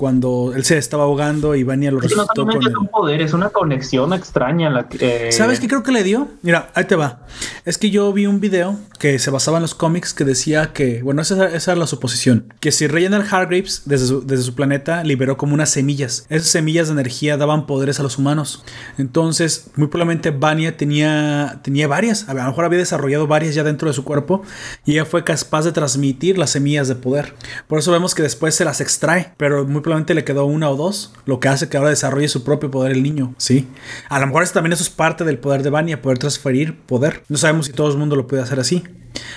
Speaker 1: cuando él se estaba ahogando y Vania lo
Speaker 2: Es que no
Speaker 1: con
Speaker 2: es un poder, es una conexión extraña. La que, eh,
Speaker 1: ¿Sabes qué creo que le dio? Mira, ahí te va. Es que yo vi un video que se basaba en los cómics que decía que, bueno, esa, esa era la suposición, que si Reginald Hargreaves desde su, desde su planeta liberó como unas semillas, esas semillas de energía daban poderes a los humanos. Entonces, muy probablemente Vania tenía, tenía varias, a lo mejor había desarrollado varias ya dentro de su cuerpo y ella fue capaz de transmitir las semillas de poder. Por eso vemos que después se las extrae, pero muy probablemente le quedó una o dos, lo que hace que ahora desarrolle su propio poder el niño, ¿sí? A lo mejor eso también eso es parte del poder de Vania, poder transferir poder. No sabemos si todo el mundo lo puede hacer así.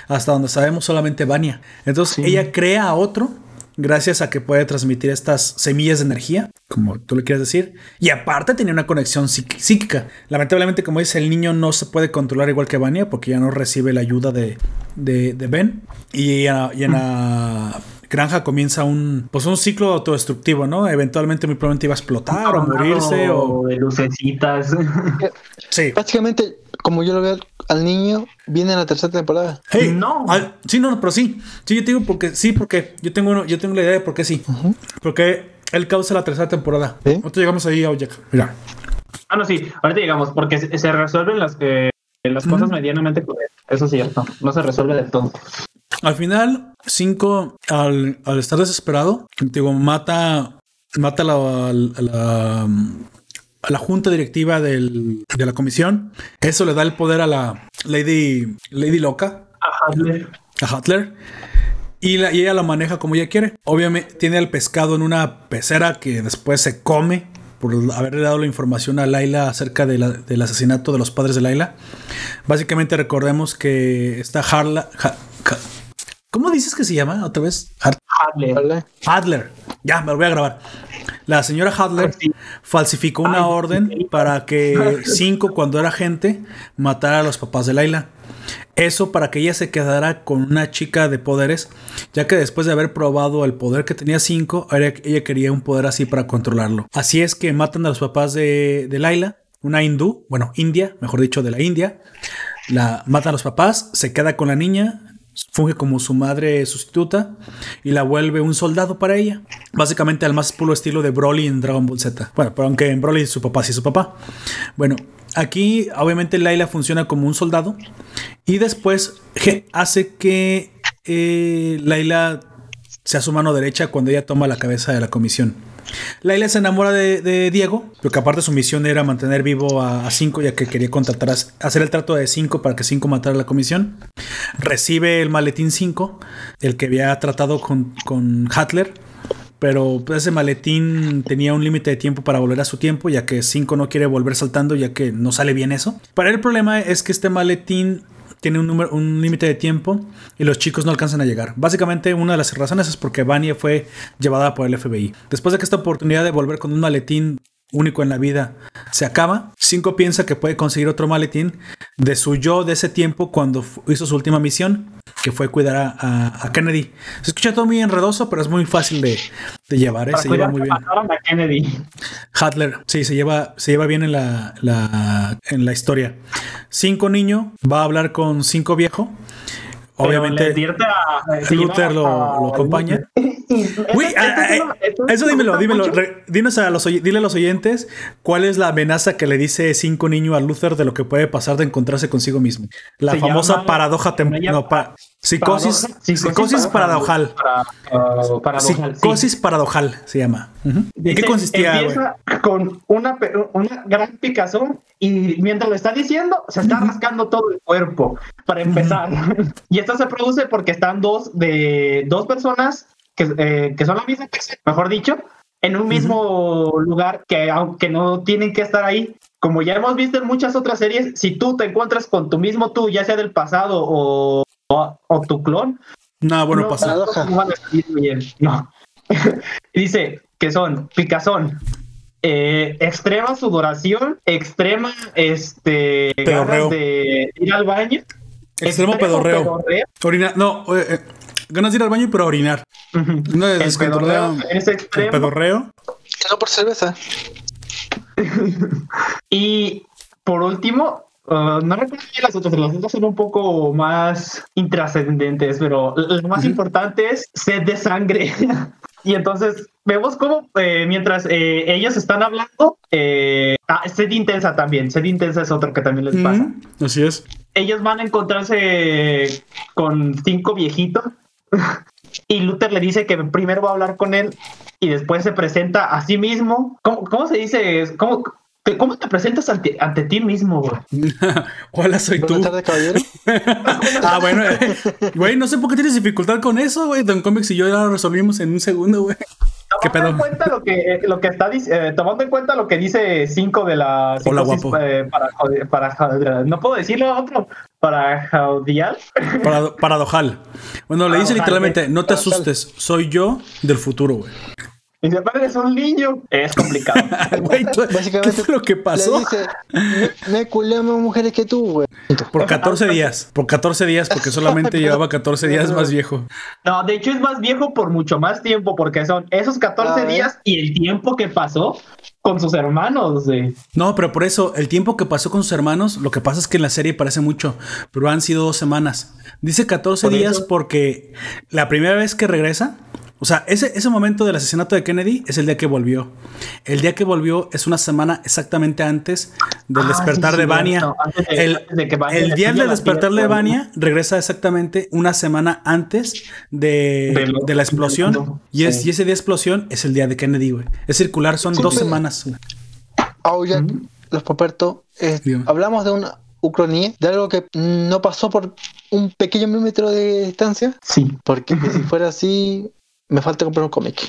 Speaker 1: Hasta donde sabemos solamente Vania. Entonces ella crea a otro gracias a que puede transmitir estas semillas de energía, como tú le quieres decir. Y aparte tenía una conexión psíqui- psíquica. Lamentablemente, como dice, el niño no se puede controlar igual que Vania porque ya no recibe la ayuda de, de, de Ben. Y, a- y en la granja comienza un, pues un ciclo autodestructivo, ¿no? Eventualmente muy probablemente iba a explotar o morirse o...
Speaker 2: de lucecitas.
Speaker 1: Sí.
Speaker 3: Básicamente, como yo lo veo al niño, viene en la tercera temporada.
Speaker 1: Hey,
Speaker 2: No.
Speaker 1: al- sí, no, no, pero sí. Sí, yo te digo porque sí, porque yo tengo, uno- yo tengo la idea de por qué sí. Porque él causa la tercera temporada.
Speaker 3: ¿Sí?
Speaker 1: Nosotros llegamos ahí a Jack. Mira.
Speaker 2: Ah, no, sí, ahorita llegamos, porque se, se resuelven las, eh, las cosas medianamente con él. Eso sí, cierto. No se resuelve del todo.
Speaker 1: Al final, cinco, al, al estar desesperado, digo, mata, mata a la, a la, a la junta directiva del- de la comisión. Eso le da el poder a la Lady, Lady Loca,
Speaker 2: Ajá,
Speaker 1: a Hutler. Y, la- y ella lo maneja como ella quiere. Obviamente tiene al pescado en una pecera que después se come por haberle dado la información a Laila acerca de la- del asesinato de los padres de Laila. Básicamente recordemos que está Harla... Ha- Ha- ¿Cómo dices que se llama otra vez? Har-
Speaker 2: Hadley.
Speaker 3: ¿vale?
Speaker 1: Adler. Ya, me lo voy a grabar. La señora Hadler
Speaker 2: sí.
Speaker 1: falsificó una
Speaker 2: Ay,
Speaker 1: orden
Speaker 2: sí.
Speaker 1: para que Cinco, cuando era gente, matara a los papás de Laila. Eso para que ella se quedara con una chica de poderes, ya que después de haber probado el poder que tenía Cinco, ahora ella quería un poder así para controlarlo. Así es que matan a los papás de, de Laila, una hindú, bueno, India, mejor dicho, de la India. La matan a los papás, se queda con la niña, funge como su madre sustituta y la vuelve un soldado para ella. Básicamente al más puro estilo de Broly en Dragon Ball Z. Bueno, pero aunque en Broly su papá sí es su papá. Bueno, aquí obviamente Laila funciona como un soldado y después hace que eh, Laila sea su mano derecha cuando ella toma la cabeza de la comisión. Laila se enamora de, Diego, porque aparte su misión era mantener vivo a, a Cinco, ya que quería contratar hacer el trato de Cinco para que Cinco matara la comisión. Recibe el maletín 5, el que había tratado con, con Hatler, pero pues, ese maletín tenía un límite de tiempo para volver a su tiempo, ya que 5 no quiere volver saltando, ya que no sale bien eso. Para el problema es que este maletín tiene un número, un límite de tiempo y los chicos no alcanzan a llegar. Básicamente una de las razones es porque Vania fue llevada por el FBI. Después de que esta oportunidad de volver con un maletín único en la vida se acaba, Cinco piensa que puede conseguir otro maletín de su yo de ese tiempo cuando hizo su última misión, que fue cuidar a, a- a Kennedy. Se escucha todo muy enredoso, pero es muy fácil de, de llevar, ¿eh? Se lleva muy bien.
Speaker 2: a Kennedy.
Speaker 1: Hadler, sí, se lleva, se lleva bien en la, la- en la historia. Cinco niño va a hablar con cinco viejo. Obviamente, Luther lo, lo acompaña.
Speaker 2: Y-
Speaker 1: Uy,
Speaker 2: esto-
Speaker 1: ah,
Speaker 2: esto es una-
Speaker 1: eh, eso dímelo, dímelo. re- dinos a los, dile a los oyentes cuál es la amenaza que le dice cinco niño a Luther de lo que puede pasar de encontrarse consigo mismo. La
Speaker 2: Se
Speaker 1: famosa
Speaker 2: llama-
Speaker 1: paradoja tem-
Speaker 2: se llama
Speaker 1: no, pa- psicosis,
Speaker 2: Paradoja-
Speaker 1: psicosis paradojal.
Speaker 2: Para, uh, paradojal, sí.
Speaker 1: Psicosis paradojal se llama. Ujú. ¿En qué
Speaker 2: Dice,
Speaker 1: consistía, güey?
Speaker 2: Empieza con una, una gran picazón y mientras lo está diciendo, se está rascando todo el cuerpo, para empezar. y esto se produce porque están dos de dos personas que, eh, que son la misma persona, mejor dicho, en un mismo lugar que aunque no tienen que estar ahí. Como ya hemos visto en muchas otras series, si tú te encuentras con tu mismo tú, ya sea del pasado o, o, o tu clon,
Speaker 1: No, bueno,
Speaker 2: no,
Speaker 1: pasa.
Speaker 3: Paradoja.
Speaker 2: no. Dice que son picazón, eh, extrema sudoración, extrema este
Speaker 1: Pedorreo.
Speaker 2: ganas de ir al baño,
Speaker 1: Extremo pedorreo. Orinar, no, eh, eh, ganas de ir al baño, pero orinar. No
Speaker 2: El
Speaker 1: descontrolado.
Speaker 2: pedorreo es
Speaker 1: El
Speaker 2: extremo
Speaker 1: pedorreo.
Speaker 3: No por cerveza.
Speaker 2: y por último uh, no recuerdo bien las otras, las otras son un poco más intrascendentes, pero lo más importante es sed de sangre. y entonces vemos cómo eh, mientras eh, ellos están hablando, eh, ah, sed intensa también, sed intensa es otro que también les pasa.
Speaker 1: Así es.
Speaker 2: Ellos van a encontrarse con cinco viejitos y Luther le dice que primero va a hablar con él y después se presenta a sí mismo. ¿Cómo, cómo se dice? ¿Cómo, te- cómo te presentas ante, ante ti mismo? güey?
Speaker 1: Hola, soy tú.
Speaker 3: Buenas tardes, caballero.
Speaker 1: Ah, bueno, eh, güey, no sé por qué tienes dificultad con eso, güey. Don Comics y yo ya lo resolvimos en un segundo, güey. ¿Qué
Speaker 2: tomando en cuenta lo que, lo que está eh, tomando en cuenta lo que dice 5 de la
Speaker 1: Hola, guapo.
Speaker 2: eh, para, para, no puedo decirlo otro para jaudial
Speaker 1: Parado- paradojal. Bueno, le dice literalmente,
Speaker 2: eh.
Speaker 1: no te asustes, soy yo del futuro, güey.
Speaker 2: Y dice pero eres un niño es complicado
Speaker 1: Güey, ¿tú- ¿qué
Speaker 3: Básicamente
Speaker 1: fue lo que pasó?
Speaker 3: Le dice, me, me culé a más mujeres que tú, güey.
Speaker 1: Por 14 días, por 14 días, porque solamente llevaba 14 días más viejo.
Speaker 2: no de hecho es más viejo por mucho más tiempo porque son esos 14
Speaker 3: Ah, ¿eh?
Speaker 2: días y el tiempo que pasó con sus hermanos.
Speaker 1: No, pero por eso, el tiempo que pasó con sus hermanos, lo que pasa es que en la serie parece mucho, pero han sido dos semanas. Dice 14
Speaker 2: Por
Speaker 1: días
Speaker 2: eso-
Speaker 1: porque la primera vez que regresa, o sea, ese, ese momento del asesinato de Kennedy es el día que volvió. El día que volvió es una semana exactamente antes del
Speaker 2: Ah,
Speaker 1: despertar
Speaker 2: sí,
Speaker 1: de. Vania. El,
Speaker 2: de que
Speaker 1: el día del despertar de. Vania regresa exactamente una semana antes de,
Speaker 2: De lo-
Speaker 1: de la explosión. Y, es,
Speaker 2: sí.
Speaker 1: y ese día de explosión es el día de Kennedy, güey. Es circular, son
Speaker 3: Sí,
Speaker 1: dos
Speaker 3: pero-
Speaker 1: semanas.
Speaker 3: Ahora, los papertos, eh, hablamos de una ucronía, de algo que no pasó por un pequeño milímetro de distancia,
Speaker 2: sí
Speaker 3: porque si fuera así, me falta comprar un cómic.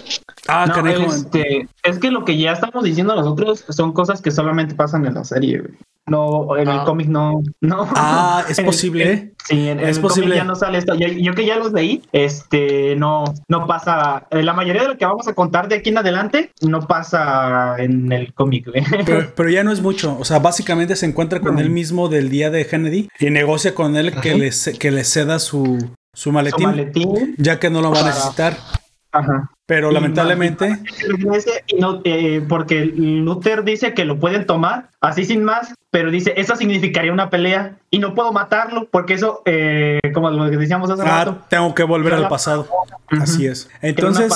Speaker 1: Ah,
Speaker 2: No, este, es que lo que ya estamos diciendo nosotros son cosas que solamente pasan en la serie, güey. No, en el
Speaker 3: Ah.
Speaker 2: cómic no, no.
Speaker 1: Ah, es
Speaker 2: el-
Speaker 1: posible,
Speaker 2: en-. Sí, en, en
Speaker 1: Es
Speaker 2: el
Speaker 1: posible.
Speaker 2: cómic ya no sale esto. Yo, yo que ya los leí, este, no, no pasa. eh, La mayoría de lo que vamos a contar de aquí en adelante no pasa en el cómic.
Speaker 1: Pero, pero ya no es mucho. O sea, básicamente se encuentra con
Speaker 2: No.
Speaker 1: él mismo del día de Kennedy y negocia con él que le, que le ceda su, su
Speaker 2: Su
Speaker 1: maletín,
Speaker 2: maletín.
Speaker 1: ya que no lo va a necesitar.
Speaker 2: Ajá.
Speaker 1: Pero
Speaker 2: Y
Speaker 1: lamentablemente,
Speaker 2: y no, eh, porque Luther dice que lo pueden tomar así sin más, pero dice eso significaría una pelea y no puedo matarlo porque eso, eh, como lo que decíamos hace rato,
Speaker 1: ah, tengo que volver al pasado. Así es. Entonces,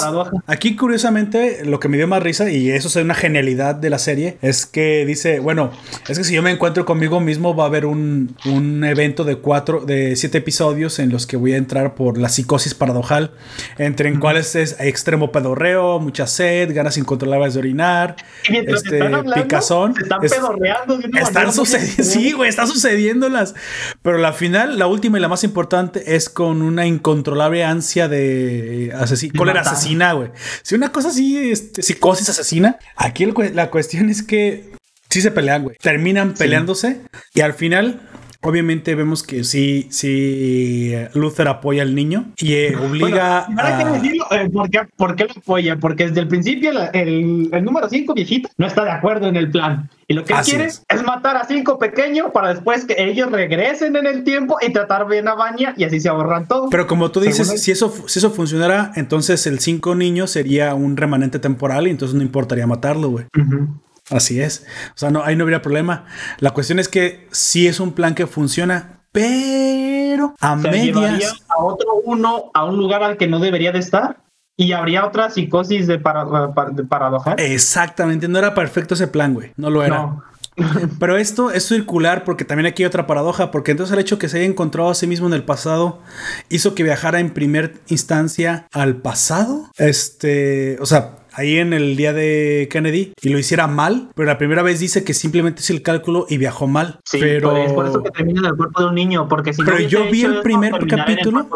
Speaker 1: aquí curiosamente, lo que me dio más risa, y eso es una genialidad de la serie, es que dice, bueno, es que si yo me encuentro conmigo mismo, va a haber un, un evento de cuatro, de siete episodios en los que voy a entrar por la psicosis paradojal, entre en cuales es extremo pedorreo, mucha sed, ganas incontrolables de orinar, este,
Speaker 2: están hablando,
Speaker 1: picazón.
Speaker 2: se están
Speaker 1: Es-
Speaker 2: pedorreando de una
Speaker 1: están sucediendo, sí, güey, están sucediéndolas. Pero la final, la última y la más importante es con una incontrolable ansia de asesino,
Speaker 2: De
Speaker 1: cólera asesina, güey. Si una cosa así, este, psicosis asesina, aquí el la cuestión es que sí se pelean, güey. Terminan peleándose y al final. Obviamente vemos que sí, sí, Luther apoya al niño y eh, obliga
Speaker 2: Bueno, que
Speaker 1: a...
Speaker 2: decirlo, eh, ¿por, qué, por qué lo apoya? Porque desde el principio el, el número 5 viejito no está de acuerdo en el plan. Y lo que él quiere
Speaker 1: es.
Speaker 2: es. matar a 5 pequeño para después que ellos regresen en el tiempo y tratar bien a Vanya y así se ahorran todo.
Speaker 1: Pero como tú dices, si eso, si eso funcionara, entonces el cinco niño sería un remanente temporal y entonces no importaría matarlo, güey.
Speaker 2: Ujú.
Speaker 1: Así es. O sea, no, ahí no habría problema. La cuestión es que sí es un plan que funciona, pero a
Speaker 2: Se
Speaker 1: medias.
Speaker 2: a otro uno a un lugar al que no debería de estar y habría otra psicosis de, para, para- de.
Speaker 1: Exactamente, no era perfecto ese plan, güey. No lo era.
Speaker 2: No.
Speaker 1: Pero esto es circular porque también aquí hay otra paradoja, porque entonces el hecho que se haya encontrado a sí mismo en el pasado hizo que viajara en primer instancia al pasado. Este, o sea, ahí en el día de Kennedy y lo hiciera mal, pero la primera vez dice que simplemente hizo el cálculo y viajó mal.
Speaker 2: Sí,
Speaker 1: pero
Speaker 2: es por eso que termina en el cuerpo de un niño, porque si no
Speaker 1: Pero
Speaker 2: hubiese
Speaker 1: yo vi el
Speaker 2: eso,
Speaker 1: primer
Speaker 2: terminaría en el
Speaker 1: capítulo.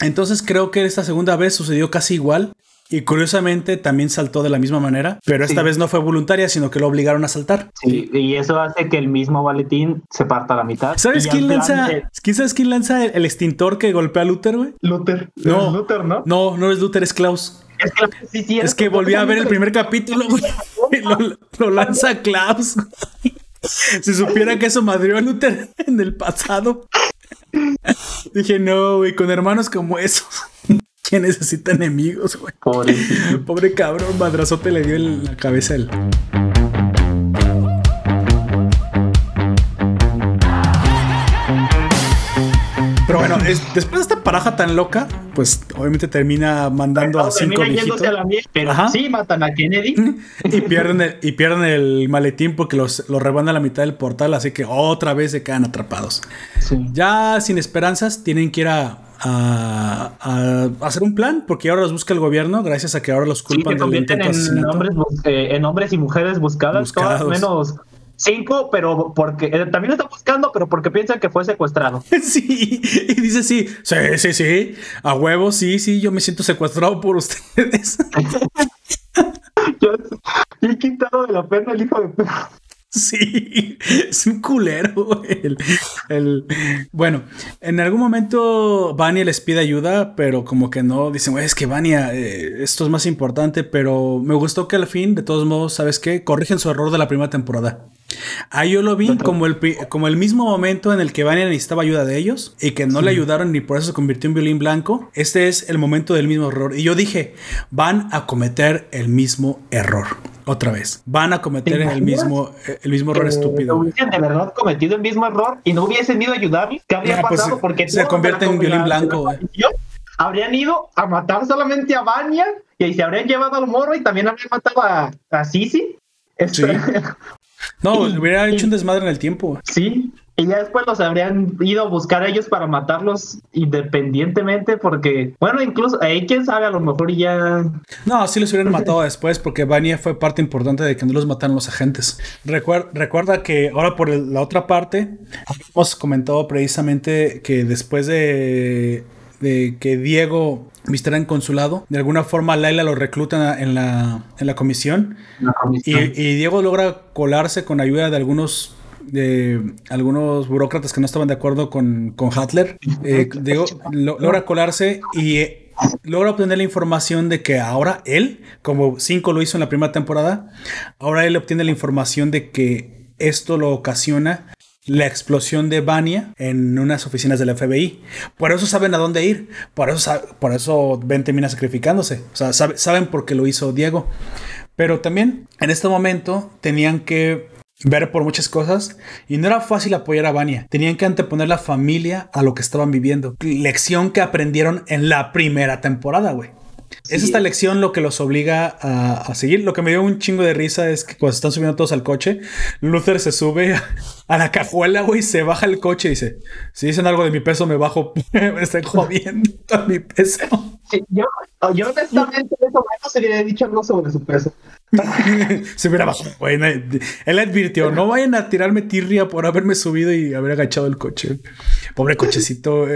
Speaker 1: entonces creo que esta segunda vez sucedió casi igual. Y curiosamente también saltó de la misma manera, pero esta
Speaker 2: Sí.
Speaker 1: vez no fue voluntaria, sino que lo obligaron a saltar.
Speaker 2: Sí, y eso hace que el mismo Valentín se parta a la mitad.
Speaker 1: ¿Sabes quién lanza?
Speaker 2: de-
Speaker 1: ¿Quién sabes quién lanza el, el extintor que golpea a Luther, güey?
Speaker 2: Luther.
Speaker 1: No.
Speaker 2: Es Luther, ¿no?
Speaker 1: No, no es Luther, es Klaus.
Speaker 2: Es que, sí, sí,
Speaker 1: Es que volví a ver el primer capítulo, güey. y Lo, lo lanza Klaus. Si supiera que eso madrió a Luther en el pasado. Dije, no, güey, con hermanos como esos. ¿Quién necesita enemigos, güey?
Speaker 2: Pobrecito.
Speaker 1: Pobre cabrón, madrazote le dio en la cabeza el. Pero bueno, es- después de esta paraja tan loca, pues obviamente termina mandando a cinco viejitos
Speaker 2: a la mierda, pero
Speaker 1: Ajá.
Speaker 2: sí matan a Kennedy.
Speaker 1: y pierden el, y pierden el maletín porque los, los reban a la mitad del portal, así que otra vez se quedan atrapados.
Speaker 2: Sí.
Speaker 1: Ya sin esperanzas, tienen que ir a, a- a hacer un plan porque ahora los busca el gobierno, gracias a que ahora los
Speaker 2: Sí,
Speaker 1: culpan
Speaker 2: se
Speaker 1: del
Speaker 2: convierten
Speaker 1: intento de
Speaker 2: en hombres, eh, en hombres y mujeres buscadas,
Speaker 1: Buscados.
Speaker 2: todas menos Cinco, pero porque eh, también está buscando, pero porque piensan que fue secuestrado.
Speaker 1: Sí, y dice sí, sí, sí, sí, a huevo, sí, sí, yo me siento secuestrado por ustedes.
Speaker 2: yo, he quitado de la pena el hijo de
Speaker 1: Sí, es un culero. El, el- Bueno, en algún momento Vania les pide ayuda, pero como que no. Dicen, es que Vania, eh, esto es más importante. Pero me gustó que al fin, de todos modos, ¿sabes qué? Corrigen su error de la primera temporada. Ahí yo lo vi como el, como el mismo momento en el que Vania necesitaba ayuda de ellos y que no le ayudaron y por eso se convirtió en violín blanco. Este es el momento del mismo error. Y yo dije, van a cometer el mismo error. Otra vez. Van a cometer
Speaker 2: ¿Te
Speaker 1: el mismo, el mismo error estúpido.
Speaker 2: hubiesen de verdad cometido el mismo error y no hubiesen ido a ayudarle, ¿qué habría
Speaker 1: Ya, pues,
Speaker 2: pasado? Porque
Speaker 1: se convierte en violín blanco, güey.
Speaker 2: Habrían ido a matar solamente a Vanya y se habrían llevado al morro y también habrían matado a, a Sisi.
Speaker 1: Sí. No, hubiera hecho un desmadre en el tiempo.
Speaker 2: Sí, y ya después los habrían ido a buscar a ellos para matarlos independientemente, porque, bueno, incluso ahí quién sabe, a lo mejor ya.
Speaker 1: No, sí los hubieran matado después porque Vania fue parte importante de que no los mataran los agentes. Recuer- recuerda que ahora por el- la otra parte, hemos comentado precisamente que después de, de que Diego vistiera en consulado, de alguna forma Laila lo recluta en la, en la comisión y, y Diego logra colarse con ayuda de algunos de algunos burócratas que no estaban de acuerdo con, con Hatler. Eh, Diego lo- logra colarse y eh, logra obtener la información de que ahora él, como 5 lo hizo en la primera temporada, ahora él obtiene la información de que esto lo ocasiona la explosión de Vania en unas oficinas del FBI. Por eso saben a dónde ir. Por eso, por eso Ben termina sacrificándose. O sea, sabe- saben por qué lo hizo Diego. Pero también en este momento tenían que ver por muchas cosas y no era fácil apoyar a Vania. Tenían que anteponer la familia a lo que estaban viviendo. Lección que aprendieron en la primera temporada, güey. Es esta lección lo que los obliga a, a seguir. Lo que me dio un chingo de risa es que cuando se están subiendo todos al coche, Luther se sube a, a la cajuela, güey, se baja el coche y dice: Si dicen algo de mi peso, me bajo. me están jodiendo a mi peso.
Speaker 2: Yo, yo honestamente en ese momento se le había dicho algo sobre su peso.
Speaker 1: se hubiera bajado, güey. Él advirtió: No vayan a tirarme tirria por haberme subido y haber agachado el coche. Pobre cochecito,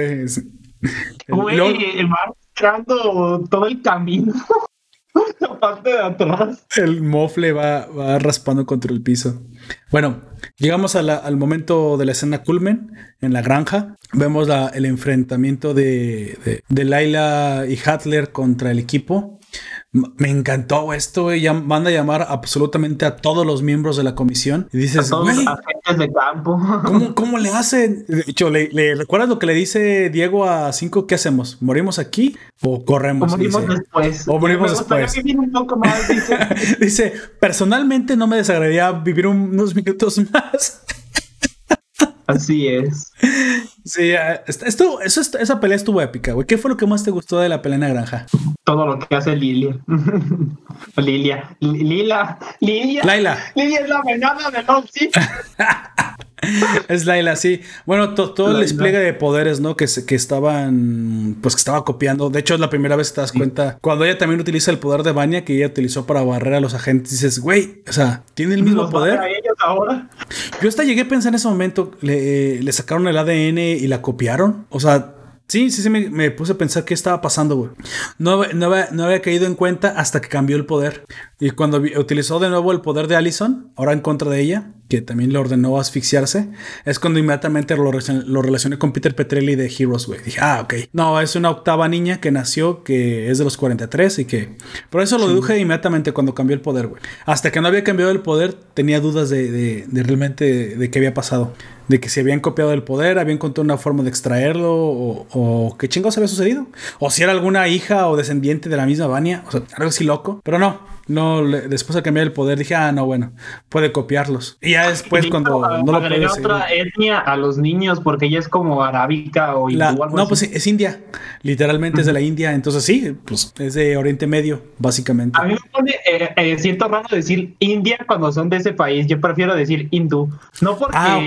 Speaker 1: Güey, Luego-
Speaker 2: el mar todo el camino. La parte de atrás.
Speaker 1: El mofle va, va raspando contra el piso. Bueno, llegamos al momento de la escena culmen en la granja. Vemos el enfrentamiento de, de, de Laila y Hatler contra el equipo. Me encantó esto, güey. Ya manda a llamar absolutamente a todos los miembros de la comisión. Y dices,
Speaker 2: Todos
Speaker 1: güey,
Speaker 2: los agentes de campo.
Speaker 1: ¿cómo, cómo le hacen? De hecho, ¿le, le- recuerdas lo que le dice Diego a Cinco? ¿Qué hacemos? ¿Morimos aquí o corremos?
Speaker 2: O morimos
Speaker 1: Dice.
Speaker 2: después.
Speaker 1: O morimos
Speaker 2: Me gustaría
Speaker 1: después.
Speaker 2: vivir un poco más, dice.
Speaker 1: Dice, personalmente no me desagradaría vivir un- unos minutos más.
Speaker 2: Así es.
Speaker 1: Sí, eh, esto, eso, esa pelea estuvo épica, güey. ¿Qué fue lo que más te gustó de la pelea en la granja?
Speaker 2: Todo lo que hace Lilia. Lilia. Li- Lila. Lilia.
Speaker 1: Laila.
Speaker 2: Lilia es la venada de Lopsy.
Speaker 1: Es Laila, sí. Bueno, to- todo el despliegue de poderes, ¿no? Que, se- que estaban, pues que estaba copiando. De hecho, es la primera vez que te das cuenta. Cuando ella también utiliza el poder de Vanya que ella utilizó para barrer a los agentes, dices, güey, o sea, tiene el mismo
Speaker 2: Los
Speaker 1: poder.
Speaker 2: Ahora.
Speaker 1: Yo hasta llegué a pensar en ese momento, le, le sacaron el ADN y la copiaron. O sea, sí, sí, sí, me, me puse a pensar qué estaba pasando, güey. No, no, había, no había caído en cuenta hasta que cambió el poder. Y cuando utilizó de nuevo el poder de Allison, ahora en contra de ella, que también le ordenó asfixiarse, es cuando inmediatamente lo, lo relacioné con Peter Petrelli de Heroes, güey. Dije, ah, ok. No, es una octava niña que nació, que es de los 43 y que... Por eso lo deduje inmediatamente cuando cambió el poder, güey. Hasta que no había cambiado el poder, tenía dudas de, de- de realmente de qué había pasado. De que si habían copiado el poder, habían encontrado una forma de extraerlo o, o qué chingados había sucedido. O si era alguna hija o descendiente de la misma Vania. O sea, algo así loco. Pero no, no, le- después de cambiar el poder dije, ah, no, bueno, puede copiarlos. Y ya después
Speaker 2: Y
Speaker 1: cuando
Speaker 2: a-
Speaker 1: no lo puede
Speaker 2: otra etnia a los niños porque ella es como arábica o
Speaker 1: La-
Speaker 2: algo
Speaker 1: no,
Speaker 2: así.
Speaker 1: pues es India. Literalmente es de la India. Entonces sí, pues es de Oriente Medio, básicamente.
Speaker 2: A mí me pone, eh, eh, siento raro decir India cuando son de ese país. Yo prefiero decir hindú. No porque
Speaker 1: Ah,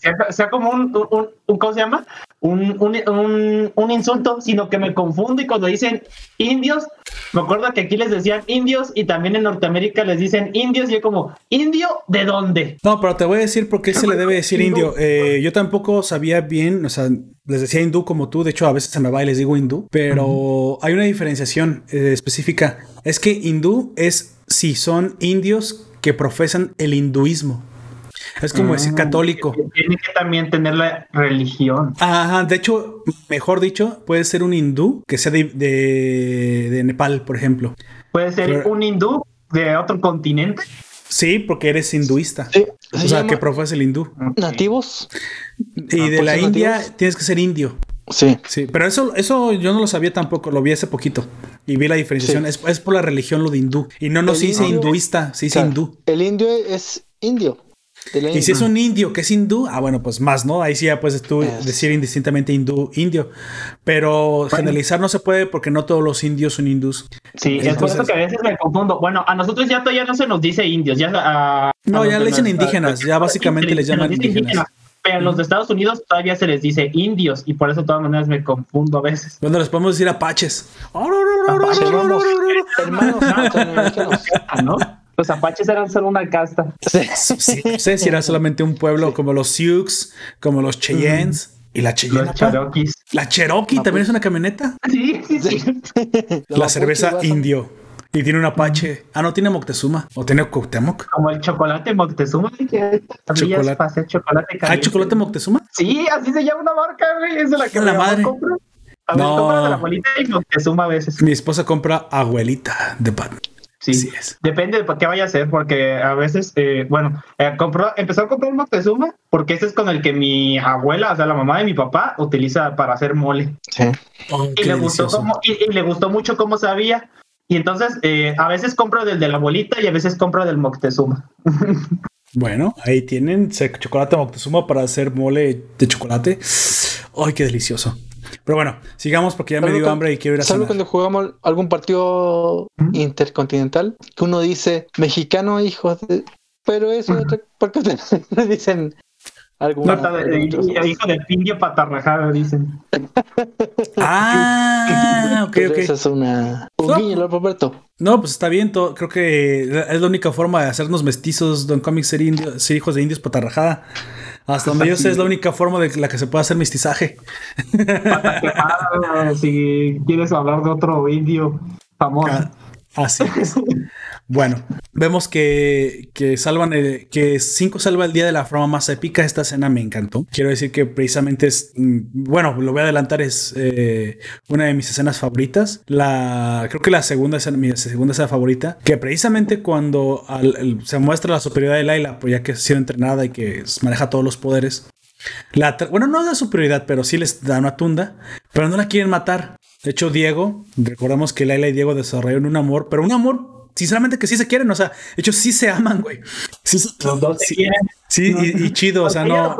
Speaker 2: sea, sea como un- un- un- ¿cómo se llama? Un, un, un- un insulto, sino que me confundo y cuando dicen indios, me acuerdo que aquí les decían indios y también en Norteamérica les dicen indios y yo como, ¿indio de dónde?
Speaker 1: No, pero te voy a decir por qué se le debe decir indio. Eh, yo tampoco sabía bien, o sea, les decía hindú como tú, de hecho a veces se me va y les digo hindú, pero hay una diferenciación eh, específica. Es que hindú es si son indios que profesan el hinduismo. Es como decir
Speaker 2: Mm,
Speaker 1: católico.
Speaker 2: Tiene que también tener la religión.
Speaker 1: Ajá, de hecho, mejor dicho, puede ser un hindú que sea de, de- de Nepal, por ejemplo.
Speaker 2: Puede ser
Speaker 1: Pero-
Speaker 2: un hindú de otro continente.
Speaker 1: Sí, porque eres hinduista.
Speaker 3: Sí,
Speaker 1: O
Speaker 3: se
Speaker 1: sea, que profesa el hindú.
Speaker 3: nativos.
Speaker 1: Y de
Speaker 3: ¿por
Speaker 1: la India
Speaker 3: nativos?
Speaker 1: tienes que ser indio.
Speaker 3: Sí.
Speaker 1: Sí, pero eso, eso yo no lo sabía tampoco, lo vi hace poquito. Y vi la diferenciación.
Speaker 3: Sí.
Speaker 1: Es, es por la religión lo de hindú. Y no, no
Speaker 3: El
Speaker 1: se dice
Speaker 3: indio-
Speaker 1: hinduista, se dice
Speaker 3: Claro,
Speaker 1: hindú.
Speaker 3: El indio es indio.
Speaker 1: Y si es un indio que es hindú, ah, bueno, pues más, ¿no? Ahí sí ya puedes tú
Speaker 3: Es-
Speaker 1: decir indistintamente hindú, indio. Pero generalizar no se puede porque no todos los indios son hindús.
Speaker 2: Sí, es por
Speaker 1: Entonces-
Speaker 2: eso que a veces me confundo. Bueno, a nosotros ya todavía no se nos dice indios, ya a,
Speaker 1: No,
Speaker 2: a
Speaker 1: ya le dicen indígenas, ya básicamente les llaman indígenas.
Speaker 2: Pero a los de Estados Unidos todavía se les dice indios y por eso de todas maneras me confundo a veces.
Speaker 1: Bueno, les podemos decir apaches.
Speaker 3: Apaches, vamos. Hermanos.
Speaker 2: Ah, ¿no? Los apaches eran solo una casta.
Speaker 3: Sí.
Speaker 1: Sí, no sé si era solamente un pueblo como los Sioux, como los Cheyennes. Y la Cheyenne.
Speaker 2: Los. Cherokees.
Speaker 1: La Cherokee también es una camioneta.
Speaker 2: Sí, sí, sí.
Speaker 1: La cerveza indio. Y tiene un Apache. Ah, no tiene Moctezuma. O tiene Cuauhtémoc.
Speaker 2: Como el chocolate Moctezuma. que
Speaker 1: Chocolate.
Speaker 2: para hacer chocolate
Speaker 1: ¿Hay
Speaker 2: caliente.
Speaker 1: chocolate Moctezuma?
Speaker 2: Sí, así se llama una marca, güey. Es de la que
Speaker 1: ¡A la madre!
Speaker 2: compra. A ver,
Speaker 1: No.
Speaker 2: de la abuelita y Moctezuma a veces.
Speaker 1: Mi esposa compra abuelita de pan.
Speaker 2: Sí.
Speaker 1: Así es.
Speaker 2: Depende de por qué vaya a ser, porque a veces, eh, bueno, eh, compró, empezó a comprar Moctezuma porque ese es con el que mi abuela, o sea, la mamá de mi papá, utiliza para hacer mole.
Speaker 3: Sí.
Speaker 1: Oh,
Speaker 2: Y le, gustó cómo, y, y le gustó mucho cómo sabía. Y entonces, eh, a veces compro del de la abuelita y a veces compro del Moctezuma.
Speaker 1: Bueno, ahí tienen chocolate Moctezuma para hacer mole de chocolate. ¡Ay, qué delicioso! Pero bueno, sigamos porque ya me dio hambre y quiero ir a cenar.
Speaker 3: cuando jugamos algún partido intercontinental, que uno dice mexicano, hijos de. Pero eso, porque ustedes no dicen
Speaker 2: de- hijo de pingue patarrajada, dicen.
Speaker 1: Ah, ok,
Speaker 3: Pero
Speaker 1: ok.
Speaker 3: Eso es una. Un
Speaker 1: No.
Speaker 3: guiño, Roberto.
Speaker 1: No, pues está bien. todo- creo que es la única forma de hacernos mestizos, Don Comics, ser, indio- ser hijos de indios patarrajada. Hasta donde yo sé, es la única forma de la que se puede hacer mestizaje.
Speaker 2: Ah, si quieres hablar de otro indio famoso.
Speaker 1: Ah, Así es. Bueno, vemos que, que salvan el- que 5 salva el día de la forma más épica. Esta escena me encantó. Quiero decir que precisamente es, mm, bueno, lo voy a adelantar, es eh, una de mis escenas favoritas. La, creo que la segunda escena, mi segunda escena favorita, que precisamente cuando se muestra la superioridad de Laila, pues ya que ha sido entrenada y que maneja todos los poderes. La bueno, no da superioridad, pero sí les da una tunda, pero no la quieren matar. De hecho, Diego, recordamos que Laila y Diego desarrollaron un amor, pero un amor, sinceramente, que sí se quieren, o sea, de hecho, sí se aman, güey. Sí,
Speaker 2: Los dos se
Speaker 1: sí,
Speaker 2: quieren.
Speaker 1: sí, y, y chido, o sea, no.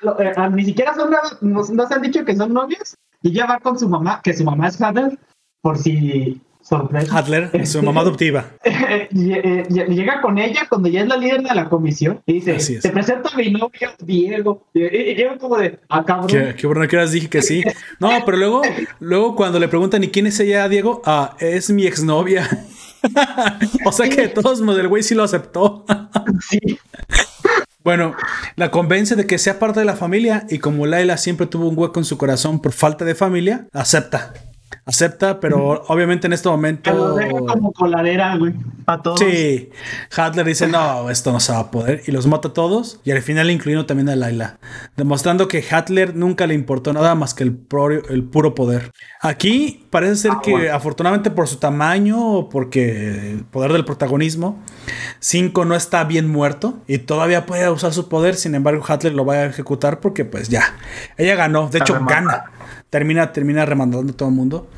Speaker 2: lo- eh, ah, ni siquiera son nada, nos, nos han dicho que son novios y ella va con su mamá, que su mamá es Hadler, por si sorpresa.
Speaker 1: Hadler, su mamá adoptiva.
Speaker 2: Eh, ll- llega con ella cuando ya es la líder de la comisión y dice, te presento a mi novio Diego. Y, yo como de, ah, cabrón.
Speaker 1: Que bueno que ahora dije que sí. No, pero luego, luego cuando le preguntan, ¿y quién es ella, Diego? Ah, es mi exnovia. o sea que de todos modos el güey sí lo aceptó.
Speaker 2: Sí.
Speaker 1: Bueno, la convence de que sea parte de la familia y como Laila siempre tuvo un hueco en su corazón por falta de familia, acepta. Acepta, pero obviamente en este momento...
Speaker 2: como coladera, güey, a todos.
Speaker 1: Sí, Hadler dice, no, esto no se va a poder. Y los mata a todos. Y al final incluyendo también a Laila. Demostrando que Hadler nunca le importó nada más que el, pro- el puro poder. Aquí parece ser que afortunadamente por su tamaño o porque el poder del protagonismo, Cinco no está bien muerto y todavía puede usar su poder. Sin embargo, Hadler lo va a ejecutar porque pues ya. Ella ganó. De hecho, gana. Termina, termina remandando a todo el mundo.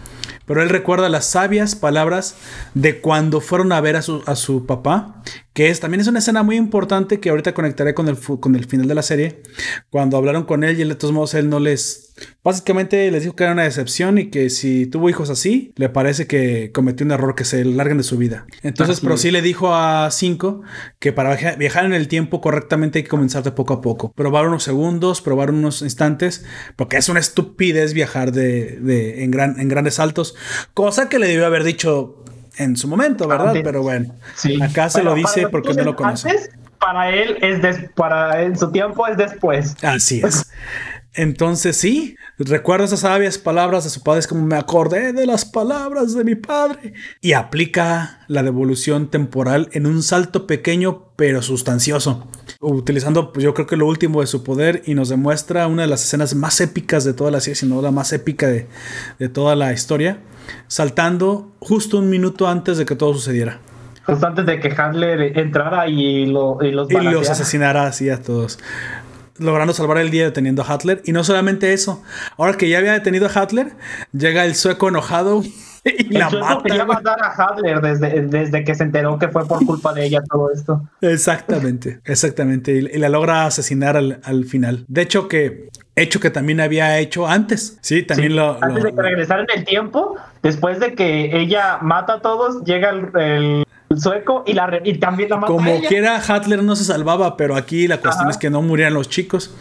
Speaker 1: Pero él recuerda las sabias palabras de cuando fueron a ver a su, a su papá, que es también es una escena muy importante que ahorita conectaré con el, con el final de la serie. Cuando hablaron con él y él, de todos modos él no les... Básicamente les dijo que era una decepción y que si tuvo hijos así, le parece que cometió un error que se larguen de su vida. Entonces,
Speaker 2: Así
Speaker 1: pero
Speaker 2: es.
Speaker 1: sí le dijo a Cinco que para viaja- viajar en el tiempo correctamente hay que comenzar de poco a poco. Probar unos segundos, probar unos instantes, porque es una estupidez viajar de, de- en, gran, en grandes saltos, cosa que le debió haber dicho en su momento, ¿verdad?
Speaker 2: Antes.
Speaker 1: Pero bueno,
Speaker 2: Sí.
Speaker 1: acá se
Speaker 2: Bueno,
Speaker 1: lo dice porque no lo conoce.
Speaker 2: antes, para él es des- para en su tiempo es después.
Speaker 1: Así es. Entonces sí, recuerda esas sabias palabras de su padre, es como me acordé de las palabras de mi padre. Y aplica la devolución temporal en un salto pequeño pero sustancioso, utilizando pues, yo creo que lo último de su poder y nos demuestra una de las escenas más épicas de toda la serie, sino la más épica de, de toda la historia, saltando justo un minuto antes de que todo sucediera.
Speaker 2: Justo antes de que Handler entrara y, lo, y los
Speaker 1: Y los asesinara así a todos. Logrando salvar el día deteniendo a Hatler. Y no solamente eso. Ahora que ya había detenido a Hatler, llega el sueco enojado y
Speaker 2: El
Speaker 1: la mata.
Speaker 2: quería matar a Hadler desde, desde que se enteró que fue por culpa de ella todo esto.
Speaker 1: Exactamente, exactamente. Y, y la logra asesinar al, al final. De hecho, que hecho que también había hecho antes. Sí, también
Speaker 2: Sí,
Speaker 1: lo.
Speaker 2: Antes
Speaker 1: lo-
Speaker 2: de que regresara en el tiempo, después de que ella mata a todos, llega el, el sueco y, la, y también la mata a
Speaker 1: como
Speaker 2: ella.
Speaker 1: quiera, Hatler no se salvaba, pero aquí la cuestión
Speaker 2: Ajá.
Speaker 1: es que no murieran los chicos.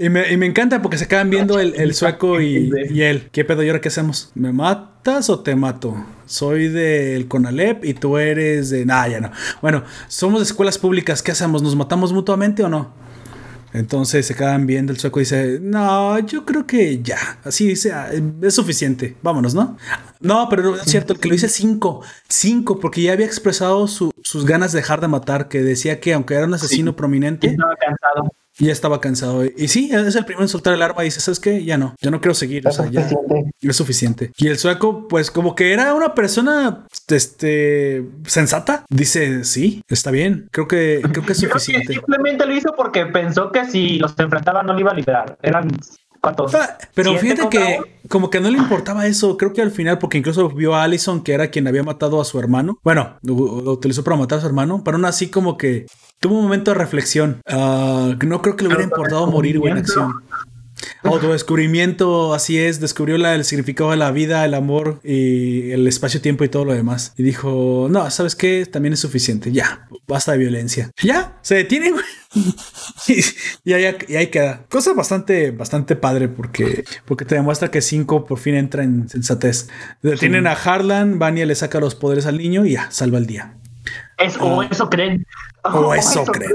Speaker 1: Y me, y me encanta porque se quedan viendo el, el sueco y, y él. ¿Qué pedo? ¿Y ahora qué hacemos? ¿Me matas o te mato? Soy del Conalep y tú eres de... Nah, ya no. Bueno, somos de escuelas públicas. ¿Qué hacemos? ¿Nos matamos mutuamente o no? Entonces se quedan viendo. El sueco dice: No, yo creo que ya. Así dice: "Ah, Es suficiente. Vámonos, ¿no? No, pero no es cierto. El que lo dice cinco. Cinco, porque ya había expresado su- sus ganas de dejar de matar. Que decía que aunque era un asesino
Speaker 2: Y
Speaker 1: prominente,
Speaker 2: estaba cansado.
Speaker 1: Ya estaba cansado. Y sí, es el primero en soltar el arma y dice, ¿sabes qué? Ya no, ya no quiero seguir. O sea, ya es suficiente. Y el sueco, pues como que era una persona, este, sensata. Dice, sí, está bien. Creo que, creo que es
Speaker 2: Yo creo que
Speaker 1: suficiente.
Speaker 2: simplemente lo hizo porque pensó que si los enfrentaba no lo iba a liberar. Eran ¿cuántos?
Speaker 1: Pero
Speaker 2: ¿Siete
Speaker 1: fíjate que
Speaker 2: uno?
Speaker 1: como que no le importaba eso. Creo que al final, porque incluso vio a Allison, que era quien había matado a su hermano. Bueno, lo, lo utilizó para matar a su hermano, pero aún así como que tuvo un momento de reflexión. Ah, no creo que le hubiera importado morir, güey, en acción. Autodescubrimiento, así es, descubrió la- el significado de la vida, el amor y el espacio-tiempo y todo lo demás. Y dijo, no, ¿sabes qué? También es suficiente, ya, basta de violencia. Ya, se detiene, güey. y, y ahí, y ahí queda. Cosa bastante, bastante padre porque, porque te demuestra que 5 por fin entra en sensatez. Detienen a Harlan, Vania le saca los poderes al niño y ya, salva el día.
Speaker 2: Es- o eso creen.
Speaker 1: O eso creen.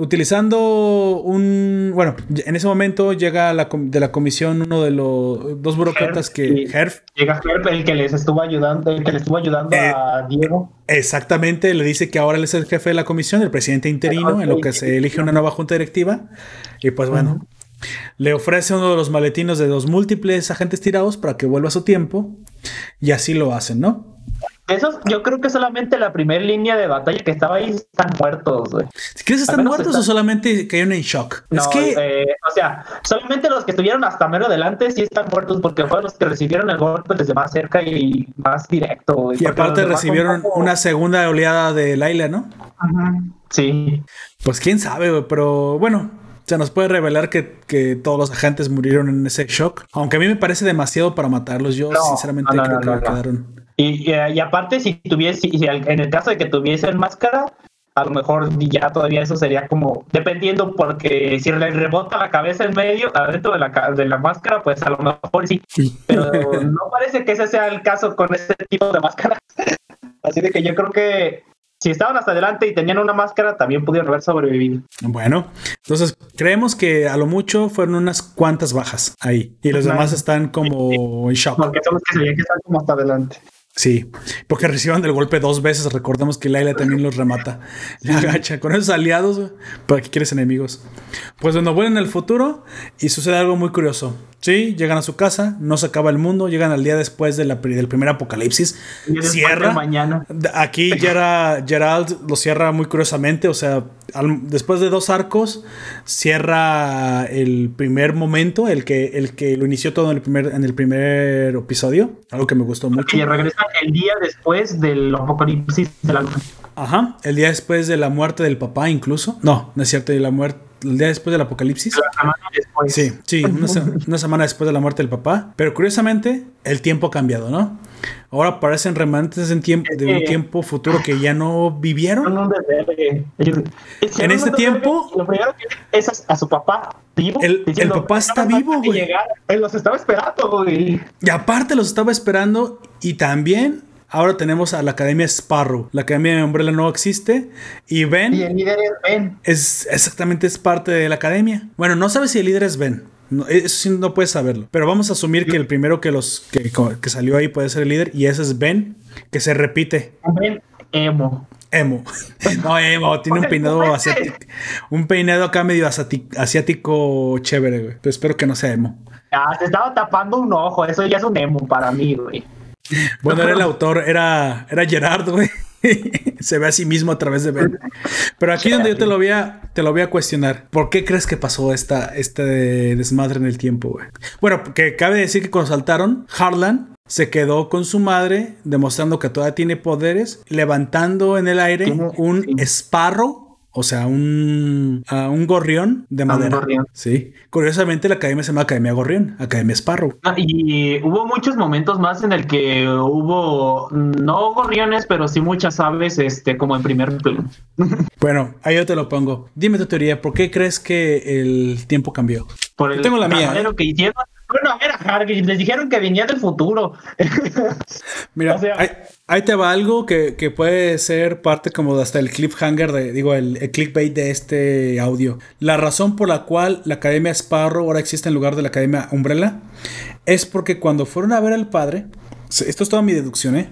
Speaker 1: Utilizando un. Bueno, en ese momento llega la de la comisión uno de los dos burócratas
Speaker 2: Herf,
Speaker 1: que. Herf,
Speaker 2: Llega Herb, el que les estuvo ayudando, el que le estuvo ayudando
Speaker 1: Eh,
Speaker 2: a Diego.
Speaker 1: exactamente, le dice que ahora él es el jefe de la comisión, el presidente interino, en lo que se elige una nueva junta directiva. Y pues bueno, le ofrece uno de los maletinos de los múltiples agentes tirados para que vuelva a su tiempo. Y así lo hacen, ¿no?
Speaker 2: De esos, yo creo que solamente la primera línea de batalla que estaba ahí están muertos, güey.
Speaker 1: ¿Crees que están muertos o solamente cayeron en shock?
Speaker 2: No,
Speaker 1: es que.
Speaker 2: eh, o sea, solamente los que estuvieron hasta mero adelante sí están muertos porque fueron los que recibieron el golpe desde más cerca y más directo. güey,
Speaker 1: y aparte recibieron una segunda oleada de Laila, ¿no?
Speaker 2: Sí.
Speaker 1: Pues quién sabe, güey, pero bueno, se nos puede revelar que, que todos los agentes murieron en ese shock. Aunque a mí me parece demasiado para matarlos. Yo,
Speaker 2: No,
Speaker 1: sinceramente,
Speaker 2: no, no,
Speaker 1: creo que quedaron.
Speaker 2: Y, y, aparte, si tuviese, si en el caso de que tuviesen máscara, a lo mejor ya todavía eso sería como, dependiendo, porque si le rebota la cabeza en medio, adentro de la, de la máscara, pues a lo mejor sí. Pero no parece que ese sea el caso con este tipo de máscara. Así de que yo creo que si estaban hasta adelante y tenían una máscara, también pudieron haber sobrevivido.
Speaker 1: Bueno, entonces creemos que a lo mucho fueron unas cuantas bajas ahí. Y los
Speaker 2: Claro.
Speaker 1: demás están como en shock.
Speaker 2: Porque son los que se que están como hasta adelante.
Speaker 1: Sí, porque recibieron el golpe dos veces. Recordemos que Laila también los remata. Le agacha con esos aliados. ¿Para qué quieres enemigos? Pues bueno, vuelven al futuro y sucede algo muy curioso. Sí, llegan a su casa, no se acaba el mundo, llegan al día después de la del primer apocalipsis. Cierra.
Speaker 2: mañana.
Speaker 1: Aquí Gerard, Gerald lo cierra muy curiosamente, o sea, al- después de dos arcos, cierra el primer momento, el que, el que lo inició todo en el primer, en el primer episodio, algo que me gustó mucho.
Speaker 2: Y regresan el día después del apocalipsis de la luna.
Speaker 1: Ajá, el día después de la muerte del papá incluso. No, no es cierto, de la muerte, el día después de el apocalipsis.
Speaker 2: La semana después.
Speaker 1: Sí, sí, una, se- una semana después de la muerte del papá. Pero curiosamente, el tiempo ha cambiado, ¿no? Ahora aparecen remanentes en tiempo, de un tiempo futuro que ya no vivieron. En este tiempo-
Speaker 2: Lo primero que es a, a su papá vivo.
Speaker 1: El- el papá está
Speaker 2: "Nada más
Speaker 1: vivo, güey".
Speaker 2: Él los estaba esperando, güey.
Speaker 1: Y aparte los estaba esperando y también ahora tenemos a la Academia Sparrow. La Academia de Umbrella no existe y Ben
Speaker 2: Y el líder es Ben.
Speaker 1: es exactamente es parte de la Academia. Bueno, no sabes si el líder es Ben. No, eso sí no puedes saberlo. Pero vamos a asumir que el primero que los que, que salió ahí puede ser el líder y ese es Ben, que se repite.
Speaker 2: Ben emo.
Speaker 1: Emo. No, emo, tiene un peinado asiático. Un peinado acá medio asiático chévere, güey. Pero espero que no sea emo.
Speaker 2: Ah, se estaba tapando un ojo, eso ya es un emo para mí, güey.
Speaker 1: Bueno, era el autor, era, era Gerard, güey. Se ve a sí mismo a través de Ben. Pero aquí donde yo te lo voy a, te lo voy a cuestionar. ¿Por qué crees que pasó esta, este desmadre en el tiempo, güey? Bueno, porque cabe decir que cuando saltaron, Harlan se quedó con su madre, demostrando que todavía tiene poderes, levantando en el aire un esparro. O sea, un, ah, un gorrión de
Speaker 2: un
Speaker 1: madera.
Speaker 2: gorrión.
Speaker 1: Sí. Curiosamente, la academia se llama Academia Gorrión, Academia Sparrow.
Speaker 2: Ah, Y hubo muchos momentos más en el que hubo no gorriones, pero sí muchas aves, este, como en primer plano.
Speaker 1: Bueno, ahí yo te lo pongo. Dime tu teoría, ¿por qué crees que el tiempo cambió?
Speaker 2: Por el
Speaker 1: Yo tengo la mía, ¿eh?
Speaker 2: que hicieron. Bueno, era Hargreaves, les dijeron que venía del futuro.
Speaker 1: Mira,
Speaker 2: O sea-
Speaker 1: ahí, ahí te va algo que, que puede ser parte como de hasta el cliffhanger, de, digo, el, el clickbait de este audio. La razón por la cual la Academia Sparrow ahora existe en lugar de la Academia Umbrella es porque cuando fueron a ver al padre, esto es toda mi deducción, ¿eh?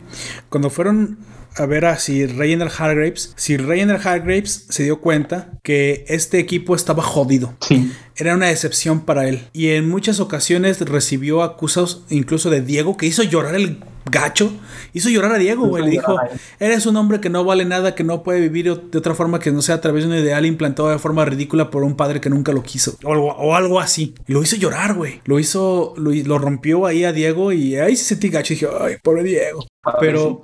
Speaker 1: Cuando fueron a ver a Sir Reginald Hargraves, Sir Reginald Hargraves se dio cuenta que este equipo estaba jodido.
Speaker 2: Sí.
Speaker 1: Era una decepción para él. Y en muchas ocasiones recibió acusados incluso de Diego, que hizo llorar el gacho. Hizo llorar a Diego, güey. Le dijo, eres un hombre que no vale nada, que no puede vivir de otra forma que no sea a través de un ideal implantado de forma ridícula por un padre que nunca lo quiso. O algo, o algo así. Y lo hizo llorar, güey. Lo hizo, lo, lo rompió ahí a Diego y ahí se sentí gacho. Y dije, ay, pobre Diego. Pero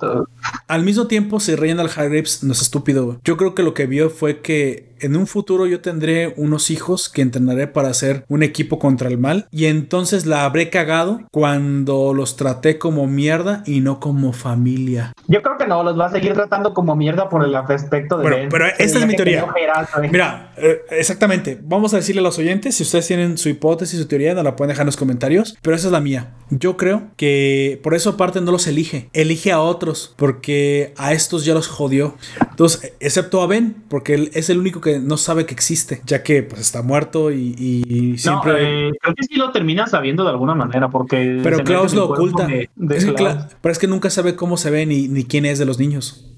Speaker 1: al mismo tiempo, si Reginald Hargraves no es estúpido. Yo creo que lo que vio fue que en un futuro yo tendré unos hijos que entrenaré para hacer un equipo contra el mal. Y entonces la habré cagado cuando los traté como mierda y no como familia.
Speaker 2: Yo creo que no, los va a seguir tratando como mierda por el aspecto de
Speaker 1: Bueno,
Speaker 2: Ben.
Speaker 1: pero esta es mi teoría. Mira, eh, exactamente. Vamos a decirle a los oyentes, si ustedes tienen su hipótesis, su teoría, nos la pueden dejar en los comentarios. Pero esa es la mía. Yo creo que por eso aparte no los elige. Elige a otros porque a estos ya los jodió. Entonces, excepto a Ben, porque él es el único que no sabe que existe, ya que pues está muerto y, y
Speaker 2: No,
Speaker 1: siempre...
Speaker 2: eh, creo que sí lo termina sabiendo de alguna manera, porque.
Speaker 1: pero Klaus lo oculta.
Speaker 2: de- de
Speaker 1: Es
Speaker 2: Klaus.
Speaker 1: Pero es que nunca sabe cómo se ve ni, ni quién es de los niños.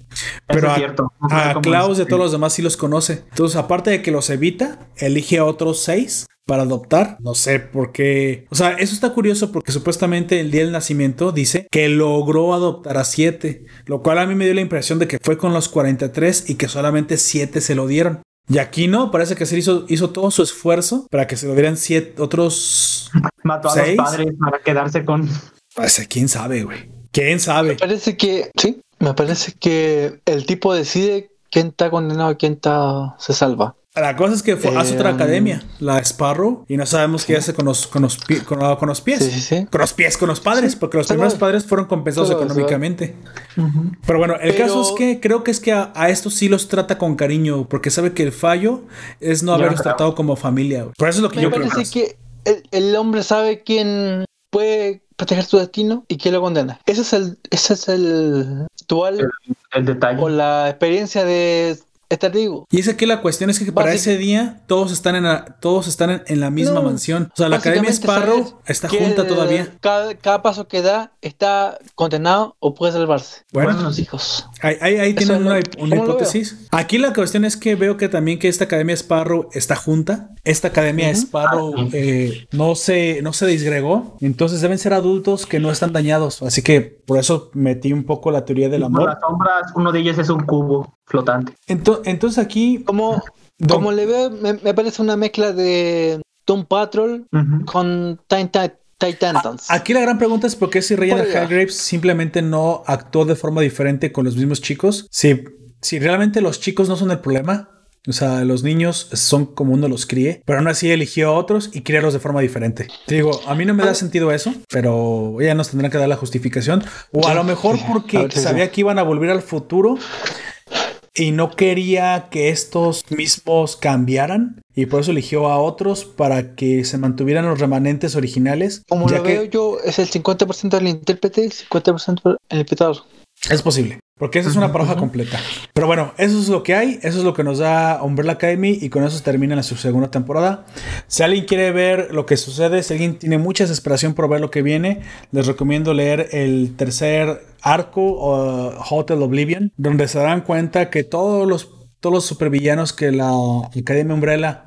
Speaker 1: Pero
Speaker 2: es
Speaker 1: a, a Klaus
Speaker 2: es.
Speaker 1: de todos los demás sí los conoce. Entonces, aparte de que los evita, elige a otros seis para adoptar. No sé por qué. O sea, eso está curioso porque supuestamente el día del nacimiento dice que logró adoptar a siete. Lo cual a mí me dio la impresión de que fue con los 43 y que solamente siete se lo dieron. Y aquí no, parece que se hizo, hizo todo su esfuerzo para que se lo dieran siete, otros.
Speaker 2: Mató a
Speaker 1: seis.
Speaker 2: los padres para quedarse con.
Speaker 1: Pues, quién sabe, güey. ¿Quién sabe?
Speaker 3: Parece que, sí, me parece que el tipo decide quién está condenado y quién está, se salva.
Speaker 1: La cosa es que fue, hace otra
Speaker 3: Eh,
Speaker 1: academia, la Sparrow, y no sabemos qué hace con los, con los, con, con los pies.
Speaker 3: Sí, sí, sí.
Speaker 1: Con los pies, con los padres,
Speaker 3: Sí,
Speaker 1: porque los primeros padres fueron compensados económicamente. Pero bueno, el
Speaker 3: Pero-
Speaker 1: caso es que creo que es que a, a estos sí los trata con cariño, porque sabe que el fallo es no haberlos tratado como familia. Por eso es lo que
Speaker 3: Me
Speaker 1: yo creo.
Speaker 3: parece que el, el hombre sabe quién puede proteger su destino y quién lo condena. Ese es el, ese es el dual
Speaker 2: El detalle.
Speaker 3: o la experiencia de vivo.
Speaker 1: Y es que la cuestión es que para
Speaker 3: Básic-
Speaker 1: ese día todos están en la, todos están en, en la misma
Speaker 3: No,
Speaker 1: mansión. O sea, la Academia Sparrow está junta
Speaker 3: el-
Speaker 1: todavía.
Speaker 3: Cada, cada paso que da está condenado o puede salvarse.
Speaker 1: Bueno.
Speaker 3: Con los hijos.
Speaker 1: Ahí, ahí, ahí
Speaker 3: Eso
Speaker 1: tienen una, hipótesis. Aquí la cuestión es que veo que también que esta Academia Sparrow está junta. Esta Academia
Speaker 3: Ujú.
Speaker 1: Sparrow
Speaker 2: Ah,
Speaker 1: eh, no, se, no se disgregó. Entonces deben ser adultos que no están dañados. Así que por eso metí un poco la teoría del
Speaker 2: Por
Speaker 1: amor.
Speaker 2: las sombras, uno de ellos es un cubo flotante.
Speaker 1: Ento- entonces aquí...
Speaker 3: Como, como le veo, me, me parece una mezcla de Doom Patrol
Speaker 2: Ujú.
Speaker 3: con Time Titans.
Speaker 1: Aquí la gran pregunta es por qué si
Speaker 3: allá.
Speaker 1: Hargraves simplemente no actuó de forma diferente con los mismos chicos. Si, si realmente los chicos no son el problema, o sea, los niños son como uno los críe, pero aún así eligió a otros y criarlos de forma diferente. Te digo, a mí no me da sentido eso, pero ya nos tendrán que dar la justificación. O a lo mejor porque sabía
Speaker 3: sí.
Speaker 1: que iban a volver al futuro y no quería que estos mismos cambiaran y por eso eligió a otros para que se mantuvieran los remanentes originales.
Speaker 3: Como
Speaker 1: ya
Speaker 3: lo
Speaker 1: que-
Speaker 3: veo yo, es el 50% del intérprete y el 50% el espectador.
Speaker 1: Es posible. Porque esa es una paradoja completa. Pero bueno, eso es lo que hay. Eso es lo que nos da Umbrella Academy. Y con eso termina la su segunda temporada. Si alguien quiere ver lo que sucede, si alguien tiene mucha desesperación por ver lo que viene, les recomiendo leer el tercer arco, o Hotel Oblivion, donde se darán cuenta que todos los, todos los supervillanos que la Academia Umbrella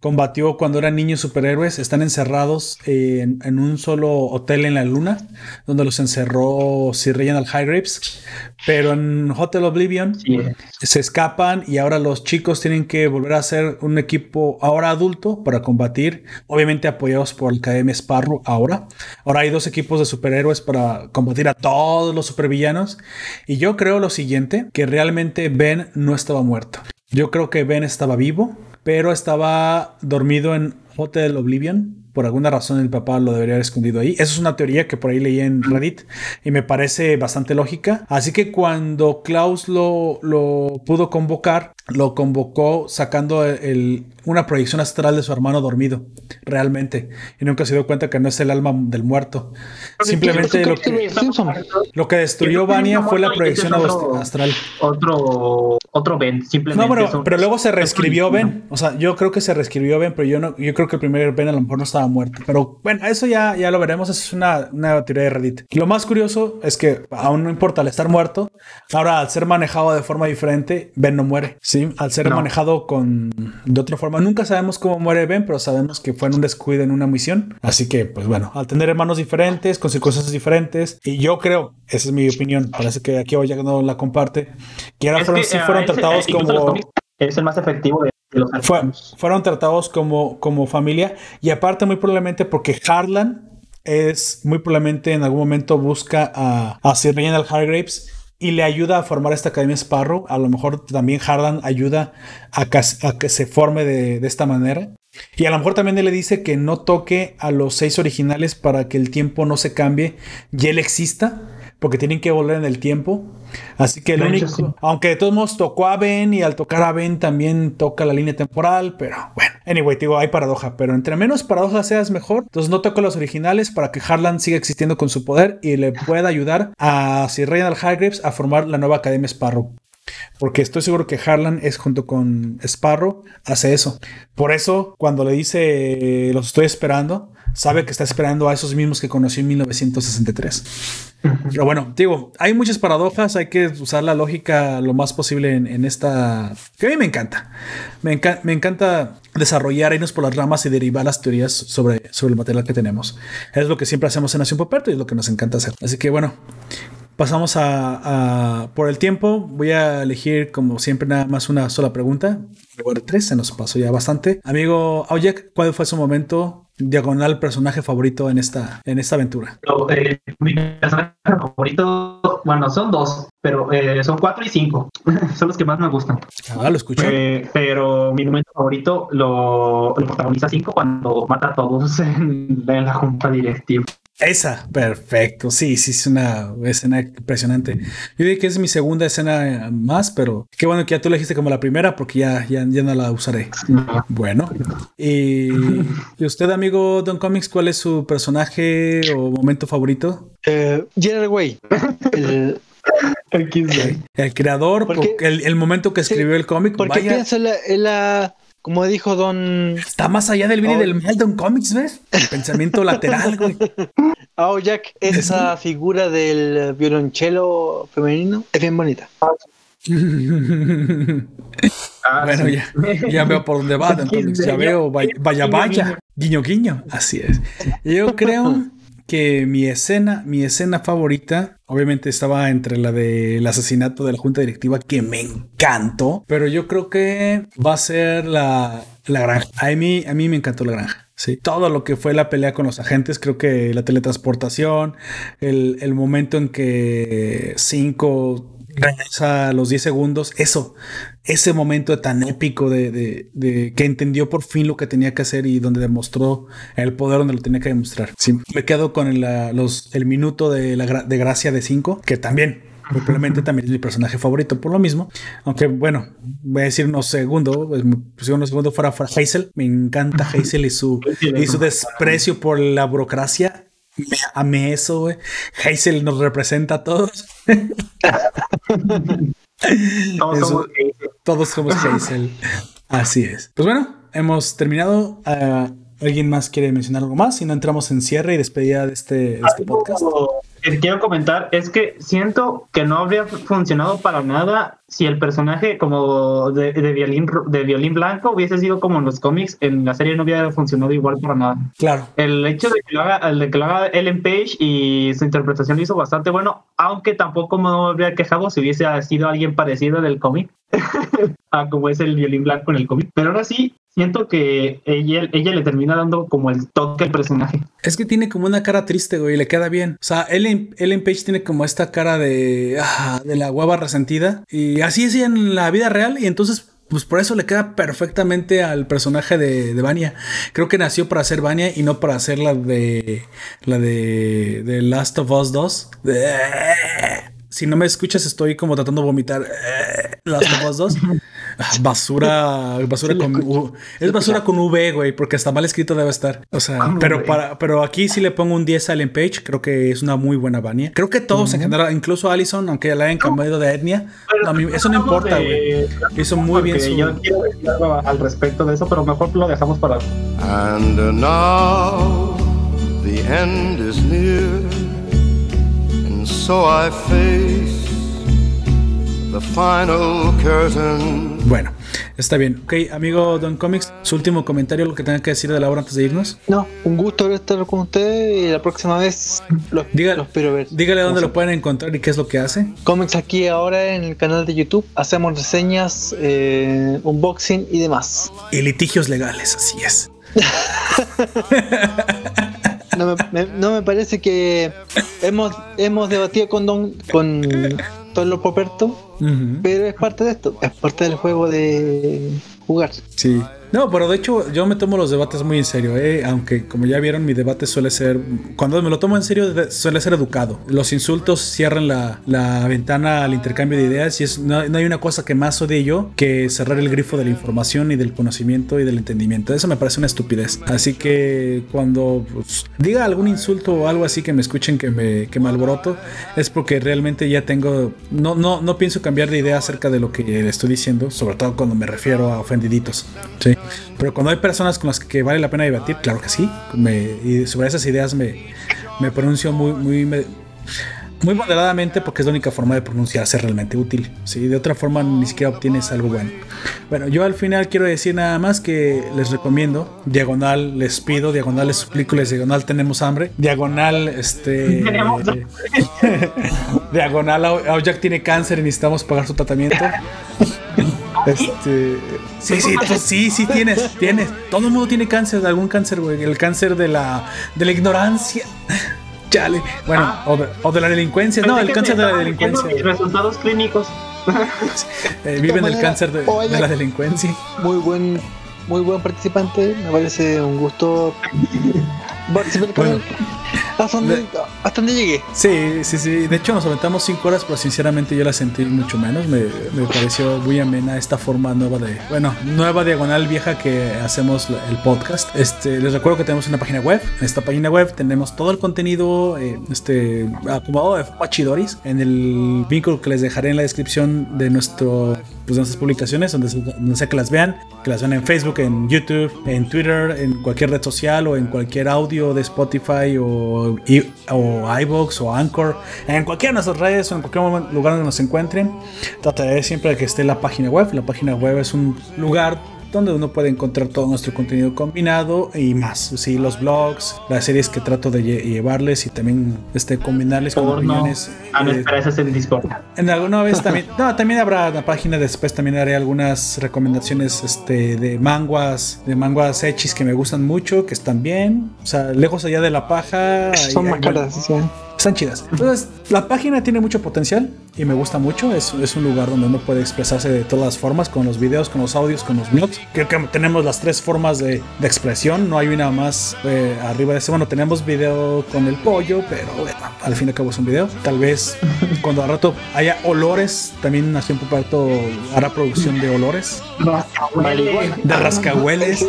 Speaker 1: combatió cuando eran niños superhéroes, están encerrados en, en un solo hotel en la luna, donde los encerró Sir Reginald Highgraves. Pero en Hotel Oblivion
Speaker 2: Sí.
Speaker 1: se escapan y ahora los chicos tienen que volver a ser un equipo ahora adulto para combatir, obviamente apoyados por la Academia Sparrow ahora. Ahora hay dos equipos de superhéroes para combatir a todos los supervillanos y yo creo lo siguiente, que realmente Ben no estaba muerto. Yo creo que Ben estaba vivo, pero estaba dormido en Hotel Oblivion. Por alguna razón el papá lo debería haber escondido ahí. Eso es una teoría que por ahí leí en Reddit y me parece bastante lógica. Así que cuando Klaus lo, lo pudo convocar, lo convocó sacando el- una proyección astral de su hermano dormido, realmente. Y nunca se dio cuenta que no es el alma del muerto. Simplemente lo que, lo que destruyó Vania fue la proyección astral.
Speaker 2: Otro, otro Ben, simplemente.
Speaker 1: No, pero, luego se reescribió Ben. O sea, yo creo que se reescribió Ben, pero yo no, yo creo que el primer Ben a lo mejor no estaba muerto. Pero bueno, eso ya, ya lo veremos. Es una, una teoría de Reddit. Lo más curioso es que aún no importa al estar muerto. Ahora, al ser manejado de forma diferente, Ben no muere. Sí, al ser
Speaker 2: No.
Speaker 1: manejado con de otra forma. Nunca sabemos cómo muere Ben, pero sabemos que fue en un descuido en una misión. Así que, pues bueno, al tener hermanos diferentes, con circunstancias diferentes, y yo creo, esa es mi opinión. Parece que aquí hoy ya no la comparte. Que ahora
Speaker 2: Es
Speaker 1: fueron,
Speaker 2: que,
Speaker 1: sí
Speaker 2: ah,
Speaker 1: fueron tratados
Speaker 2: los
Speaker 1: como.
Speaker 2: Es el más efectivo de los
Speaker 1: Fue-
Speaker 2: hermanos.
Speaker 1: fueron tratados como, como familia y aparte muy probablemente porque Harlan es muy probablemente en algún momento busca a, a Sir Reginald Hargraves y le ayuda a formar esta Academia Sparrow. A lo mejor también Harlan ayuda a que, a que se forme de, de esta manera. Y a lo mejor también él le dice que no toque a los seis originales para que el tiempo no se cambie y él exista, porque tienen que volver en el tiempo. Así que el
Speaker 2: De hecho,
Speaker 1: único,
Speaker 2: sí.
Speaker 1: aunque de todos modos tocó a Ben y al tocar a Ben también toca la línea temporal, pero bueno, anyway, digo, hay paradoja, pero entre menos paradoja seas mejor, entonces no toca los originales para que Harlan siga existiendo con su poder y le pueda ayudar a Sir Reginald Hargreaves a formar la nueva Academia Sparrow. Porque estoy seguro que Harlan es junto con Sparrow, hace eso. Por eso, cuando le dice los estoy esperando, sabe que está esperando a esos mismos que conoció en 1963. Pero bueno, digo, hay muchas paradojas, hay que usar la lógica lo más posible en, en esta... que a mí me encanta. Me, enca- me encanta desarrollar, irnos por las ramas y derivar las teorías sobre, sobre el material que tenemos. Es lo que siempre hacemos en Nación Poperto y es lo que nos encanta hacer. Así que bueno, pasamos a, Por el tiempo, voy a elegir como siempre nada más una sola pregunta. Lugar tres, se nos pasó ya bastante. Amigo Aujek, ¿cuál fue su momento diagonal personaje favorito en esta, en esta aventura?
Speaker 2: Pero, eh, mi personaje favorito, bueno, son dos, pero eh, son cuatro y cinco. son los que más me gustan.
Speaker 1: Ah, lo escucho.
Speaker 2: Eh, pero mi momento favorito lo, lo protagoniza cinco cuando mata a todos en, en la junta directiva.
Speaker 1: Esa, perfecto. Sí, sí, es una escena impresionante. Yo diría que es mi segunda escena más, pero qué bueno que ya tú elegiste como la primera porque ya, ya, ya no la usaré. Bueno, y, ¿y usted, amigo Don Comics, cuál es su personaje o momento favorito?
Speaker 3: Eh, Gerard Way. El-
Speaker 1: El creador,
Speaker 3: Porque-
Speaker 1: el, el momento que escribió el cómic,
Speaker 3: porque
Speaker 1: vaya,
Speaker 3: piensa en la, en la- como dijo Don
Speaker 1: está más allá del bien y
Speaker 3: Oh.
Speaker 1: del mal Don Comics, ¿ves? El pensamiento lateral, güey.
Speaker 3: Ao Jack, esa figura del violonchelo femenino es bien bonita.
Speaker 2: Ah,
Speaker 1: Bueno,
Speaker 2: sí.
Speaker 1: ya, ya veo por dónde va, Don Comics. Ya veo, vaya, vaya, vaya. Guiño, guiño. Así es. Yo creo que mi escena, mi escena favorita, obviamente estaba entre la del asesinato de la junta directiva, que me encantó, pero yo creo que va a ser la, la granja. A mí, a mí me encantó la granja. Sí, todo lo que fue la pelea con los agentes, creo que la teletransportación, el, el momento en que cinco a los 10 segundos, eso, ese momento tan épico de, de- de que entendió por fin lo que tenía que hacer y donde demostró el poder donde lo tenía que demostrar. Sí, me quedo con el, la- los, el minuto de, la, de gracia de 5, que también, probablemente también es mi personaje favorito por lo mismo. Aunque bueno, voy a decir unos segundos, pues, si unos segundos fuera, fuera Hazel, me encanta Hazel y su, y su desprecio por la burocracia. Me amé eso, güey. Hazel nos representa a todos.
Speaker 2: Todos
Speaker 1: Eso-
Speaker 2: somos gays.
Speaker 1: Todos somos Hazel. Así es. Pues bueno, hemos terminado. Ah, ¿Alguien más quiere mencionar algo más? Si no entramos en cierre y despedida de este, de este
Speaker 2: Algo
Speaker 1: podcast.
Speaker 2: Que quiero comentar es que siento que no habría funcionado para nada si el personaje como de, de violín de violín blanco hubiese sido como en los cómics, en la serie no hubiera funcionado igual para nada.
Speaker 1: Claro.
Speaker 2: El hecho de que lo haga, el de que lo haga Ellen Page y su interpretación lo hizo bastante bueno, aunque tampoco me habría quejado si hubiese sido alguien parecido del cómic, a como es el violín blanco en el cómic. Pero ahora sí, siento que ella, ella le termina dando como el toque al personaje.
Speaker 1: Es que tiene como una cara triste, güey, y le queda bien. O sea, Ellen, Ellen Page tiene como esta cara de, ah, de la hueva resentida. Y así es en la vida real. Y entonces, pues por eso le queda perfectamente al personaje de, de Vanya. Creo que nació para ser Vanya y no para ser la de. La de. de Last of Us 2. Si no me escuchas, estoy como tratando de vomitar. Of Us 2. Ah, Basura, basura
Speaker 3: Sí,
Speaker 1: con. U. Es basura con V, güey, porque hasta mal escrito debe estar. O sea, pero para, pero aquí sí le pongo un 10 a Ellen Page. Creo que es una muy buena Vania. Creo que todos en general, incluso Allison, aunque la hayan cambiado de etnia,
Speaker 2: Pero
Speaker 1: a mí- eso no importa, güey. Hizo muy bien su.
Speaker 2: Yo quiero decir algo al respecto de eso, pero mejor lo dejamos para.
Speaker 4: And now the end is near, so I face the final curtain.
Speaker 1: Bueno, está bien. Ok, amigo Don Comics, su último comentario, lo que tenga que decir de la obra antes de irnos.
Speaker 3: No, un gusto estar con ustedes y la próxima vez lo,
Speaker 1: Dígalo.
Speaker 3: lo espero ver.
Speaker 1: Dígale dónde lo pueden encontrar y qué es lo que hace.
Speaker 3: Comics aquí ahora en el canal de YouTube. Hacemos reseñas, eh, unboxing y demás.
Speaker 1: Y litigios legales, así es.
Speaker 3: No me, me- no me parece que hemos, hemos debatido con Don con Don Lo Poperto,
Speaker 1: Ujú.
Speaker 3: pero es parte de esto, es parte del juego de jugar.
Speaker 1: Sí. No, pero de hecho yo me tomo los debates muy en serio, ¿eh? aunque como ya vieron mi debate suele ser, cuando me lo tomo en serio suele ser educado. Los insultos cierran la, la ventana al intercambio de ideas y es, no, hay una cosa que más odie yo que cerrar el grifo de la información y del conocimiento y del entendimiento. Eso me parece una estupidez. Así que cuando pues, diga algún insulto o algo así que me escuchen que me, que me alboroto, es porque realmente ya tengo, no, no, no pienso cambiar de idea acerca de lo que estoy diciendo, sobre todo cuando me refiero a ofendiditos. Sí. Pero cuando hay personas con las que vale la pena debatir, claro que sí. Me- y sobre esas ideas me, me pronuncio muy, muy, me- muy moderadamente porque es la única forma de pronunciarse realmente útil. Sí, de otra forma ni siquiera obtienes algo bueno. Bueno, yo al final quiero decir nada más que les recomiendo, diagonal les pido, diagonal les suplico, les diagonal tenemos hambre, diagonal este
Speaker 2: Tenemos
Speaker 1: diagonal Ao- Jack tiene cáncer y necesitamos pagar su tratamiento. Este, sí, sí, tú- sí, sí tienes, tienes. Todo el mundo tiene cáncer, algún cáncer, güey. El cáncer de la, de la ignorancia. Chale. Bueno,
Speaker 2: Ah.
Speaker 1: o, de, o de la delincuencia. No, el cáncer de la delincuencia.
Speaker 2: Mis resultados clínicos.
Speaker 1: Eh, viven el cáncer de,
Speaker 3: oye.
Speaker 1: de la delincuencia.
Speaker 3: Muy buen, muy buen participante. Me parece un gusto participar con
Speaker 1: Bueno.
Speaker 3: él. Hasta donde llegué.
Speaker 1: Sí, sí, sí. De hecho, nos aventamos cinco horas, pero sinceramente yo la sentí mucho menos. Me, me pareció muy amena esta forma nueva de, bueno, nueva diagonal vieja que hacemos el podcast. Este, les recuerdo que tenemos una página web. En esta página web tenemos todo el contenido, eh, este, acomodado de forma chidoris en el vínculo que les dejaré en la descripción de nuestro, pues, nuestras publicaciones, donde, donde sea que las vean, que las vean en Facebook, en YouTube, en Twitter, en cualquier red social o en cualquier audio de Spotify o, o iBox o Anchor, en cualquiera de nuestras redes o en cualquier lugar donde nos encuentren. Trataré siempre de que esté la página web. La página web es un lugar donde uno puede encontrar todo nuestro contenido combinado y más. Sí, los blogs, las series que trato de lle- llevarles y también este, combinarles con
Speaker 2: Por no.
Speaker 1: opiniones.
Speaker 2: Ah, no,
Speaker 1: eh,
Speaker 2: espera, ese es en Discord.
Speaker 1: en alguna vez también. No, también habrá la página después. También haré algunas recomendaciones este, de manguas, de manguas hechis que me gustan mucho, que están bien. O sea, lejos allá de la paja.
Speaker 3: Son
Speaker 1: voy.
Speaker 3: caras. ¿sí?
Speaker 1: Están chidas. Entonces, la página tiene mucho potencial y me gusta mucho. Es, es un lugar donde uno puede expresarse de todas las formas, con los videos, con los audios, con los blogs. Creo que tenemos las tres formas de, de expresión. No hay una más eh, arriba de ese. Bueno, tenemos video con el pollo, pero bueno, al fin y al cabo es un video. Tal vez cuando al rato haya olores, también Nación Poparto hará producción de olores, de rascahueles.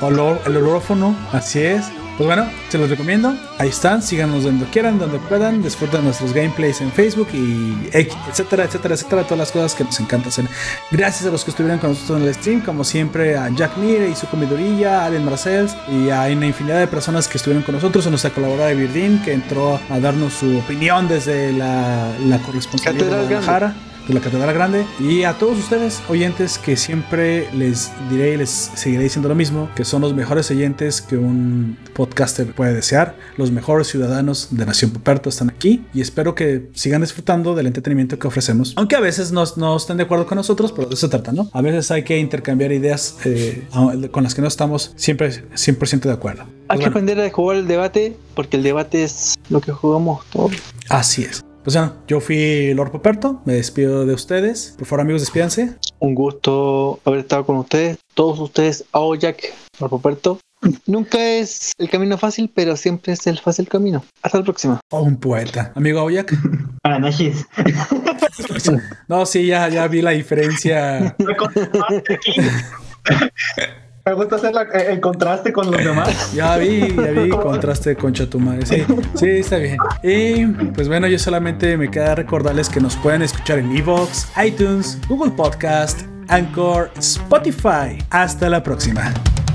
Speaker 1: Olor, el olófono, así es. Pues bueno, se los recomiendo. Ahí están, síganos donde quieran, donde puedan. Disfruten nuestros gameplays en Facebook y etcétera, etcétera, etcétera. Todas las cosas que nos encanta hacer. Gracias a los que estuvieron con nosotros en el stream, como siempre, a Jack Mire y su comidorilla, a Allen Marcells y a una infinidad de personas que estuvieron con nosotros. A nuestra colaboradora Virdín, que entró a darnos su opinión desde la, la corresponsalía de Guadalajara de la Catedral Grande. Y a todos ustedes oyentes que siempre les diré y les seguiré diciendo lo mismo que son los mejores oyentes que un podcaster puede desear los mejores ciudadanos de Nación Poperto están aquí y espero que sigan disfrutando del entretenimiento que ofrecemos. Aunque a veces no, no estén de acuerdo con nosotros pero de eso se trata ¿no? a veces hay que intercambiar ideas eh, con las que no estamos siempre 100% de acuerdo.
Speaker 3: Hay que aprender a jugar el debate porque el debate es lo que jugamos todos.
Speaker 1: así es pues bueno, yo fui Lord Poperto, me despido de ustedes. Por favor, amigos, despídanse.
Speaker 3: Un gusto haber estado con ustedes, todos ustedes, Ao Jack, Roberto. Nunca es el camino fácil, pero siempre es el fácil camino. Hasta la próxima.
Speaker 1: Oh, un poeta. Amigo Aoyak.
Speaker 2: Buenas noches.
Speaker 1: No, sí, ya, ya vi la diferencia.
Speaker 2: Me gusta hacer la- eh, el contraste con los demás.
Speaker 1: Ya vi, ya vi contraste con Chatumadre. Sí, sí, está bien. Y pues bueno, yo solamente me queda recordarles que nos pueden escuchar en Evox, iTunes, Google Podcast, Anchor, Spotify. Hasta la próxima.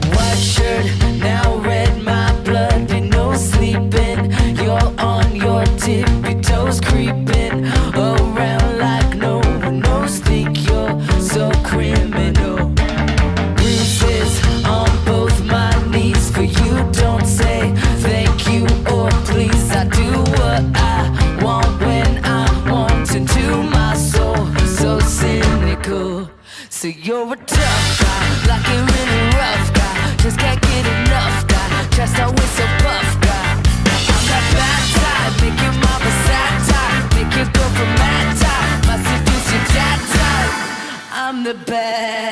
Speaker 5: White shirt, now red, my blood, ain't no sleeping. You're on your tippy toes, creeping around I'm the bad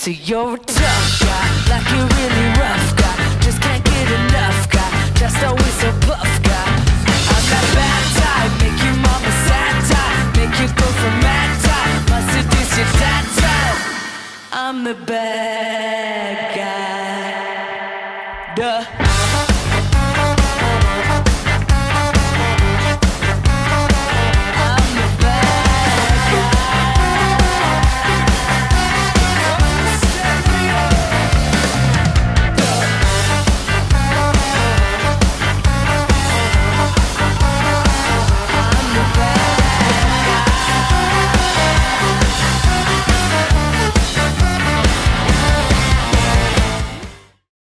Speaker 5: So you're a tough guy, like a really rough guy. Just can't get enough guy, just always a buff guy. I'm that bad type, make your mama sad type, make you go girlfriend mad type, my seduce your dad type. I'm the bad.